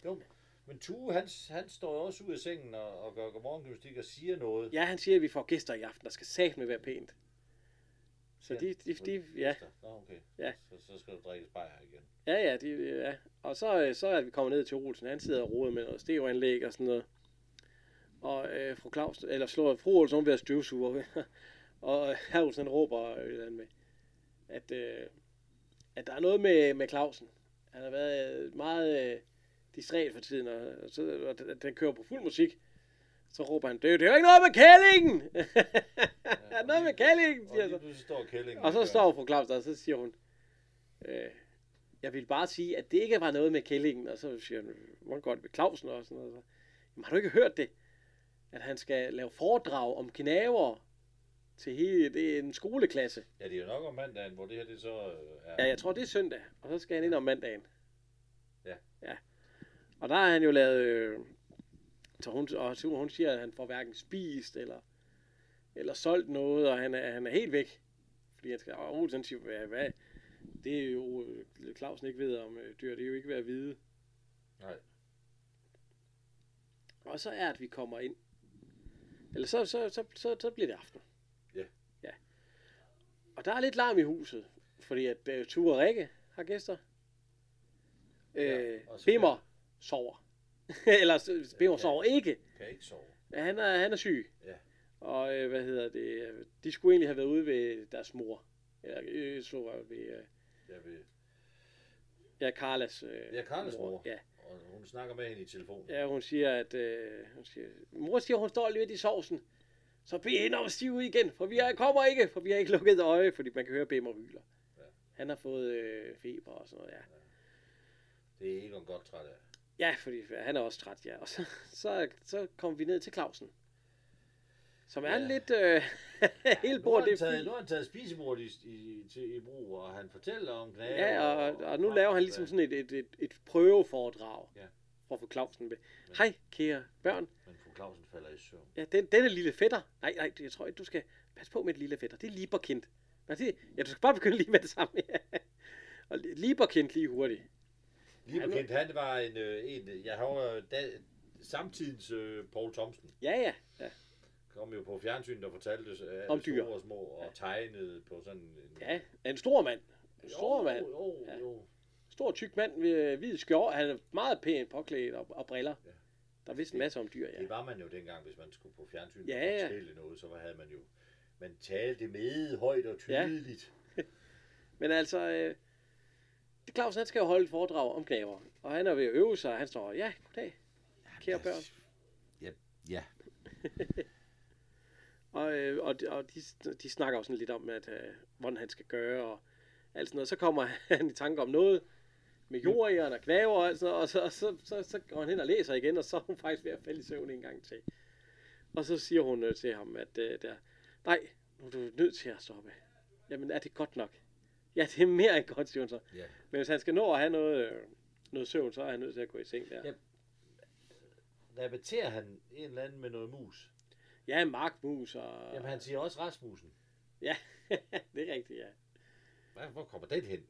S2: Jo, men Tue, han, han står også ud af sengen og, og gør godmorgymnastik og siger noget.
S1: ja, han siger, at vi får gæster i aften, der skal sagt med være pænt. Så
S2: Ja,
S1: de, de, de, ja,
S2: Nå, okay.
S1: Ja.
S2: Så, så skal du drikke bajer igen.
S1: ja, ja, de, ja. Og så, øh, så er vi kommet ned til Olsen. Han sidder og roder med noget stereoanlæg og sådan noget. Og øh, fru Claus, eller slår fru Olsen, hun ved at støvsuge. og herr Olsen, råber øh, med, at, øh, at der er noget med, med Clausen. Han har været øh, meget øh, distræt for tiden, og, og, så, og den kører på fuld musik. Så råber han, det, det er jo ikke noget med kællingen! ja,
S2: og
S1: noget med kællingen,
S2: Og
S1: siger
S2: lige
S1: så.
S2: står kællingen.
S1: Og så står fru Claus der, og så siger hun, øh, jeg vil bare sige, at det ikke var noget med Kællingen, og så siger han, hvordan går det med Clausen og sådan noget. Så, Jamen, har du ikke hørt det? At han skal lave foredrag om knaver til hele, det er en skoleklasse.
S2: Ja, det er jo nok om mandagen, hvor det her det så øh, er...
S1: Ja, jeg tror, det er søndag, og så skal han ind om mandagen.
S2: Ja.
S1: Ja. Og der har han jo lavet, øh, så hun, og hun siger, at han får hverken spist eller, eller solgt noget, og han er, han er helt væk. Fordi han skal, og Olsen siger, hvad, hvad, det er jo, øh, Clausen ikke ved om øh, dyr, det er jo ikke ved at vide.
S2: Nej.
S1: Og så er, at vi kommer ind. Eller så, så, så, så, så bliver det aften.
S2: Ja.
S1: Ja. Og der er lidt larm i huset, fordi at uh, Ture og Rikke har gæster. Øh, Bimmer sover. Eller
S2: Ja.
S1: sover ikke.
S2: Kan ikke sove.
S1: Ja, han, er, han er syg.
S2: Ja.
S1: Og øh, hvad hedder det? øh, De skulle egentlig have været ude ved deres mor. Eller øh, så var ved øh,
S2: Jeg vil...
S1: ja, Carlas øh,
S2: Ja, Karlas mor.
S1: Ja.
S2: Og hun snakker med hende i telefonen.
S1: Ja, hun siger, at øh, hun siger, mor siger, hun står lidt i sovsen. Så bed hende om at stige ud igen, for vi er, kommer ikke, for vi har ikke lukket øje, fordi man kan høre Bimmer hyler.
S2: Ja.
S1: Han har fået øh, feber og sådan noget, ja.
S2: Det er Egon godt træt af.
S1: Ja, fordi han er også træt, ja. Og så, så, så kom vi ned til Clausen. Som er
S2: Ja.
S1: lidt øh, helt
S2: Nu har,
S1: bord,
S2: han
S1: det
S2: taget,
S1: fint.
S2: nu har han taget spisebordet i, i, til, i brug, og han fortæller om knager.
S1: Ja, og, og nu laver han ligesom sådan et, et, et, et prøveforedrag.
S2: Ja.
S1: For at få Clausen med. Hej, kære børn.
S2: Men fru Clausen falder i søvn.
S1: Ja, den, denne lille fætter. Nej, nej, jeg tror ikke, du skal passe på med et lille fætter. Det er Lieberkind. Nej, det, ja, du skal bare begynde lige med det samme. Ja. Og Lieberkind lige hurtigt.
S2: Lige
S1: Han-
S2: bekendt, han var en, øh, en jeg har da, samtidens øh, Paul Thomsen.
S1: Ja, ja. ja.
S2: Kom jo på fjernsynet og fortalte øh,
S1: Om dyr.
S2: store og små, og tegnede på sådan en...
S1: Ja, en stor mand. En stor
S2: jo,
S1: mand.
S2: Jo,
S1: Ja.
S2: jo.
S1: Stor, tyk mand med hvid skjort. Han er meget pænt påklædt og, og briller.
S2: Ja.
S1: Der vidste en masse om dyr, ja.
S2: Det var man jo dengang, hvis man skulle på fjernsynet
S1: Ja,
S2: og
S1: ja.
S2: fortælle noget, så havde man jo... Man talte med højt og
S1: Ja.
S2: tydeligt.
S1: Men altså, øh, Claus, han skal jo holde et foredrag om knaver. Og han er ved at øve sig, og han står, ja, goddag, kære børn.
S2: Ja, ja.
S1: Og, øh, og, de, og de, de snakker sådan lidt om, at, øh, hvordan han skal gøre, og alt sådan noget. Så kommer han i tanke om noget med jordæren og knaver og alt sådan noget, og så, og så, så, så går han hen og læser igen, og så er hun faktisk ved at falde i søvn en gang til. Og så siger hun øh, til ham, at øh, der, nej, nu er du nødt til at stoppe. Jamen, er det godt nok? Ja, det er mere end godt, så.
S2: ja.
S1: Men hvis han skal nå at have noget, øh, noget søvn, så er han nødt til at gå i seng der.
S2: Ja. Repeterer han en eller anden med noget mus?
S1: Ja, markmus og...
S2: Jamen, han siger også Rasmussen.
S1: Ja, det er rigtigt, ja.
S2: Hvad, hvor kommer den hen?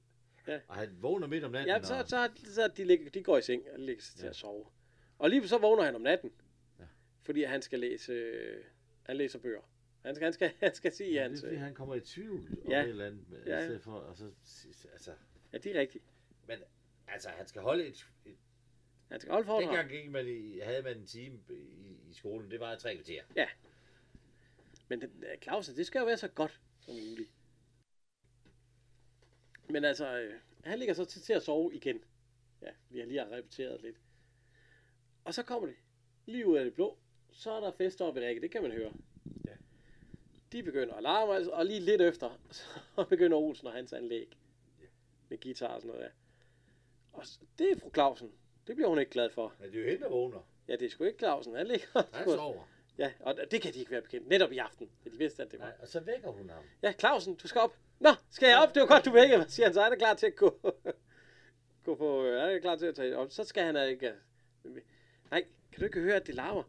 S1: Ja.
S2: Og han vågner midt om natten.
S1: Ja, så,
S2: og...
S1: så, så de, ligger, de går i seng og lægger sig til
S2: Ja.
S1: at sove. Og lige så vågner han om natten.
S2: Ja.
S1: Fordi han skal læse, øh, han læser bøger. Han skal, han skal, han skal sige
S2: Ja, det er, fordi han kommer i tvivl om
S1: Ja.
S2: et eller andet.
S1: Ja.
S2: Ja. I stedet for, og så, altså,
S1: ja, det er rigtigt.
S2: men altså, han skal holde et... et
S1: Han skal holde foredrag.
S2: dengang gik man i, havde man en time i, i skolen, det var tre kvarter.
S1: Men den, øh, Clausen, det skal jo være så godt som muligt. Men altså, øh, han ligger så til, til at sove igen. Ja, vi har lige repeteret lidt. Og så kommer det lige ud af det blå. Så er der fest oppe i Rikke, det kan man høre. De begynder at larme, altså, og lige lidt efter, så begynder Olsen og hans anlæg. Med guitar og sådan noget, ja. Og s- det er fru Clausen. Det bliver hun ikke glad for.
S2: Men det er jo hende, der vågner.
S1: Ja, det er sgu ikke Clausen. Han ligger
S2: Han sover.
S1: Ja, og det kan de ikke være bekendt. Netop i aften. De vidste, at det var.
S2: Nej, og så vækker hun ham.
S1: Ja, Clausen, du skal op. Nå, skal jeg op? Det var godt, du vækker mig, siger han. Så han er klar til at gå, gå på... øh, Han er klar til at tage op. Så skal han ikke... Nej, kan du ikke høre, at det larmer?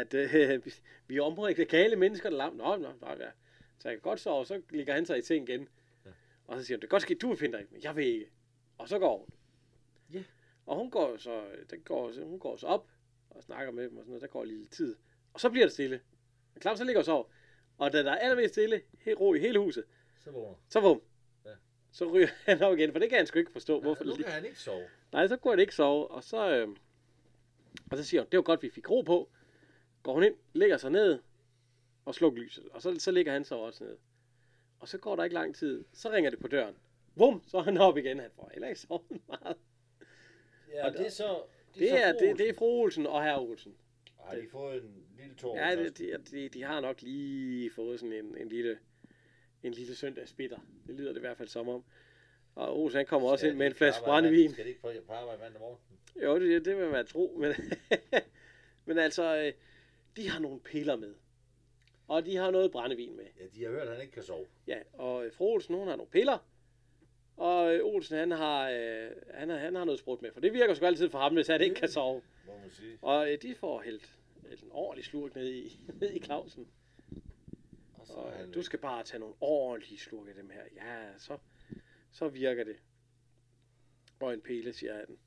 S1: At øh, vi- er omringet gale mennesker, der larmer. Nå, nå, nå, ja. Så jeg kan godt sove, så ligger han sig i ting igen.
S2: Ja.
S1: Og så siger han, det kan godt ske, du vil finde dig, men jeg vil ikke. Og så går hun.
S2: Ja.
S1: Og hun går så, den går, så- hun går så op og snakker med dem og sådan noget. Der går lidt tid. Og så bliver det stille. Men Claus han ligger og sover. Og da der er allermest stille, helt ro i hele huset,
S2: Så vågner.
S1: så.
S2: Ja.
S1: Så ryger han op igen, for det kan han sgu ikke forstå.
S2: Hvorfor
S1: Hvorfor
S2: nu kan han ikke sove.
S1: Nej, så kunne han ikke sove. Og så, øh... og så siger hun, det var godt, vi fik ro på. Går hun ind, lægger sig ned og slukker lyset. Og så, så ligger han så også ned. Og så går der ikke lang tid. Så ringer det på døren. Bum, så er han op igen. Han får heller ikke sovet meget.
S2: Ja,
S1: Og
S2: det er så...
S1: Det
S2: så
S1: er, det, det er fru Olsen og herre Olsen.
S2: Har de fået en lille tår?
S1: Ja, det, de, de, de har nok lige fået sådan en, en lille en lille søndagsbitter. Det lyder det i hvert fald som om. Og Olsen han kommer også ind med en flaske brændevin.
S2: Skal de ikke på på arbejde mandag morgen?
S1: Jo, det, det vil man tro, men, men altså, øh, de har nogle piller med. Og de har noget brændevin med.
S2: Ja, de har hørt, at han ikke kan sove.
S1: Ja, og øh, fru Olsen, hun har nogle piller. Og øh, Olsen, han har, øh, han, har, han har noget sprut med, for det virker sgu altid for ham, hvis han ikke kan sove.
S2: Må man sige.
S1: Og øh, de får hældt en ordentlig slurk ned i, ned i Clausen.
S2: Og så
S1: Og,
S2: han
S1: øh, du skal bare tage nogle ordentlige slurke af dem her. Ja, så, så virker det. Og en pille, siger han.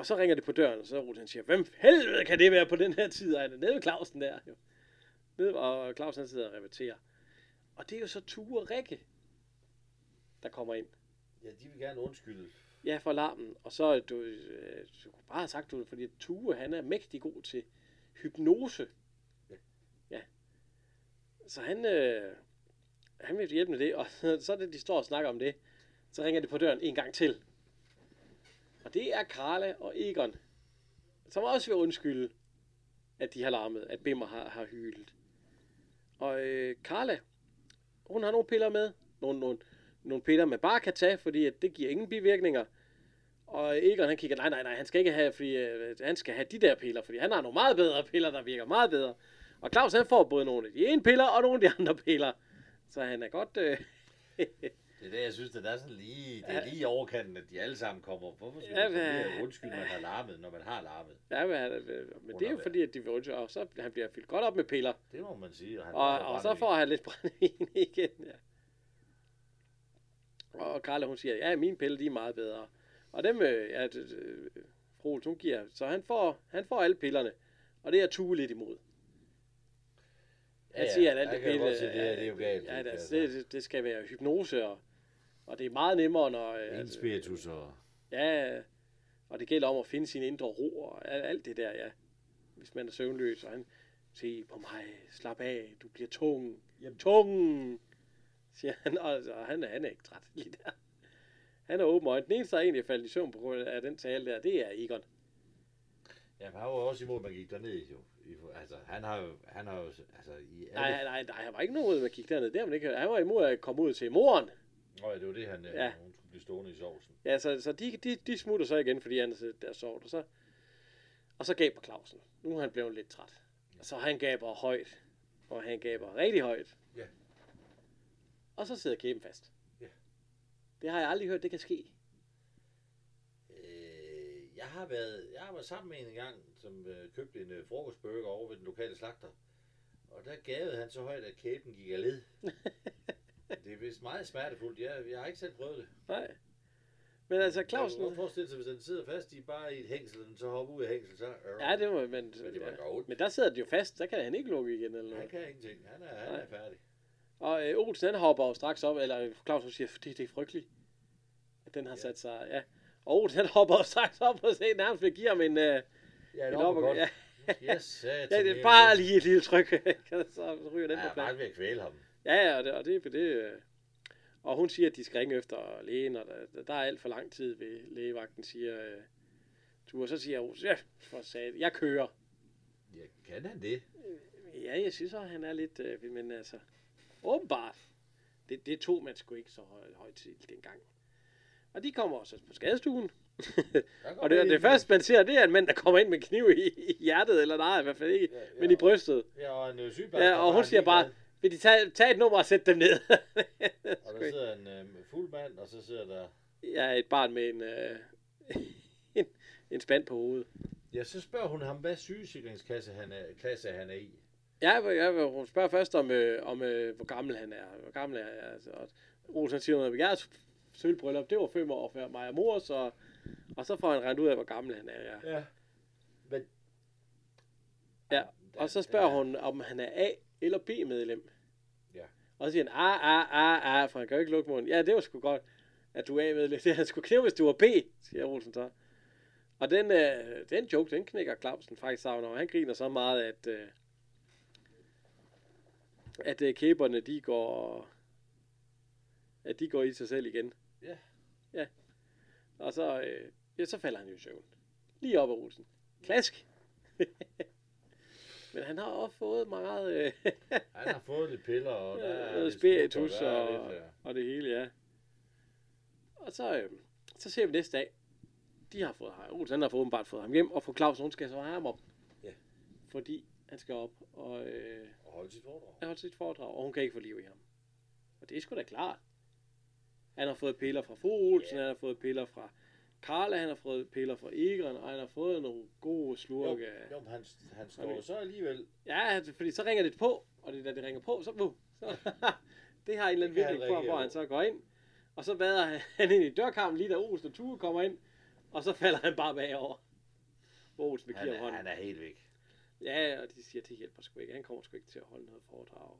S1: Og så ringer det på døren, og så Olsen siger, hvem helvede kan det være på den her tid? Og han er nede ved Clausen der. Jo. Nede, og Clausen han sidder og repeterer. Og det er jo så Ture og Rikke, der kommer ind.
S2: Ja, de vil gerne undskylde.
S1: Ja, for larmen. Og så du, øh, du kunne bare have sagt, du, fordi Tue, han er mægtig god til hypnose.
S2: Ja.
S1: Ja. Så han, øh, han vil hjælpe med det, og så er det, de står og snakker om det. Så ringer det på døren en gang til. Og det er Karla og Egon, som også vil undskylde, at de har larmet, at Bimmer har, har hylet. Og øh, Karla, hun har nogle piller med. Nogle, nogle, nogle piller, man bare kan tage, fordi at det giver ingen bivirkninger. Og Egon han kigger, nej, nej, nej, han skal ikke have, fordi øh, han skal have de der piller, fordi han har nogle meget bedre piller, der virker meget bedre. Og Claus han får både nogle af de ene piller og nogle af de andre piller. Så han er godt... Øh,
S2: Det er det, jeg synes, det er sådan lige, det er
S1: Ja.
S2: lige i overkanten, at de alle sammen kommer. Hvorfor skal
S1: Ja,
S2: man ja,
S1: hvad-
S2: undskylde, man har larmet, når man har larmet?
S1: ja, men, men det er jo fordi, at de vil undskylde, og så han bliver fyldt godt op med piller.
S2: Det må man sige. han
S1: Og, og så får han lidt brændevin igen, ja. Og Karla, hun siger, ja, mine piller, de er meget bedre. Og dem, øh, ja, Olsen, hun giver, så han får, han får alle pillerne. Og det er Tue lidt imod. Han
S2: Ja, ja,
S1: siger, at alt
S2: jeg
S1: det pille,
S2: se, det er- det er jo galt,
S1: Ja,
S2: det, altså.
S1: det, det, det skal være hypnose, og, og det er meget nemmere, når... øh,
S2: En spiritus og...
S1: Ja, og det gælder om at finde sin indre ro og alt, det der, ja. Hvis man er søvnløs, og han se på mig, slap af, du bliver tung.
S2: Jamen.
S1: Tung, siger han, og, og han, er, han er ikke træt lige der. Han er åben øjne. Den eneste, der egentlig faldt i søvn på grund af den tale der, det er Egon.
S2: Ja, han var også imod, at man gik derned, jo. I, altså, han har jo, han har jo, altså, i alle...
S1: Nej, nej, nej, han var ikke noget at kigge derned. Det har man ikke. Han var imod at komme ud til moren.
S2: Nå, ja, det var det, han,
S1: Ja.
S2: ja. hun skulle blive stående i sovsen.
S1: Ja, så, så de, de, de smutter så igen, fordi han der sover. Og så, og så gaber Clausen. Nu er han blevet lidt træt. Og så han gaber højt. Og han gaber rigtig højt.
S2: Ja.
S1: Og så sidder kæben fast.
S2: Ja.
S1: Det har jeg aldrig hørt, det kan ske.
S2: Øh, jeg har været, jeg har været sammen med en engang, som øh, købte en øh, frokostburger over ved den lokale slagter. Og der gavede han så højt, at kæben gik af led. det er vist meget smertefuldt. Jeg, jeg har ikke selv prøvet det.
S1: Nej. Men altså,
S2: Jeg
S1: Clausen...
S2: godt forestille sig, hvis den sidder fast i bare i et hængsel, den så hopper ud af hængsel, så... Øh,
S1: Ja, det må men,
S2: Men det må
S1: ja. men der sidder den jo fast, der kan han ikke lukke igen eller
S2: Han
S1: noget.
S2: kan ingenting. Han er, han er færdig.
S1: Og øh, Olsen, han hopper jo straks op, eller Claus siger, det, det er frygteligt, at den har
S2: Ja.
S1: sat sig, ja. Og Olsen, han hopper jo straks op og se, nærmest vil give ham en, øh,
S2: Ja,
S1: en op og, ja,
S2: Yes, ja,
S1: ja, det er bare lige et lille tryk, så så ryger den
S2: Ja,
S1: på
S2: jeg
S1: plads.
S2: bare ved at kvæle ham.
S1: Ja, ja, og det, og det, det øh, og hun siger, at de skal ringe efter lægen, og der, der er alt for lang tid ved lægevagten, siger øh, du, og så siger Olsen, ja, for sat, jeg kører.
S2: Ja, kan han det?
S1: Ja, jeg synes også, han er lidt, øh, men altså, åbenbart, det, det tog man sgu ikke så højt, til dengang. Og de kommer også på skadestuen, og det, det første, man ser, det er en mand, der kommer ind med kniv i, i hjertet, eller nej, i hvert fald ikke,
S2: Ja,
S1: men
S2: ja.
S1: i brystet.
S2: Ja, og en øh, sygeplejerske.
S1: Ja, og hun siger bare. Vil de tage, tage et nummer og sætte dem ned?
S2: Og der sidder en øh, fuld mand, og så sidder der...
S1: ja, et barn med en, øh, en, en spand på hovedet.
S2: Ja, så spørger hun ham, hvad sygesikringskasse han er, klasse han er i.
S1: Ja, ja, hun spørger først om, øh, om øh, hvor gammel han er. Hvor gammel er jeg? Altså, og Olsen siger noget, jeres sølvbryllup, det var fem år før mig og mor, så, og så får han regnet ud af, hvor gammel han er. Ja.
S2: Ja. Men...
S1: Ja, Og så spørger hun, om han er A- eller B-medlem.
S2: Ja.
S1: Og så siger han, ah, ah, ah, ah, for han kan jo ikke lukke munden. Ja, det var sgu godt, at du er A-medlem. Det han skulle knæve, hvis du var B, siger Olsen så. Og den, øh, den joke, den knækker Clausen faktisk savner, og han griner så meget, at, øh, at øh, kæberne, de går, at de går i sig selv igen.
S2: Ja.
S1: Ja. Og så, øh, ja, så falder han jo i søvn. Lige op af Olsen. Klask. Men han har også fået meget, øh,
S2: Han har fået lidt piller, og der er
S1: noget spiritus og,
S2: lidt, ja.
S1: og det hele, ja. Og så, øh, så ser vi næste dag, de har fået ham, Olsen han har fået, åbenbart fået ham hjem, og fru Clausen, hun skal så have ham op.
S2: Ja.
S1: Fordi han skal op og øh,
S2: Og holde sit foredrag.
S1: holde sit foredrag, og hun kan ikke få liv i ham. Og det er sgu da klart. Han har fået piller fra fru Olsen, han har fået piller fra Karla, han har fået piller fra Egeren, og han har fået nogle gode
S2: Jo,
S1: slurke. af-
S2: jo, men han, han står
S1: Okay.
S2: så alligevel...
S1: Ja, fordi så ringer det på, og det da det ringer på, så, uh, så det har en eller anden virkning for, hvor han så går ind, og så vader han, han ind i dørkarmen lige da Olsen og Tue kommer ind, og så falder han bare bagover. Hvor Olsen giver
S2: er,
S1: hånden.
S2: han er helt væk.
S1: Ja, og de siger, det hjælper sgu ikke. Han kommer sgu ikke til at holde noget foredrag.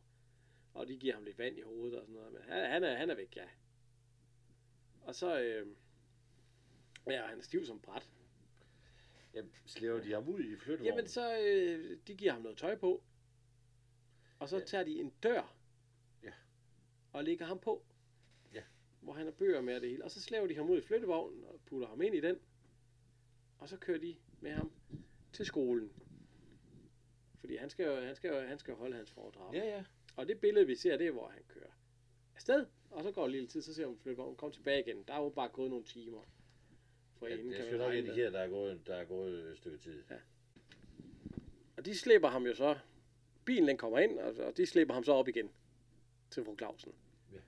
S1: Og de giver ham lidt vand i hovedet og sådan noget. Men han, han, er, han er væk, ja. Og så, øh, ja, han er stiv som bræt.
S2: Jamen, slæver de ham ud i flyttevognen?
S1: Jamen, så øh, de giver ham noget tøj på. Og så
S2: Ja.
S1: ja. tager de en dør.
S2: Ja.
S1: Og lægger ham på.
S2: Ja.
S1: Hvor han har bøger med det hele. Og så slæver de ham ud i flyttevognen og putter ham ind i den. Og så kører de med ham til skolen. Fordi han skal jo, han skal jo, han skal jo holde hans foredrag.
S2: Ja, ja.
S1: Og det billede, vi ser, det er, hvor han kører afsted. Og så går det lille tid, så ser hun flyttevognen komme tilbage igen. Der er jo bare gået nogle timer. For
S2: ja det skal nok indikere, der er gået, der er gået et stykke tid.
S1: Ja. Og de slipper ham jo så. Bilen den kommer ind, og, og de slipper ham så op igen til fru Clausen.
S2: Ja.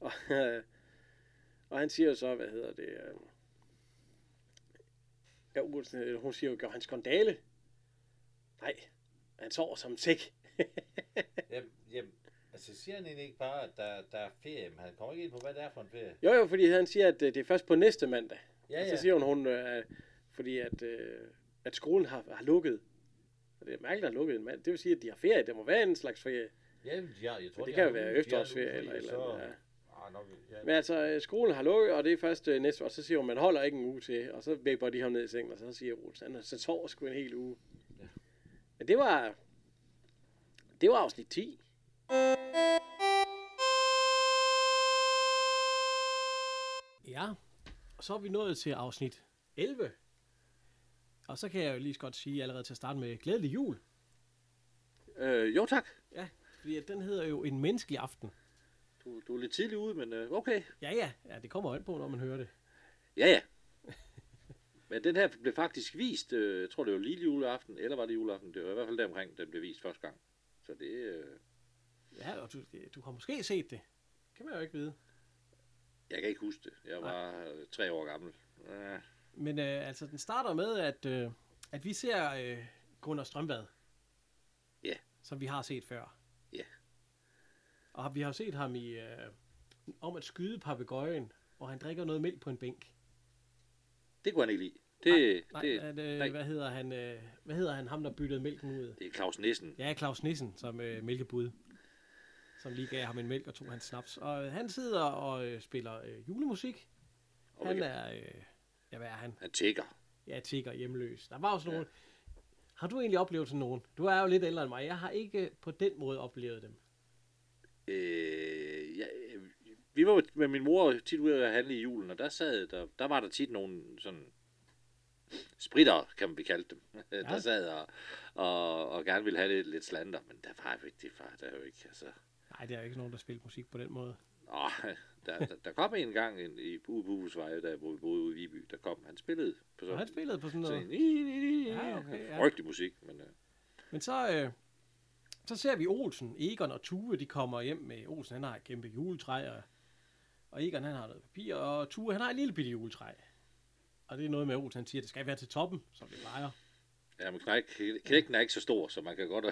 S1: Og, og han siger jo så, hvad hedder det? Øh, ja, øh, hun siger jo, gør han skandale? Nej, han sover som en sæk.
S2: Jamen, jamen, altså siger han egentlig ikke bare, at der, der er ferie, men han kommer ikke ind på, hvad det er for en ferie?
S1: jo, jo, fordi han siger, at øh, det er først på næste mandag.
S2: Ja,
S1: Og
S2: ja.
S1: så siger hun, hun øh, fordi at, øh, at skolen har, har lukket. Og det er mærkeligt, at har lukket en mand. Det vil sige, at de har ferie. Det må være en slags ferie.
S2: Ja, jeg tror,
S1: Men det
S2: de
S1: kan jo være efterårsferie eller et eller
S2: så-
S1: andet. Ja.
S2: Ah, nok, ja.
S1: Men altså, øh, skolen har lukket, og det er først øh, næste år. Så siger hun, man holder ikke en uge til. Og så vipper de ham ned i sengen, og så siger Olsen, han så sover sgu en hel uge.
S2: Ja.
S1: Men det var, det var afsnit 10. Ja, og så er vi nået til afsnit 11. Og så kan jeg jo lige så godt sige allerede til at starte med glædelig jul.
S3: Øh, jo tak.
S1: Ja, fordi den hedder jo En menneskelig aften.
S3: Du, du er lidt tidlig ude, men øh, okay.
S1: Ja, ja, ja, det kommer an på, når man hører det.
S3: Ja, ja. Men den her blev faktisk vist, øh, jeg tror det var lige juleaften, eller var det juleaften? Det var i hvert fald deromkring, den blev vist første gang. Så det, øh,
S1: Ja, og du, du har måske set det. Kan man jo ikke vide.
S3: Jeg kan ikke huske det. Jeg var øh, tre år gammel. Ja,
S1: Men øh, altså, den starter med, at, øh, at vi ser øh, Gunnar Strømbad.
S3: Ja.
S1: Som vi har set før.
S3: Ja.
S1: Og vi har jo set ham i øh, om at skyde papegøjen, og han drikker noget mælk på en bænk.
S3: det kunne han ikke lide. Det,
S1: Nej,
S3: det,
S1: at, øh,
S3: nej.
S1: hvad hedder han? Øh, hvad hedder han, ham der byttede mælken ud?
S3: det er Claus Nissen.
S1: Ja, Claus Nissen som øh, mælkebud. Som lige gav ham en mælk og tog hans snaps. Og øh, han sidder og øh, spiller øh, julemusik.
S3: Og
S1: Han er, øh, ja hvad er han?
S3: Han tækker.
S1: Ja, tigger hjemløs. Der var også nogen. Har du egentlig oplevet sådan nogen? Du er jo lidt ældre end mig. Jeg har ikke på den måde oplevet dem.
S3: Øh, øh, vi var med min mor tit ude at handle i julen, og der, sad, der, der var der tit nogle sådan spritter, kan vi kalde dem, ja. der sad og, og, og gerne ville have lidt, lidt slander, men der var jo ikke det, far, der er jo ikke, altså,
S1: Nej, det er ikke nogen, der spiller musik på den måde.
S3: Åh, der, der, der kom en gang en, i Husvej, der hvor vi boede ude i Viby, der kom, han spillede på sådan,
S1: han spillede på sådan
S3: sådan
S1: noget.
S3: en,
S1: Ja, okay, ja.
S3: frygtelig musik, men øh,
S1: Men så, øh, så ser vi Olsen, Egon og Tue, de kommer hjem med Olsen. Han har et kæmpe juletræ, og, og Egon han har noget papir, og Tue han har et lille bitte juletræ. Og det er noget med, Olsen han siger, at det skal være til toppen, som det plejer.
S3: ja, men knæk, knækken er ikke så stor, så man kan godt...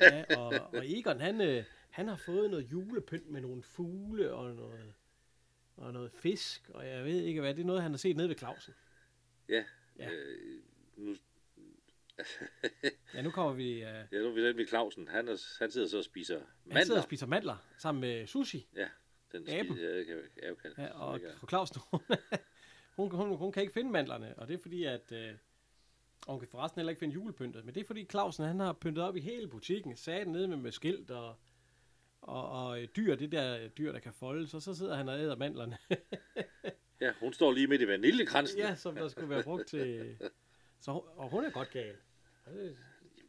S1: Ja, og, og Egon, han, øh, han har fået noget julepynt med nogle fugle og noget, og noget fisk, og jeg ved ikke hvad. Det er noget, han har set nede ved Clausen.
S3: ja,
S1: Ja.
S3: Øh, nu,
S1: Ja, nu kommer vi... Øh,
S3: ja, nu er vi den med Clausen, han, er, han sidder så og spiser
S1: han sidder
S3: mandler.
S1: og spiser mandler sammen med sushi.
S3: Ja, den
S1: Aben.
S3: spiser, ja, kan, ja, kan,
S1: Ja, og fru Clausen, hun, hun, hun, hun kan ikke finde mandlerne, og det er fordi, at... Øh, og hun kan forresten heller ikke finde julepyntet, men det er fordi Clausen, han har pyntet op i hele butikken, sat nede med, med skilt og, og, og dyr, det der dyr, der kan folde, så så sidder han og æder mandlerne.
S3: Ja, hun står lige midt i vaniljekransen.
S1: ja, som der skulle være brugt til... Så, og hun er godt gal.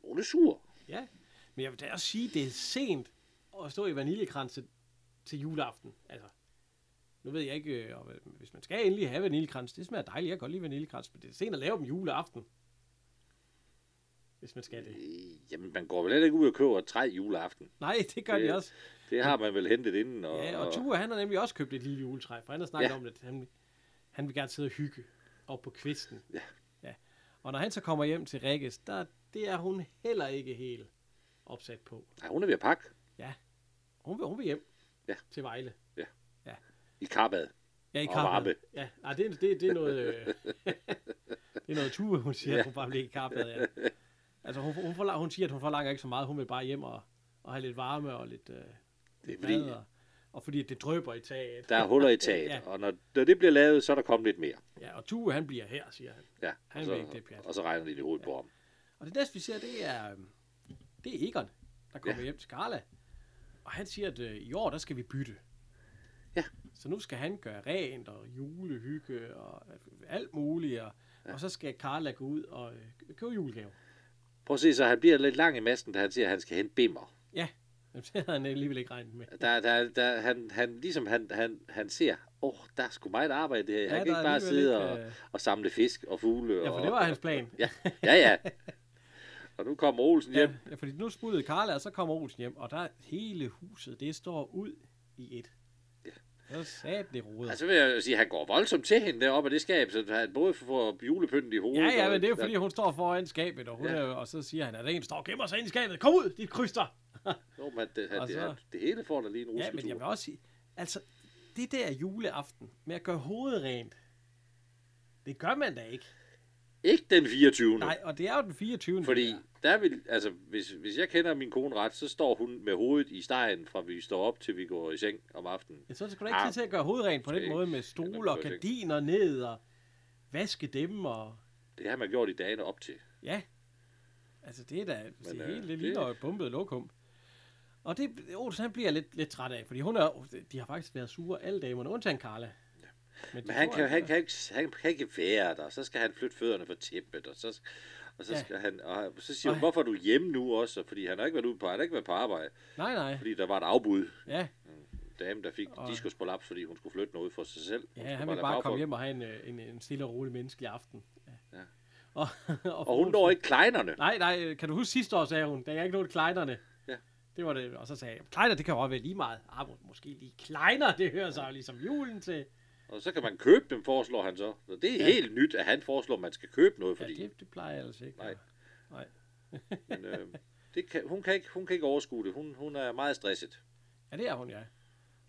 S3: Hun er sur.
S1: Ja, men jeg vil da også sige, det er sent at stå i vaniljekranse til juleaften. Altså, nu ved jeg ikke, øh, hvis man skal endelig have vaniljekrans, det smager dejligt, jeg kan godt lide vaniljekrans, men det er sent at lave dem juleaften. Hvis man skal det.
S2: Øh, Jamen, man går vel heller ikke ud og køber et træ juleaften.
S1: Nej, det gør
S2: Det-
S1: de også.
S2: Det har man vel hentet inden. Og,
S1: Ja, og Tue, han har nemlig også købt et lille juletræ, for han har snakket ja. om, at han, han vil gerne sidde og hygge op på kvisten.
S2: Ja.
S1: ja. Og når han så kommer hjem til Rikkes, der, det er hun heller ikke helt opsat på.
S2: Ja, hun er ved at pakke
S1: Hun vil, hun vil hjem
S2: Ja.
S1: til Vejle.
S2: i karbad.
S1: Ja, i
S2: varme.
S1: Ja, nej, det, er- det, det er noget... Øh, det er noget Tue, hun siger,
S2: Ja.
S1: ja. hun bare bliver i Karpad, ja. Altså, hun, hun, forlanger, hun siger, at hun forlanger ikke så meget. Hun vil bare hjem og, og have lidt varme og lidt, øh,
S2: Det er fordi,
S1: mad. Og, og fordi det drøber i taget.
S2: der er huller i taget,
S1: Ja.
S2: og når, når det bliver lavet, så er der kommet lidt mere.
S1: Ja, og Tue, han bliver her, siger han.
S2: Ja,
S1: Han
S2: og,
S1: vil ikke det
S2: så,
S1: pjat.
S2: og så regner de det hovedet på ham.
S1: Og det næste, vi ser, det er, øhm, det er Egon, der kommer
S2: Ja.
S1: ja. hjem til Carla. Og han siger, at øh, i år, der skal vi bytte.
S2: Ja.
S1: Så nu skal han gøre rent og julehygge og alt muligt. Og, ja. og så skal Carla gå ud og øh, købe julegave.
S2: Prøv at se, så han bliver lidt lang i masten, da han siger, at han skal hente bimmer.
S1: Ja, det havde han alligevel ikke regnet med.
S2: Der, der, der, han, han, ligesom han, han, han ser, åh, oh, der er sgu meget arbejde her. Han
S1: Ja,
S2: kan ikke bare sidde
S1: ikke,
S2: og,
S1: øh,
S2: og samle fisk og fugle.
S1: Ja, for
S2: og,
S1: det var hans plan.
S2: Ja, ja, ja. Og nu kommer Olsen hjem.
S1: Ja, ja fordi nu smuttede Carla, og så kommer Olsen hjem, og der er hele huset, det står ud i et. Så sat det roder.
S2: Altså vil jeg sige, at han går voldsomt til hende deroppe af det skab, så han både får julepynten i hovedet.
S1: Ja, ja, men det er jo fordi, hun står foran skabet, og, hun
S2: Ja.
S1: er, og så siger han, at en, står og gemmer sig ind i skabet. Kom ud, dit kryster!
S2: Jo, men det, han, det,
S1: så-
S2: han, det hele får der lige en
S1: Ja, men jeg vil også sige, altså, det der juleaften med at gøre hovedet rent, det gør man da ikke.
S2: Ikke den 24.
S1: Nej, og det er jo den 24.
S2: Fordi
S1: der.
S2: der vil, altså, hvis, hvis jeg kender min kone ret, så står hun med hovedet i stegen, fra vi står op til vi går i seng om aftenen.
S1: Ja, så skal du ikke
S2: Ah,
S1: til at gøre hovedet rent på den
S2: ikke.
S1: måde med stole og gardiner ned og vaske dem og...
S2: Det har man gjort i dagene op til.
S1: Ja. Altså, det er da... Men,
S2: øh,
S1: øh, helt, det
S2: det-
S1: ligner et bumpet lokum. Og det, Olsen, han bliver lidt, lidt træt af, fordi hun er, de har faktisk været sure alle damerne, undtagen Carla. Ja.
S2: Men han kan, han, kan ikke, han kan ikke være der. Så skal han flytte fødderne fra tæppet, og så, og så,
S1: Ja.
S2: skal han, og så siger hun, hvorfor er du hjemme nu også? Fordi han har ikke været ude på, han har ikke været på arbejde,
S1: Nej, nej.
S2: fordi der var et afbud.
S1: Ja,
S2: Dame, der fik
S1: Og-
S2: diskusprolaps, fordi hun skulle flytte noget for sig selv. Hun
S1: ja han vil
S2: lade
S1: bare komme hjem og have en, øh, en, en stille og rolig menneskelig aften. Ja.
S2: Ja.
S1: Og, og,
S2: Og hun når ikke kleinerne.
S1: Nej, nej, kan du huske sidste år, sagde hun, der er ikke nogen kleinerne.
S2: Ja.
S1: Det var det, og så sagde jeg, kleiner, det kan jo også være lige meget. Ah, må- måske lige kleiner, det hører sig jo ligesom julen til.
S2: Og så kan man købe dem, foreslår han så. Så det er
S1: Ja.
S2: ja. helt nyt, at han foreslår, at man skal købe noget,
S1: Ja,
S2: fordi...
S1: det, det plejer jeg altså ikke.
S2: Nej.
S1: Nej.
S2: Men, øh, det kan, hun, kan ikke, hun kan ikke overskue det. Hun, hun er meget stresset.
S1: Ja, det er hun, ja.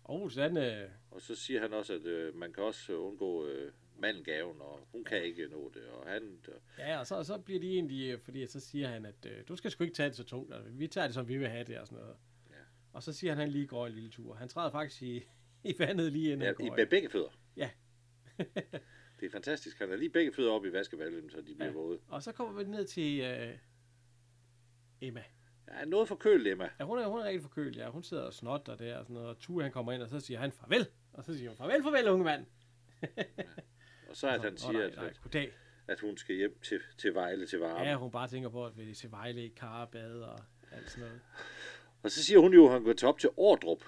S1: Og sådan, øh,
S2: Og så siger han også, at øh, man kan også øh, undgå øh, mandelgaven, og hun kan ikke nå det. Og han, øh,
S1: ja, og så, så bliver de egentlig, øh, fordi så siger han, at øh, du skal sgu ikke tage det så tungt, altså, vi tager det, som vi vil have det og sådan noget.
S2: Ja.
S1: Og så siger han, at han lige går en lille tur. Han træder faktisk i, i vandet lige inden
S2: ja, i, begge fødder.
S1: Ja.
S2: det er fantastisk. Han er lige begge fødder op i vaskevalgen, så de bliver
S1: Ja.
S2: ja. våde.
S1: Og så kommer vi ned til øh, Emma.
S2: Ja, noget for køl, Emma.
S1: Ja, hun er, hun er rigtig forkølet, ja. Hun sidder og snotter der og sådan noget. Og Tue, han kommer ind, og så siger han farvel. Og så siger hun, farvel, farvel, unge mand.
S2: Og så at han siger,
S1: nej,
S2: at,
S1: nej,
S2: at,
S1: goddag.
S2: at hun skal hjem til, til Vejle til varme.
S1: Ja, hun bare tænker på, at vi til Vejle i Karabad og alt sådan noget.
S2: Og så siger hun jo, at han går til op til Ordrup,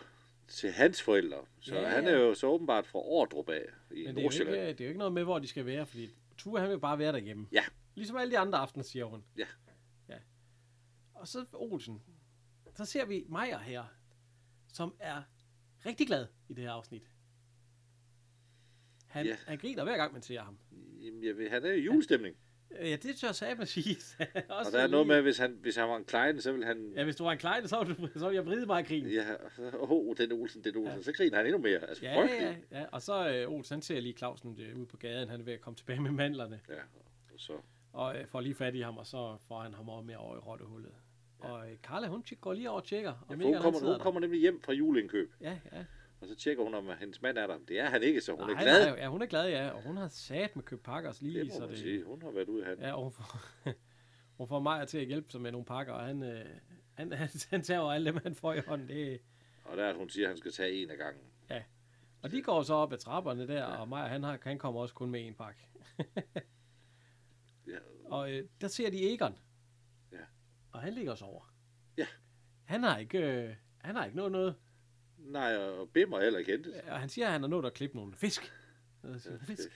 S2: til hans forældre. Så
S1: Ja,
S2: ja, han er jo så åbenbart fra Ordrup af i
S1: Men det er, ikke, det er jo ikke noget med, hvor de skal være, fordi Tue, han vil bare være derhjemme.
S2: Ja.
S1: Ligesom alle de andre aftener, siger hun.
S2: Ja.
S1: ja. Og så Olsen. Så ser vi Majer her, som er rigtig glad i det her afsnit. Han,
S2: Ja.
S1: han griner hver gang, man ser ham.
S2: Jamen, jeg ved, han er i julestemning.
S1: Ja, det tør jeg man sige.
S2: Og der er noget med, at hvis han, hvis han var en klein, så vil han...
S1: Ja, hvis du var en klein, så ville, du, så ville jeg vride mig i krigen.
S2: Ja, åh, oh, den Olsen, den Olsen. Ja. Så griner han endnu mere. Altså,
S1: Ja, ja, ja. Og så øh, Olsen, han ser lige Clausen øh, ude på gaden. Han er ved at komme tilbage med mandlerne.
S2: ja. Og så,
S1: Og øh, får lige fat i ham, og så får han ham over med over i rottehullet. Ja. Og øh, Carla, hun går lige over og tjekker.
S2: ja, for
S1: ikke
S2: hun, kommer, hun kommer nemlig hjem fra juleindkøb.
S1: Ja, ja.
S2: Og så tjekker hun, om hendes mand er der. Det er han ikke, så hun
S1: nej,
S2: er glad.
S1: Nej, ja, hun er glad, ja. Og hun har sat med købt pakkers lige,
S2: det må
S1: så
S2: man
S1: det...
S2: sige. Hun har været ude af
S1: Ja, og hun får, hun får Maja til at hjælpe sig med nogle pakker, og han, øh, han, han, han tager jo alle dem, han får i hånden. Det,
S2: Og der er, at hun siger, at han skal tage en af gangen.
S1: og de går så op ad trapperne der, og Maja, han, har, han kommer også kun med en pakke.
S2: Ja,
S1: Og øh, der ser de Egon.
S2: Ja.
S1: Og han ligger også over.
S2: Ja.
S1: Han har ikke, øh, han har ikke noget noget.
S2: Nej, og Bim er heller ikke hentet.
S1: Og han siger, at han har nået at klippe nogle fisk. Og så- Fisk.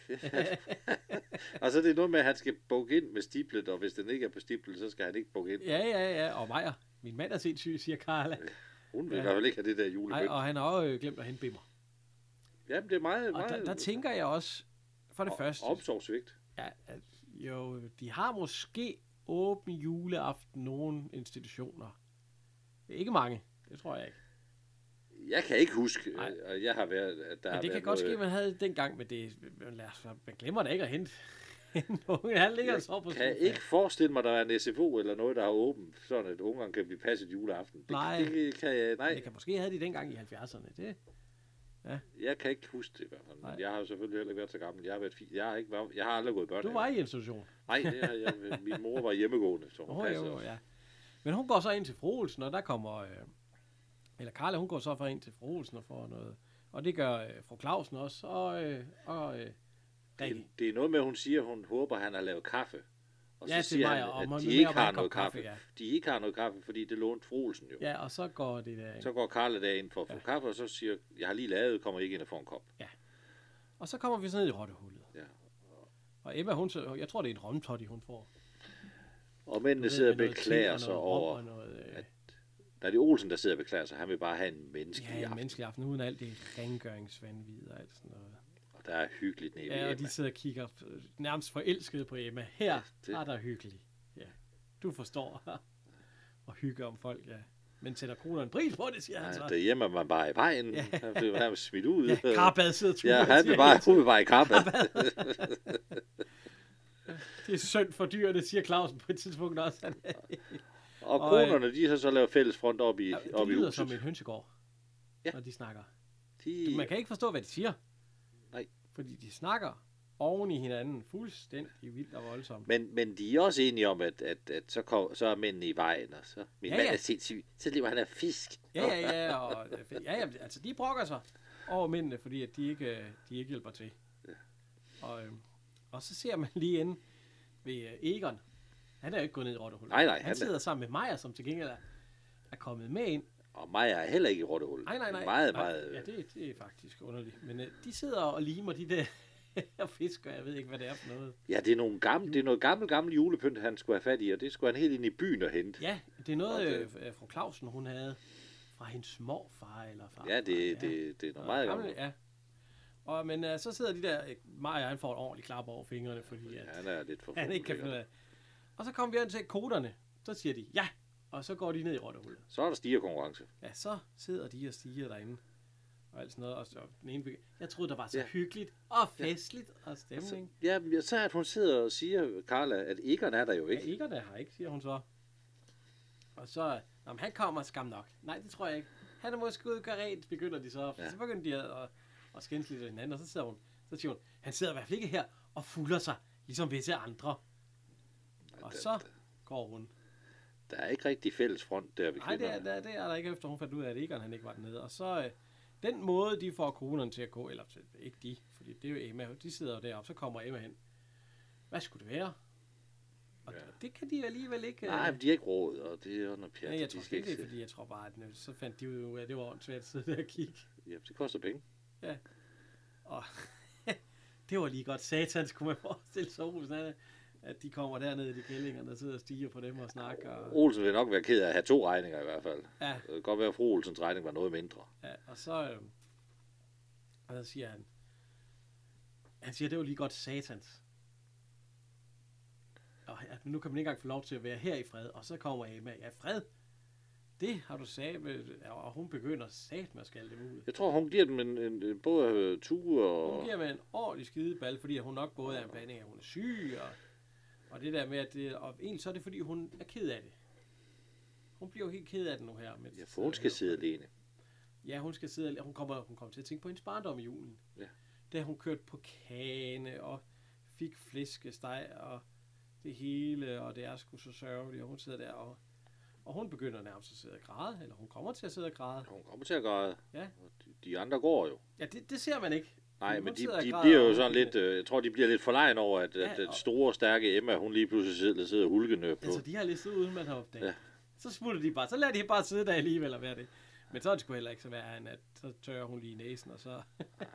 S2: og så er det noget med, at han skal bukke ind med stiplet, og hvis den ikke er på stiplet, så skal han ikke bukke ind.
S1: Ja, ja, ja. Og Maja, min mand er sindssyg, siger Karla.
S2: Hun vil
S1: Ja.
S2: i hvert fald ikke have det der
S1: Nej,
S2: julebønd.
S1: og han har også glemt at hente bimmer.
S2: Jamen, det er meget,
S1: Og
S2: meget
S1: der, der tænker jeg også, for det første,
S2: omsorgsvigt.
S1: ja, jo, de har måske åben juleaften nogle institutioner. Ikke mange, det tror jeg ikke.
S2: Jeg kan ikke huske,
S1: Nej.
S2: og jeg har været, at der
S1: Men det kan godt ske,
S2: noget,
S1: at man havde det dengang, men det, men lad os, man glemmer da ikke at hente en unge. Han ligger og sover på
S2: kan ikke forestille mig, der er en SFO eller noget, der har åbent, sådan at ungerne kan blive passet juleaften. Det,
S1: Nej.
S2: det kan jeg, nej,
S1: Det kan måske have de dengang i 70'erne. Det,
S2: jeg kan ikke huske det i hvert fald.
S1: Nej.
S2: Men jeg har jo selvfølgelig heller ikke været så gammel. Jeg har, været fi, jeg har, ikke, været- jeg har aldrig gået i børnehave.
S1: du var i institution.
S2: Nej, det har jeg, min mor var hjemmegående, så hun
S1: Oh, jo, ja. Men hun går så ind til fru Olsen, og der kommer... Øh, eller Karla, hun går så for ind til fru Olsen og får noget... Og det gør øh, fru Clausen også, og, øh, og øh.
S2: Det, det er noget med, at hun siger, at hun håber, at han har lavet kaffe. Og
S1: Ja,
S2: så siger
S1: mig,
S2: han,
S1: og
S2: at
S1: må-
S2: de ikke har noget
S1: kaffe,
S2: kaffe.
S1: ja.
S2: De ikke har noget kaffe, fordi det lånte fru Olsen jo.
S1: Ja, og så går det der...
S2: Så går Karla derind for at få kaffe, og så siger, jeg har lige lavet, kommer ikke ind og får en kop.
S1: Og så kommer vi så ned i rottehullet.
S2: Ja.
S1: Og Emma, hun, jeg tror, det er en romtotti, hun får.
S2: Og mændene sidder og beklager
S1: og
S2: sig over,
S1: og Noget, øh,
S2: at der er det Olsen, der sidder og beklager sig. Han vil bare have en menneskelig
S1: ja, en
S2: aften.
S1: menneskelig aften, uden alt det rengøringsvandvid og alt sådan noget.
S2: Og der er hyggeligt nede
S1: Ja,
S2: ved
S1: og
S2: Emma.
S1: de sidder og kigger nærmest forelskede på Emma. Her
S2: det-
S1: er der hyggeligt. Ja, du forstår. og hygge om folk, ja. Men sætter kroner en pris på det, siger han
S2: Ja,
S1: så.
S2: derhjemme er man bare i vejen.
S1: Ja.
S2: Han blev nærmest smidt ud.
S1: Ja, Karbad sidder og turer,
S2: Ja, han vil bare, hun vil bare i karbad.
S1: Det er synd for dyrene, siger Clausen på et tidspunkt også. Han,
S2: Og
S1: Og, øh,
S2: konerne, de har så lavet fælles front op i,
S1: ja,
S2: op
S1: det
S2: i
S1: lyder
S2: huset.
S1: som en hønsegård,
S2: Ja.
S1: når de snakker.
S2: De,
S1: Man kan ikke forstå, hvad de siger.
S2: Nej.
S1: Fordi de snakker oven i hinanden fuldstændig vildt og voldsomt.
S2: men, men de er også enige om, at, at, at så, kom, så er mændene i vejen, og så min
S1: Ja,
S2: mand
S1: ja.
S2: er sindssyg. Så lever han af fisk.
S1: Ja, ja, ja, og, ja, ja, altså de brokker sig over mændene, fordi at de ikke, øh, de ikke hjælper til. Og, øhm, og så ser man lige inde ved øh, Egon. Han er jo ikke gået ned i rottehullet.
S2: Nej, nej,
S1: Han,
S2: han er-
S1: sidder sammen med Maja, som til gengæld er, er kommet med ind.
S2: Og mig er heller ikke i rottehul.
S1: Nej, nej, nej.
S2: Meget,
S1: nej.
S2: meget...
S1: Ja, det, det er faktisk underligt. Men øh, de sidder og limer de der og jeg ved ikke, hvad det er for noget.
S2: Ja, det er, nogle gamle, det er noget gammel, gammel julepynt, han skulle have fat i, og det skulle han helt ind i byen og hente.
S1: Ja, det er noget,
S2: Og det-
S1: øh, øh, fru Clausen, hun havde fra hendes morfar eller far.
S2: Ja, det, det, det er noget meget gammelt.
S1: Ja. Og, men uh, så sidder de der, øh, Maja han får et ordentligt klap over fingrene, fordi at,
S2: Han er lidt for
S1: han ikke kan finde ud af. Og så kommer vi hen til koderne, så siger de ja, og så går de ned i rottehullet.
S2: Så er der stiger konkurrence.
S1: Ja, så sidder de og stiger derinde. Og alt sådan noget. Og så, den ene jeg troede, der var så
S2: Ja.
S1: ja. hyggeligt og festligt og stemning.
S2: Ja, men så er, at hun sidder og siger, Carla, at Egon er der jo
S1: Ja,
S2: ikke.
S1: Egon er her ikke, siger hun så. Og så, Nå, men han kommer skam nok. Nej, det tror jeg ikke. Han er måske ude og gøre rent, begynder de så.
S2: Ja.
S1: Ja. Så begynder de at, at, at skændes lidt af hinanden, og så sidder hun, så siger hun, han sidder i hvert fald ikke her og fulder sig, ligesom visse andre. Og så går hun.
S2: Der er ikke rigtig fælles front der ved
S1: Nej, det er,
S2: kvinderne.
S1: det, er, er der ikke, efter hun fandt ud af, at Egon han ikke var dernede. Og så, øh, den måde, de får konerne til at gå, eller ikke de, fordi det er jo Emma, de sidder jo deroppe, så kommer Emma hen. Hvad skulle det være? Og
S2: Ja.
S1: ja. det kan de alligevel ikke...
S2: Nej,
S1: øh,
S2: men de har ikke råd, og det er jo noget pjat.
S1: Ja, jeg
S2: de
S1: tror
S2: skal
S1: ikke, det er fordi, jeg tror bare, at øh, så fandt de jo ud af, at det var åndssvagt at sidde der og kigge.
S2: Ja, det koster penge.
S1: Og det var lige godt satans, kunne man forestille sig, Olsen, at- de kommer derned i de kællingerne, der sidder og stiger på dem og snakker. Og,
S2: Olsen vil nok være ked af at have to regninger i hvert fald.
S1: ja,
S2: Det kan godt være, at fru Olsens regning var noget mindre.
S1: ja, og så, øh, og så siger han, han siger, det var lige godt satans. Og ja, nu kan man ikke engang få lov til at være her i fred. Og så kommer Emma, ja, fred, det har du sagt, og hun begynder sat med at skælde dem ud.
S2: Jeg tror, hun giver dem en, en, en både øh, tue og...
S1: Hun giver med en ordentlig skideball, fordi hun nok både er en blanding af, hun er syg, og, og det der med, at det, og egentlig så er det, fordi hun er ked af det. Hun bliver jo helt ked af det nu her. Mens,
S2: Ja, for hun skal sidde alene.
S1: Ja, hun skal sidde, hun kommer, hun kommer til at tænke på hendes barndom i julen.
S2: Ja.
S1: Da hun kørte på kane, og fik flæskesteg, og det hele, og det er sgu så sørgeligt, og hun sidder der, og, og hun begynder nærmest at sidde og græde, eller hun kommer til at sidde og græde.
S2: Hun kommer til at græde.
S1: Ja.
S2: Og de, de andre går jo.
S1: Ja, det, det ser man ikke.
S2: Nej, men de, de bliver jo sådan lidt... Øh, jeg tror, de bliver lidt forlegen over, at,
S1: Ja,
S2: at den store, stærke Emma, hun lige pludselig sidder, sidder hulkende på.
S1: Altså, de har listet uden man har opdaget.
S2: Ja.
S1: Ja. Så smutter de bare. Så lader de bare sidde der alligevel og være det. Men så er det sgu heller ikke så værre, end at så tørrer hun lige næsen, og så...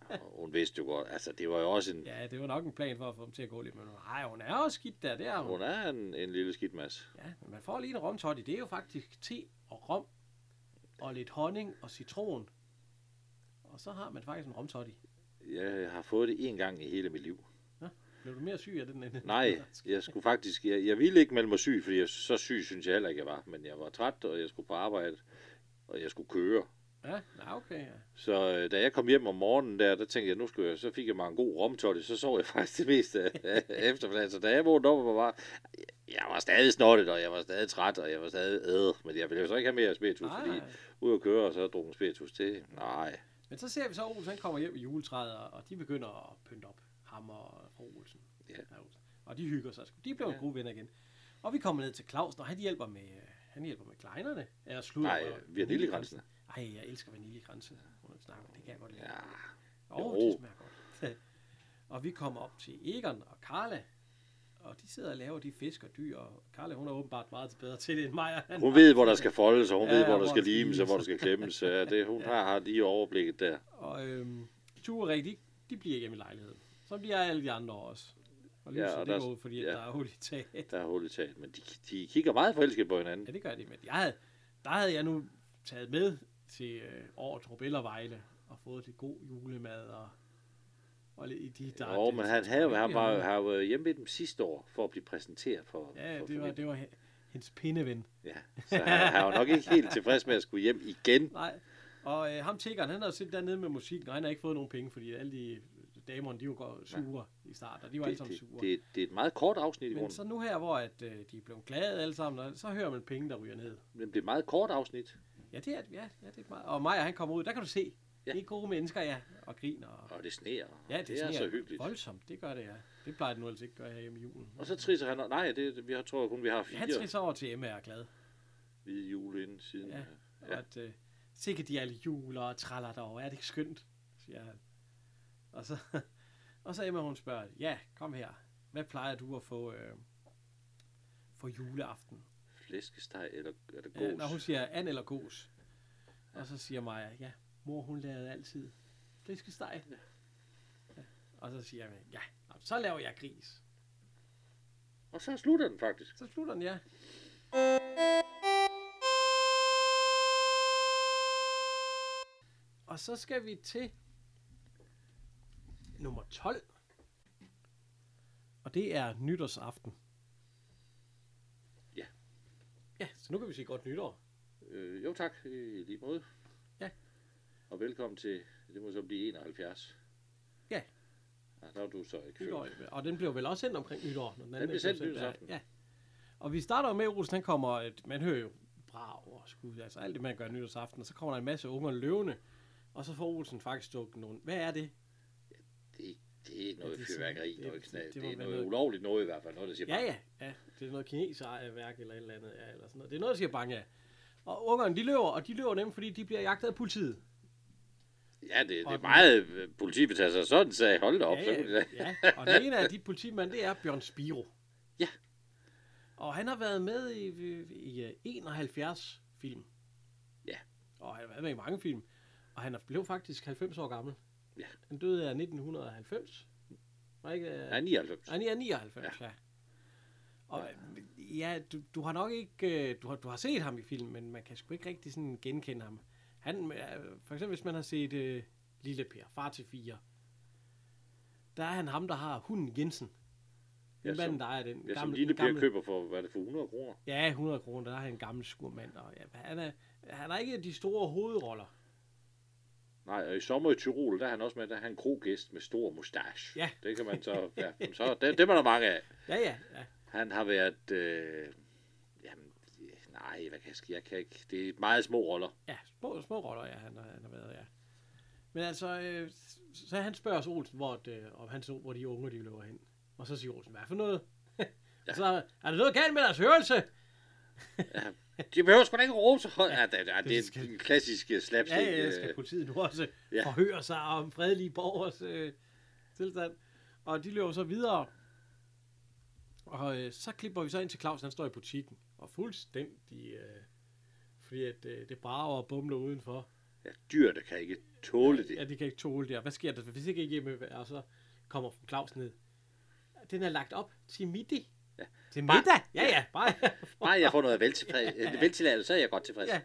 S2: Og hun vidste jo godt, altså det var jo også en,
S1: Ja, det var nok en plan for at få dem til at gå lidt, men nej, hun er også skidt der, det er hun.
S2: hun er en, en lille skidt
S1: Ja, men man får lige en romtotti. Det er jo faktisk te og rom, og lidt honning og citron. Og så har man faktisk en romtotti.
S2: Jeg har fået det en gang i hele mit liv.
S1: Blev du mere syg af den? End
S2: Nej, jeg skulle faktisk, jeg, jeg ville ikke melde mig syg, fordi jeg, så syg synes jeg heller ikke, jeg var. Men jeg var træt, og jeg skulle på arbejde, og jeg skulle køre.
S1: Ja, okay, ja.
S2: Så øh, da jeg kom hjem om morgenen der, der tænkte jeg, nu skulle jeg, så fik jeg mig en god romtotte, så sov jeg faktisk det meste af eftermiddagen. Så da jeg vågnede op, var bare, jeg var stadig snottet, og jeg var stadig træt, og jeg var stadig æde. Men jeg ville jo så ikke have mere spiritus,
S1: Nej,
S2: fordi ud at køre, og så drukke spiritus til. Nej,
S1: Men så ser vi så, at Olsen han kommer hjem i juletræet, og- de begynder at pynte op. Ham og Olsen.
S2: Ja.
S1: Og de hygger sig. De bliver ja. gode venner igen. Og vi kommer ned til Clausen, og han hjælper med, han hjælper med kleinerne. Ja, slutter
S2: nej, vaniljekransen.
S1: Ej, jeg elsker vaniljekranse. Hun snakker, det kan jeg godt lide.
S2: Ja,
S1: oh, det smager godt. og vi kommer op til Egon og Karla, og de sidder og laver de fisk og dyr, og Karla, hun er åbenbart meget bedre til det end mig. han
S2: hun ved, hvor der skal foldes, og hun
S1: Ja,
S2: ved,
S1: ja,
S2: hvor der
S1: hvor
S2: skal
S1: der skal
S2: limes, og hvor der skal klemmes. Ja, det, hun har, har lige overblikket der.
S1: Og øhm, Tue og Rik, de, de bliver hjemme i lejligheden. Som de er alle de andre også. Og lyset,
S2: Ja,
S1: ja,
S2: og
S1: det
S2: der-
S1: går ud, fordi
S2: ja.
S1: ja. der er hul i taget.
S2: Der er hul i taget. Men de, de kigger meget forelsket på hinanden.
S1: Ja, det gør de. Men jeg havde, der havde jeg nu taget med til øh, Ordrup eller Vejle og fået lidt god julemad og, og i de der...
S2: Jo, men han, havde, han var,
S1: Ja,
S2: jo været hjemme med dem sidste år, for at blive præsenteret for,
S1: Ja,
S2: for
S1: det var, det var he- hendes pindeven.
S2: Ja, så han, han var nok ikke helt tilfreds med at skulle hjem igen.
S1: Nej, og øh, ham tiggeren, han har siddet dernede med musikken, og han har ikke fået nogen penge, fordi alle de damerne, de var sure i starten, og de var alle
S2: Det,
S1: sammen
S2: det,
S1: sure.
S2: det, det er et meget kort afsnit i
S1: Men
S2: grunden.
S1: så nu her, hvor at, øh, de er blevet glade alle sammen, og så hører man penge, der ryger ned.
S2: Men det er et meget kort afsnit.
S1: Ja, det er, ja, ja, det er meget. Og Maja, han kommer ud, der kan du se.
S2: Ja.
S1: Ja. Det er gode mennesker, ja, og griner. Og,
S2: Og det sneer.
S1: ja, det,
S2: det er
S1: sådan
S2: så hyggeligt.
S1: Voldsomt, det gør det, ja. Det plejer det nu altså ikke at gøre her hjemme i julen.
S2: Og så trisser han... Nej, det, vi har, tror kun, vi har
S1: Han
S2: fire
S1: trisser over til Emma er glad.
S2: hvide jule inden siden.
S1: Ja.
S2: Ja.
S1: Og at, øh, sikkert de alle juler og traller derovre. Er det ikke skønt? Siger han. Og så, og så Emma, hun spørger, ja, kom her. Hvad plejer du at få øh, for juleaften?
S2: Flæskesteg eller er det
S1: Ja,
S2: gås?
S1: når hun siger and eller gås. Og så siger Maja, ja, mor hun lavede altid flæskesteg. Ja. Og så siger jeg, ja, så laver jeg gris.
S2: Og så slutter den faktisk.
S1: Så slutter den, ja. Og så skal vi til nummer 12. Og det er nytårsaften.
S2: Ja.
S1: Ja, så nu kan vi sige godt nytår.
S2: Øh, jo tak, i lige måde.
S1: Ja.
S2: Og velkommen til, det må så blive 71.
S1: Ja.
S2: Ja, der er du så ikke
S1: Nytår.
S2: født.
S1: Og den blev vel også sendt omkring nytår. Når den, anden
S2: blev sendt nytårsaften.
S1: Ja. Og vi starter med, at Olsen han kommer, et, man hører jo brag og skud, altså alt det, man gør nytårsaften, og så kommer der en masse unger løvende, og så får Olsen faktisk stukket nogen. Hvad er det?
S2: Det, det er noget
S1: det er
S2: fyrværkeri,
S1: sådan-
S2: noget
S1: det-
S2: knald.
S1: det
S2: Det,
S1: må
S2: er noget
S1: noget-
S2: ulovligt noget i hvert fald, noget der siger
S1: Ja, ja, ja. Det er noget kineserværk eller et eller andet, ja, eller sådan noget. Det er noget, der siger bange. Og ungerne, de løber, og de løber nemt, fordi de bliver jagtet af politiet.
S2: Ja det, det er
S1: den-
S2: meget øh, politibetalt, så sådan sagde, hold da op.
S1: Ja, ja, ja. Og den ene af de politimænd, det er Bjørn Spiro.
S2: Ja.
S1: Og han har været med i, i, i øh, 71 film.
S2: Ja.
S1: Og han har været med i mange film. Og han blev faktisk 90 år gammel.
S2: Ja.
S1: Han døde af 1990. Var ikke? øh,
S2: Nej, 99.
S1: Nej, 99, ja. ja. Og ja, du, du har nok ikke, øh, du har, du har set ham i film, men man kan sgu ikke rigtig sådan genkende ham. Han, øh, for eksempel hvis man har set uh, Lille Per, far til fire, der er han ham, der har hunden Jensen.
S2: Ja,
S1: Den
S2: som-
S1: mand, der er den
S2: Ja, som
S1: gamle,
S2: lille Per
S1: gamle
S2: køber for, hvad er det for 100 kroner?
S1: Ja, 100 kroner, der er han en gammel skurmand. Og, ja, han, er, han har ikke de store hovedroller.
S2: Nej, og i sommer i Tyrol, der er han også med, der er han en krogæst med stor mustache.
S1: Ja.
S2: Det kan man så, ja, så det, det er der mange af.
S1: Ja, ja, ja.
S2: Han har været, øh, nej, hvad kan jeg, jeg kan ikke, det er meget små roller.
S1: Ja, små, små roller, ja, han, han har været, ja. Men altså, øh, så han spørger så Olsen, hvor, det, om han så, hvor de unge de løber hen. Og så siger Olsen, hvad for noget? ja. så er der noget galt med deres hørelse?
S2: De behøver sgu da ikke råbe så højt. Ja, det, det, det
S1: det
S2: er en klassisk øh, slapstick.
S1: Ja, ja,
S2: øh,
S1: skal politiet nu også
S2: Ja.
S1: ja. forhøre sig om fredelige borgers øh, tilstand. Og de løber så videre. Og øh, så klipper vi så ind til Claus, han står i butikken. Og fuldstændig øh, fordi at, øh, det brager og bumler udenfor.
S2: Ja, dyr, der kan ikke tåle det.
S1: Ja, de kan ikke tåle det. Og hvad sker der, hvis ikke hjemme, og så kommer Claus ned? Den er lagt op til middag.
S2: Ja.
S1: Til
S2: Bare-
S1: middag? Ja, ja, bare.
S2: Bare jeg får noget veltilladelse, så er jeg godt tilfreds.
S1: ja.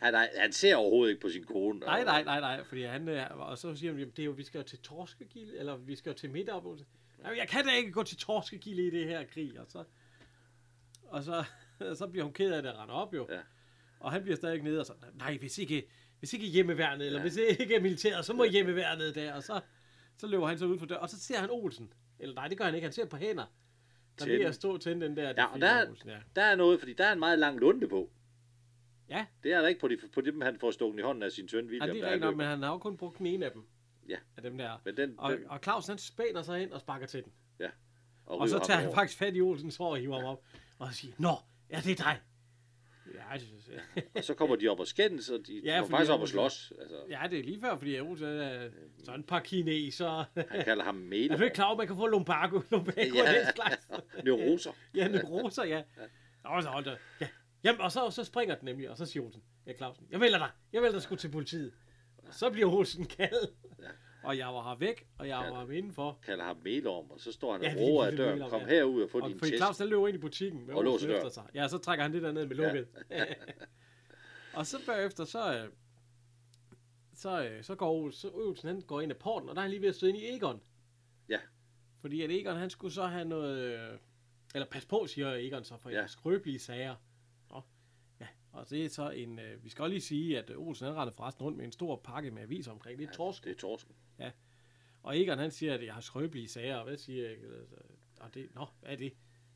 S2: Han, er, han ser overhovedet ikke på sin kone.
S1: Nej,
S2: og-
S1: nej, nej, nej, fordi han, øh, og så siger han, jamen, det er jo, vi skal jo til Torskegilde, eller vi skal jo til middag. Jamen, jeg kan da ikke gå til Torskegilde i det her krig, og så, og så, så bliver hun ked af det og render op jo.
S2: Ja.
S1: Og han bliver stadig nede og så, nej, hvis ikke, hvis ikke hjemmeværnet, eller
S2: Ja.
S1: hvis ikke militæret, så må hjemmeværnet der, og så, så løber han så ud for døren, og så ser han Olsen. Eller nej, det gør han ikke, han ser på hænder. Der bliver at stå til den der.
S2: Ja,
S1: det
S2: og der-
S1: Olsen, ja.
S2: Der er noget, fordi der er en meget lang lunde på.
S1: Ja.
S2: Det er der ikke på, de, på dem, han får stukket i hånden af sin søn
S1: ja,
S2: William.
S1: det
S2: der
S1: er rigtigt men han har jo kun brugt den ene af dem.
S2: Ja.
S1: Af dem der.
S2: Men den,
S1: Og,
S2: den,
S1: og Claus han spænder sig hen og sparker til den.
S2: og,
S1: Og så tager han
S2: over.
S1: faktisk fat i Olsens hår og hiver ham op. Og siger, Nå, er det dig? Ja, det synes jeg.
S2: Og så kommer de op og skændes, og de
S1: Ja,
S2: ja, kommer faktisk op og slås. Altså,
S1: Ja, det er lige før, fordi Olsen er sådan et par kineser.
S2: han kalder ham Melo.
S1: Er du ikke klar over, at man kan få lumbago? Lumbago
S2: Ja.
S1: ja. den slags.
S2: Neuroser.
S1: Ja, neuroser, ja. Nå, så hold da. Ja. Jamen, og så, så springer den nemlig, og så siger Olsen, ja, Clausen, jeg vælger dig. Jeg vælger dig sgu til politiet. Og så bliver Olsen kaldt.
S2: Ja.
S1: Og jeg var her væk, og jeg
S2: Ja.
S1: var ham indenfor.
S2: kalder ham Melorm, og så står han
S1: Ja,
S2: og
S1: er
S2: roer af døren.
S1: Melorm,
S2: Kom
S1: ja.
S2: herud og få
S1: Og
S2: din test.
S1: Claus, der løber ind i butikken med
S2: Og låser døren.
S1: sig. Ja, så trækker han det der ned med lukket. og så bagefter, så, øh, så, øh, så går så Olsen, han går ind ad porten, og der er han lige ved at støde ind i Egon.
S2: Ja.
S1: Fordi at Egon, han skulle så have noget... øh, Eller pas på, siger Egon så, for
S2: Ja.
S1: ja. skrøbelige sager. Ja, og det er så en... Øh, vi skal også lige sige, at Olsen, han render forresten rundt med en stor pakke med aviser omkring. Det er torsk.
S2: Det er torsken.
S1: Og Egon, han siger, at jeg har skrøbelige sager. Og hvad siger jeg? Og det, nå, hvad er det?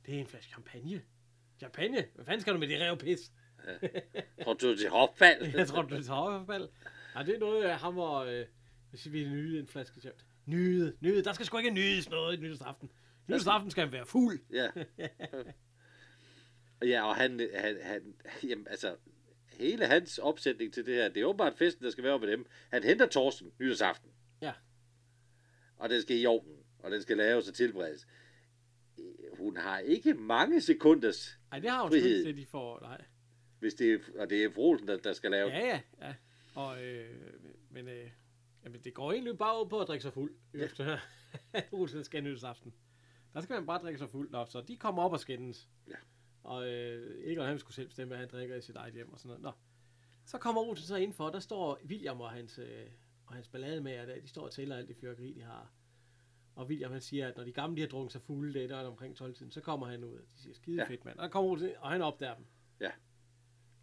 S1: Det er en flaske champagne. Champagne? Hvad fanden skal du med det revpis?
S2: Tror du, det er opfald?
S1: Jeg tror, du tager i hvert fald. Nej, det er noget, af ham og... Øh, hvis vi nyde en flaske champagne. Nyde, nyde. Der skal sgu ikke nydes noget i nytårsaften. Nytårsaften skal han være fuld.
S2: Ja. Og ja, og han, han, han jamen, altså, hele hans opsætning til det her, det er åbenbart festen, der skal være med dem. Han henter Torsten nytårsaften. Og den skal i ovnen, og den skal laves og tilberedes. Hun har ikke mange sekunders,
S1: Nej, det har hun
S2: Frihed.
S1: ikke, det de får. Nej.
S2: hvis det er, og det er Froelsen, der, der skal lave
S1: Ja, ja, ja. Og, øh, men, øh, jamen, det går egentlig bare ud på at drikke sig fuld.
S2: Ja.
S1: Olsen skal nytårsaften. Der skal man bare drikke sig fuld. Nå, så de kommer op og skændes.
S2: Ja.
S1: Og øh, Egon, han skulle selv bestemme, hvad han drikker i sit eget hjem og sådan noget. Nå. Så kommer Olsen så indenfor, og der står William og hans, øh, og hans ballade med, at de står og tæller alt det fyrkeri, de har. Og William han siger, at når de gamle de har drukket sig fulde, det er omkring 12 tiden, så kommer han ud. De siger, skide
S2: Ja.
S1: fedt mand. Og der kommer ind, og han opdager dem.
S2: Ja.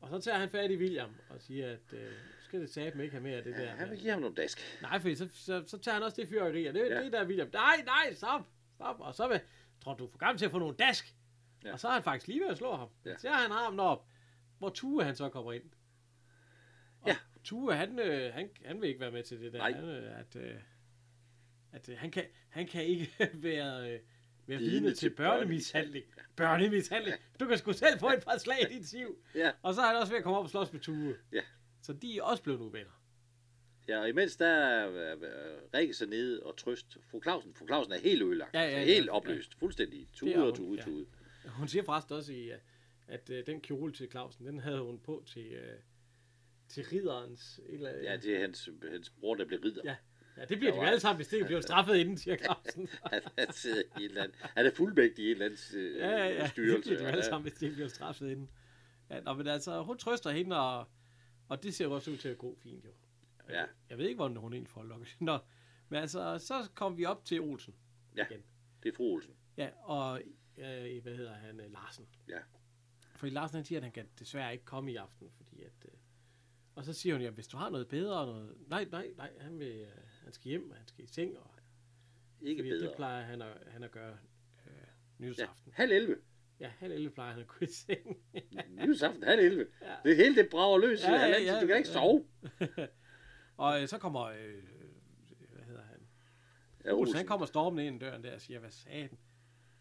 S1: Og så tager han fat i William og siger, at øh, skal det tabe ikke have mere af det
S2: Ja,
S1: der.
S2: han vil give ham nogle dask.
S1: Nej, for så, så, så tager han også det fyrkeri, og det,
S2: Ja.
S1: det der er William. Nej, nej, stop, stop. Og så vil, tror du er for gammel til at få nogle dask.
S2: Ja.
S1: Og så er han faktisk lige ved at slå ham.
S2: Ja.
S1: Så han armen op, hvor Tue han så kommer ind.
S2: Ja.
S1: Tue, han, øh, han, han vil ikke være med til det der.
S2: Nej.
S1: Han, øh, at, øh, at øh, han, kan, han kan ikke være, øh, være
S2: Vidne til
S1: til børnemishandling. Børnemishandling. Du kan sgu selv få et par slag i dit siv.
S2: Ja.
S1: Og så er han også ved at komme op og slås med Tue.
S2: Ja.
S1: Så de er også blevet uvenner.
S2: Ja, og imens der er øh, øh, Rikke sig nede og trøst. Fru Clausen, fru Clausen er helt ødelagt.
S1: Ja, ja, ja.
S2: helt opløst. Fuldstændig. Tude og
S1: hun,
S2: tude,
S1: ja.
S2: tude.
S1: Hun siger forresten også, i, øh, at øh, den kjole til Clausen, den havde hun på til, til ridderens... Et eller,
S2: Ja, det er hans, hans bror, der bliver ridder.
S1: Ja. ja, det bliver de jo alle sammen, hvis det ikke bliver straffet inden, siger Clausen.
S2: Han, sidder i en eller anden, han er fuldmægtig i en eller anden øh,
S1: ja, ja, ja. Det bliver de jo alle sammen, hvis det ikke bliver straffet inden. Ja, nå, men altså, hun trøster hende, og, og det ser også ud til at gå fint, jo.
S2: Ja.
S1: Jeg ved ikke, hvordan hun egentlig får lukket. Nå, men altså, så kom vi op til Olsen.
S2: Ja.
S1: Igen.
S2: Det er fru Olsen.
S1: Ja, og øh, hvad hedder han? Larsen.
S2: Ja.
S1: Fordi Larsen han siger, at han kan desværre ikke komme i aften, fordi at... Øh, og så siger hun, ja, hvis du har noget bedre, noget... Nej, nej, nej, han, vil, øh, han skal hjem, og han skal i seng, og
S2: Ikke bedre.
S1: det plejer han at, han at gøre øh,
S2: Ja,
S1: nyhedsaften.
S2: halv 11.
S1: Ja, halv 11 plejer han at gå i seng.
S2: Nyhedsaften, halv 11.
S1: Ja.
S2: Det hele det brager løs.
S1: Ja,
S2: Ja,
S1: ja,
S2: ja,
S1: ja,
S2: du kan ikke
S1: ja.
S2: sove.
S1: og øh, så kommer, øh, hvad hedder han?
S2: Ja,
S1: Olsen,
S2: Olsen.
S1: han kommer stormende ind ad døren der og siger, hvad sagde den?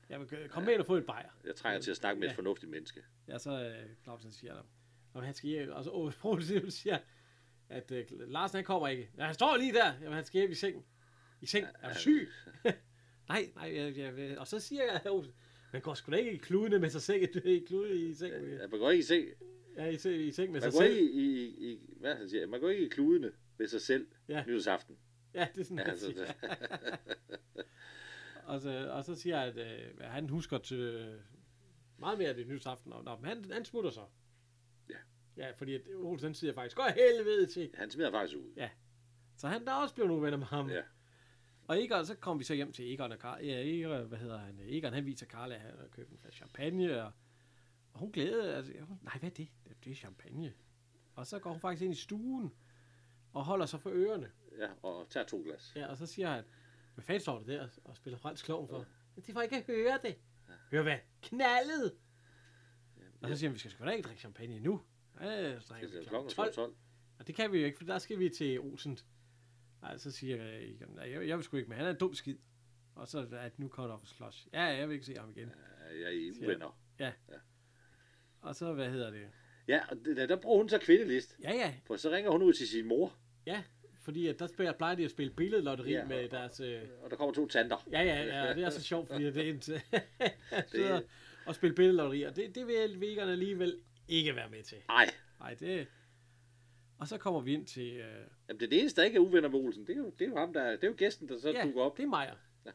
S1: Jeg vil kom med ind og få et bajer.
S2: Jeg trænger til at snakke med et
S1: Ja.
S2: fornuftigt menneske.
S1: Ja, så øh, Clausen siger der, og han skal hjem, og så Ove Poulsen siger, at øh, Larsen han kommer ikke. Ja, han står lige der, Jamen, han skal hjem i seng. I seng? Er du syg? nej, nej, jeg, jeg, og så siger jeg, Olsen, man går sgu da ikke i kludene med sig selv, i klude i seng.
S2: Jeg kan godt ikke se.
S1: Ja, i, se- i seng med
S2: Man
S1: sig
S2: går
S1: selv.
S2: ikke i, i, i, hvad han siger, man går ikke i kludene ved sig selv
S1: Ja.
S2: nytårsaften.
S1: Ja, det er sådan,
S2: Ja,
S1: han
S2: altså,
S1: siger. og, så, og så siger jeg, at øh, han husker til øh, meget mere af det nytårsaften. Og, nå, han, han smutter så.
S2: Ja.
S1: Ja, fordi at Olsen han siger faktisk, gå helvede til.
S2: Han smider faktisk ud.
S1: Så han der er også blevet nogle venner med ham.
S2: Ja.
S1: Og Egon, så kom vi så hjem til Egon og Karl. Ja, Egon, hvad hedder han? Egon, han viser Karla, at han har købt en flaske champagne. Og, og hun glæder, altså, hun, nej, hvad er det? Det er champagne. Og så går hun faktisk ind i stuen og holder sig for ørerne.
S2: Ja, og tager to glas.
S1: Ja, og så siger han, hvad fanden står du der og spiller fransk klovn for? Men det var ikke at høre det. Hør hvad? Knaldet! Og så siger han, vi skal sgu da ikke drikke champagne nu. Ja, så
S2: Det er
S1: klokken
S2: klokken
S1: 12.
S2: 12.
S1: Og det kan vi jo ikke, for der skal vi til Olsen. Nej, så siger jeg, jeg, jeg vil sgu ikke med. Han er en dum skid. Og så er det nu kommer der for slås. Ja, jeg vil ikke se ham igen.
S2: Ja, jeg er uvenner.
S1: Og så, hvad hedder det?
S2: Ja, og der, der bruger hun så kvindelist.
S1: Ja, ja,
S2: For så ringer hun ud til sin mor,
S1: ja. Fordi at der spiller, plejer de at spille billedlotteri
S2: Ja,
S1: ja, med
S2: og-
S1: deres... Øh,
S2: og der kommer to tanter.
S1: ja, ja, ja, det er så sjovt, fordi det er en
S2: Det-
S1: og spille billedlotteri, og det, det vil vegerne alligevel ikke være med til.
S2: Nej,
S1: Nej, det... Og så kommer vi ind til... Øh,
S2: Jamen, det er det eneste, der ikke er uvenner med Olsen. Det er jo, det er jo ham, der det er jo gæsten, der så
S1: ja,
S2: dukker op.
S1: det er Majer.
S2: Ja.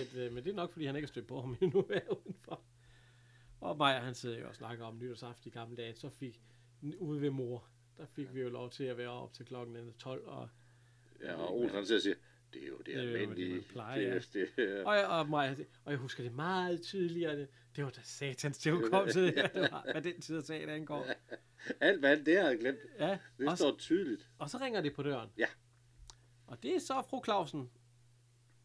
S1: At, øh, men det er nok, fordi han ikke har stødt på ham endnu her udenfor. Og Majer, han sidder jo og snakker om nytårsaften i gamle dage. Så fik ude ved mor, der fik vi jo lov til at være op til klokken 12. Og,
S2: Ja, og Olsen han sidder og siger, det er jo det
S1: Det
S2: almindelige.
S1: man plejer,
S2: det,
S1: ja.
S2: det, er-
S1: og, og, Maja, og jeg husker det meget tydeligere. Det, det var da satans til hukommelse, det var, hvad den tid af sagen angår.
S2: alt hvad alt det har jeg glemt.
S1: Ja,
S2: Det
S1: og,
S2: står tydeligt.
S1: og så ringer det på døren.
S2: Ja.
S1: Og det er så fru Clausen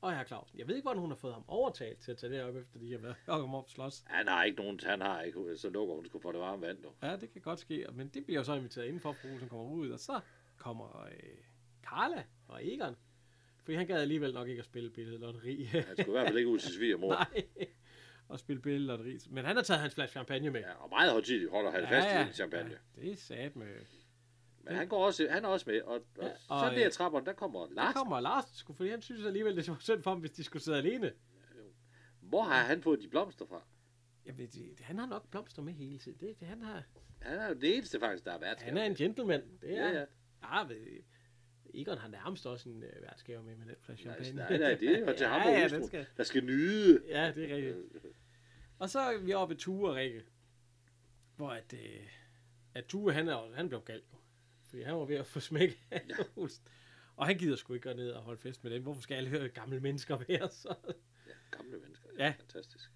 S1: og herr Clausen. Jeg ved ikke, hvordan hun har fået ham overtalt til at tage det op, efter de har været og komme op og slås.
S2: Han har ikke nogen, han har ikke, så lukker hun skulle få det varme vand nu.
S1: Ja, det kan godt ske, men det bliver jo så inviteret indenfor, fru Olsen kommer ud, og så kommer øh, Carla og Egon. Fordi han gad alligevel nok ikke at spille billedlotteri.
S2: Han skulle i hvert fald ikke ud til svigermor.
S1: Nej, og spille billedlotteri. Men han har taget hans flaske champagne med.
S2: Ja, og meget højtidligt holder han fast i den champagne.
S1: Ja, det er sat med.
S2: Men han, går også, han er også med, og, og,
S1: Ja,
S2: ja,
S1: og,
S2: så
S1: øh,
S2: der kommer
S1: Der
S2: Lars.
S1: kommer Lars, sgu, fordi han synes alligevel, det var synd for ham, hvis de skulle sidde alene.
S2: Hvor har han fået de blomster fra?
S1: Ved, det, han har nok blomster med hele tiden. Det, det, han, har,
S2: Han er jo det eneste faktisk, der er værd
S1: han er en gentleman. Det er,
S2: Ja, ja.
S1: ja ved, Egon har nærmest også en øh, værtsgave med med den flaske champagne.
S2: nej, nej, det er til ham
S1: ja,
S2: og
S1: ja,
S2: hustruen,
S1: den skal,
S2: der skal nyde.
S1: ja, det er rigtigt. Og så er vi oppe Tue og Rikke. Hvor at, øh, at Tue, han, er, han blev gal jo. Fordi han var ved at få smæk af Olsen. Og han gider sgu ikke gå ned og holde fest med dem. Hvorfor skal alle høre gamle mennesker være så?
S2: Ja, gamle mennesker.
S1: Ja.
S2: Fantastisk.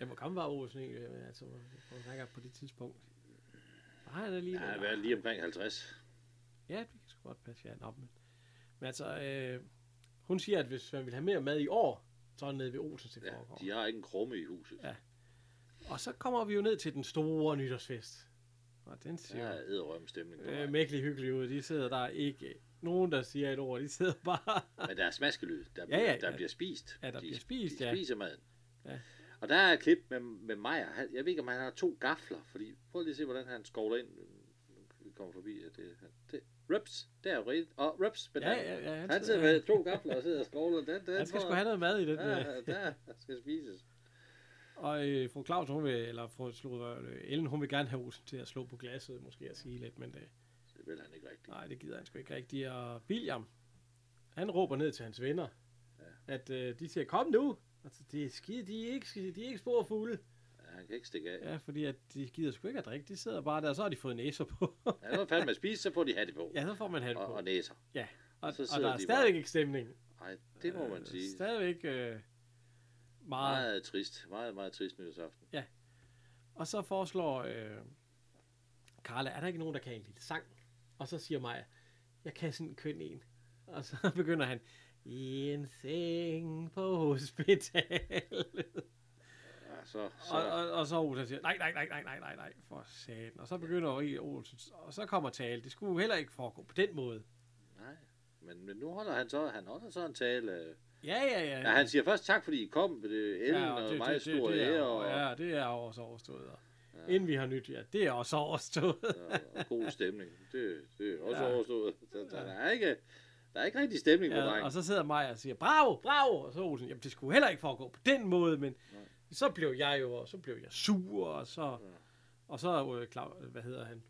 S1: Ja, hvor gammel var Olsen egentlig? øh, Altså, hvor hvor på det tidspunkt? Var han alligevel?
S2: Ja, han været lige omkring 50.
S1: Ja, det kan godt passe, ja. Nå, men, men altså, øh, hun siger, at hvis man vil have mere mad i år, så er det nede ved Olsens det
S2: Ja,
S1: foregår.
S2: de har ikke en krumme i huset.
S1: Ja. Og så kommer vi jo ned til den store nytårsfest. Og den
S2: Der
S1: ser
S2: er edderrøm stemning
S1: øh, mægtig hyggelig ud. De sidder der ikke nogen, der siger et ord. De sidder bare...
S2: Men der er smaskelyd. Der,
S1: Ja,
S2: bliver,
S1: ja,
S2: der
S1: ja.
S2: bliver spist.
S1: Ja, der
S2: de,
S1: bliver spist,
S2: de
S1: ja.
S2: spiser maden.
S1: Ja.
S2: Og der er et klip med, med Maja. Han, jeg ved ikke, om han har to gafler. Fordi, prøv lige at se, hvordan han skovler ind. Vi kommer forbi. at Det, det, Rips, der er rigtigt. Og Rips, men
S1: Ja,
S2: han,
S1: ja, ja. Han,
S2: han sidder med to gafler og sidder og skovler. Den, den,
S1: han skal sgu have noget mad i den.
S2: Ja,
S1: øh.
S2: der skal spises.
S1: Og øh, fru Claus, hun vil, eller fru slå, øh, Ellen, hun vil gerne have Olsen til at slå på glasset, måske at sige lidt, men det,
S2: Det vil han ikke rigtigt.
S1: nej, det gider han sgu ikke rigtigt. Og William, han råber ned til hans venner, ja. at øh, de siger, kom nu! Altså, det er skide, de er ikke, de er ikke spor fulde.
S2: Ja, han kan ikke stikke af.
S1: Ja, fordi at de gider sgu ikke at drikke. De sidder bare der, og så har de fået næser på.
S2: Han er færdig med at spise, så får de hatte på.
S1: ja, så får man hat
S2: og,
S1: på.
S2: og næser.
S1: Ja, og,
S2: så
S1: og der er
S2: de
S1: stadigvæk
S2: bare-
S1: ikke stemning.
S2: Nej, det må man
S1: Øh,
S2: sige.
S1: Stadigvæk øh, meget.
S2: Meget trist. Meget, meget trist nyhedsaften.
S1: Og så foreslår øh, Carla, er der ikke nogen, der kan en lille sang? Og så siger Maja, jeg kan sådan en køn en. Og så begynder han, i en seng på hospitalet.
S2: Ja, så, så,
S1: Og, og, og så Olsen siger, nej, nej, nej, nej, nej, nej, nej, for satan. Og så begynder Olsen, og så kommer tale. Det skulle heller ikke foregå på den måde.
S2: nej. Men, men nu holder han så, han holder så en tale. øh.
S1: Ja, ja, ja.
S2: Ja, han siger først tak, fordi I kom. Det er Ellen og mig stor
S1: det,
S2: ære,
S1: er,
S2: og,
S1: ja, det er også overstået. Og Inden vi har nyt, ja, det er også overstået.
S2: og, og god stemning. Det, det er også
S1: Ja.
S2: overstået. Der, der, er ikke, der er ikke rigtig stemning på
S1: Ja,
S2: drengen.
S1: og så sidder Maja og siger, bravo, bravo, og så Olsen, jamen det skulle heller ikke foregå på den måde, men så blev jeg jo, og så blev jeg sur, og så, Og så, øh, Klav, hvad hedder han?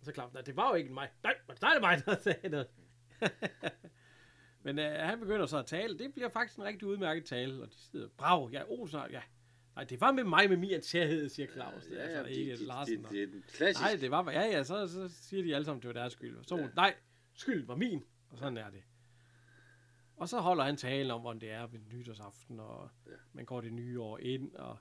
S1: Og så Claus, nej, det var jo ikke mig. Nej, var det dig, der mig, der sagde noget? Men øh, han begynder så at tale. Det bliver faktisk en rigtig udmærket tale. Og de sidder, bravo, ja, Olsen, ja. Nej, det var med mig med min særhed, siger Claus.
S2: Ja,
S1: altså,
S2: ja,
S1: ikke
S2: det, det,
S1: Larsen.
S2: det, det, er den klassiske.
S1: Nej, det var, ja, ja, så, så siger de alle sammen, det var deres skyld. Så, ja. nej, skyld var min. Og sådan er det. Og så holder han talen om, hvordan det er ved nytårsaften, og ja. man går det nye år ind, og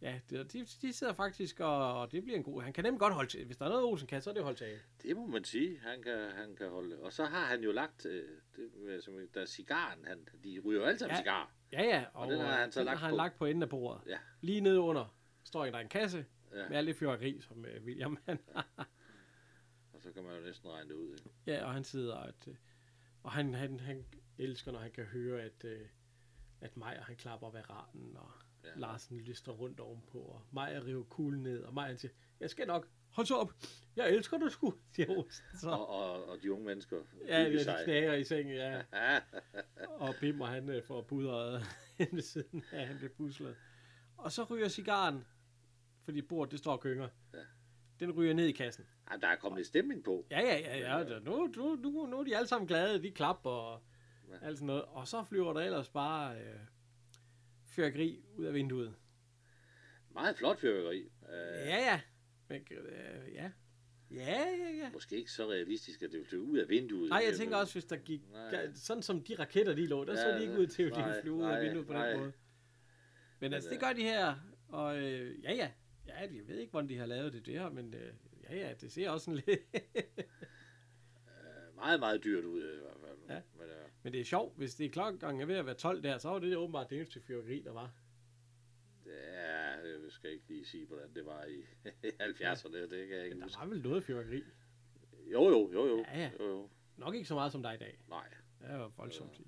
S1: ja, det, de, de sidder faktisk, og, og det bliver en god... Han kan nemlig godt holde til. Hvis der er noget, Olsen kan, så er det holde tale.
S2: Det må man sige, han kan, han kan holde. Og så har han jo lagt, øh, det, som, der er cigaren, han, de ryger jo alle sammen
S1: Ja.
S2: ja. cigar.
S1: Ja, ja, og,
S2: Og den har han så
S1: den
S2: lagt
S1: har han
S2: på.
S1: lagt på enden af bordet.
S2: Ja.
S1: Lige nede under står der en kasse
S2: Ja.
S1: med alt det fyrværkeri, som uh, William han
S2: Og så kan man jo næsten regne det ud. Ikke?
S1: Ja, og han sidder, at, øh, og han, han, han elsker, når han kan høre, at, øh, at Maja, han klapper varanen, og
S2: Ja.
S1: Larsen lister rundt ovenpå, og Maja river kuglen ned, og Maja siger, jeg skal nok, hold så op, jeg elsker dig sgu, siger Olsen. Så,
S2: Og, og, og de unge mennesker
S1: ja, det
S2: sig.
S1: knager i sengen, ja. Og Bimmer, han øh, får pudret ved siden af, han bliver puslet. Og så ryger cigaren, fordi bordet, det står og gynger.
S2: Ja.
S1: Den ryger ned i kassen.
S2: Ej, der er kommet lidt stemning på.
S1: Ja, ja, ja, ja. ja. Nu, nu, nu, nu er de alle sammen glade, de klapper og
S2: Ja.
S1: alt sådan noget. Og så flyver der ellers bare øh, fyrkeri ud af vinduet.
S2: Meget flot fyrværkeri. Øh,
S1: Ja, ja. Men, øh, ja. Ja, ja, ja.
S2: Måske ikke så realistisk, at det vil ud af vinduet.
S1: Nej, jeg tænker også, hvis der gik...
S2: Nej.
S1: Sådan som de raketter, de lå, der så
S2: Ja,
S1: de ikke ud til, at de
S2: nej,
S1: kunne flyve ud af vinduet på
S2: nej.
S1: den måde. Men altså, det gør de her. Og øh, ja, ja. Ja, jeg ved ikke, hvordan de har lavet det der, men øh, ja, ja, det ser også sådan lidt...
S2: Øh, meget, meget dyrt ud i hvert fald.
S1: Ja.
S2: Men, øh,
S1: men det er sjovt, hvis det er klokkegangen er ved at være 12 der, så var det åbenbart det eneste fyrværkeri, der var.
S2: ja, jeg skal ikke lige sige, hvordan det var i 70'erne. Det kan jeg ikke
S1: Men der
S2: huske.
S1: var vel noget fyrværkeri.
S2: Jo, jo, jo, jo.
S1: Ja, ja.
S2: jo, jo.
S1: Nok ikke så meget som dig i dag.
S2: Nej.
S1: Det var voldsomt. Ja.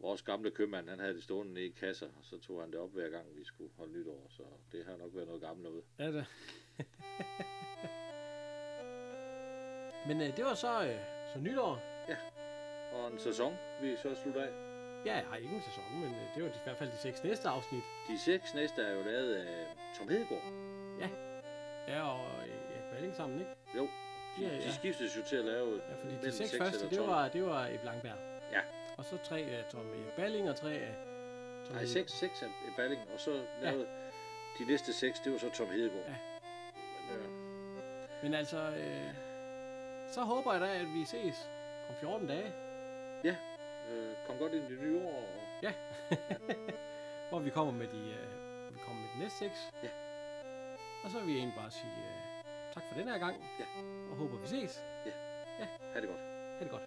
S2: Vores gamle købmand, han havde det stående nede i kasser, og så tog han det op hver gang, vi skulle holde nytår. Så det har nok været noget gammelt noget.
S1: Ja, det. Men øh, det var så, øh, så nytår.
S2: Og en sæson, vi så slutter af.
S1: Ja, jeg har ikke en sæson, men øh, det var i hvert fald de seks næste afsnit.
S2: De seks næste er jo lavet af Tom Hedegaard.
S1: Ja, og øh, ja, Balling sammen, ikke?
S2: Jo, de,
S1: Ja, ja.
S2: de skiftes jo til at lave
S1: Ja, fordi de seks første, det
S2: 12.
S1: var, det var i Blankberg.
S2: Ja.
S1: Og så tre af Tom Erik Balling, og tre af Tom
S2: Nej, seks, seks af i Balling, og så lavede de næste seks, det var så Tom Hedegaard.
S1: Ja.
S2: Men, øh,
S1: Men altså, øh, så håber jeg da, at vi ses om 14 dage.
S2: øh, kom godt ind i det nye år. Og,
S1: Ja. hvor vi kommer med de, øh, vi kommer med de næste seks.
S2: Ja.
S1: Og så vil jeg egentlig bare sige øh, tak for den her gang.
S2: Ja.
S1: Og håber vi ses.
S2: ha' det godt.
S1: Ha' det godt.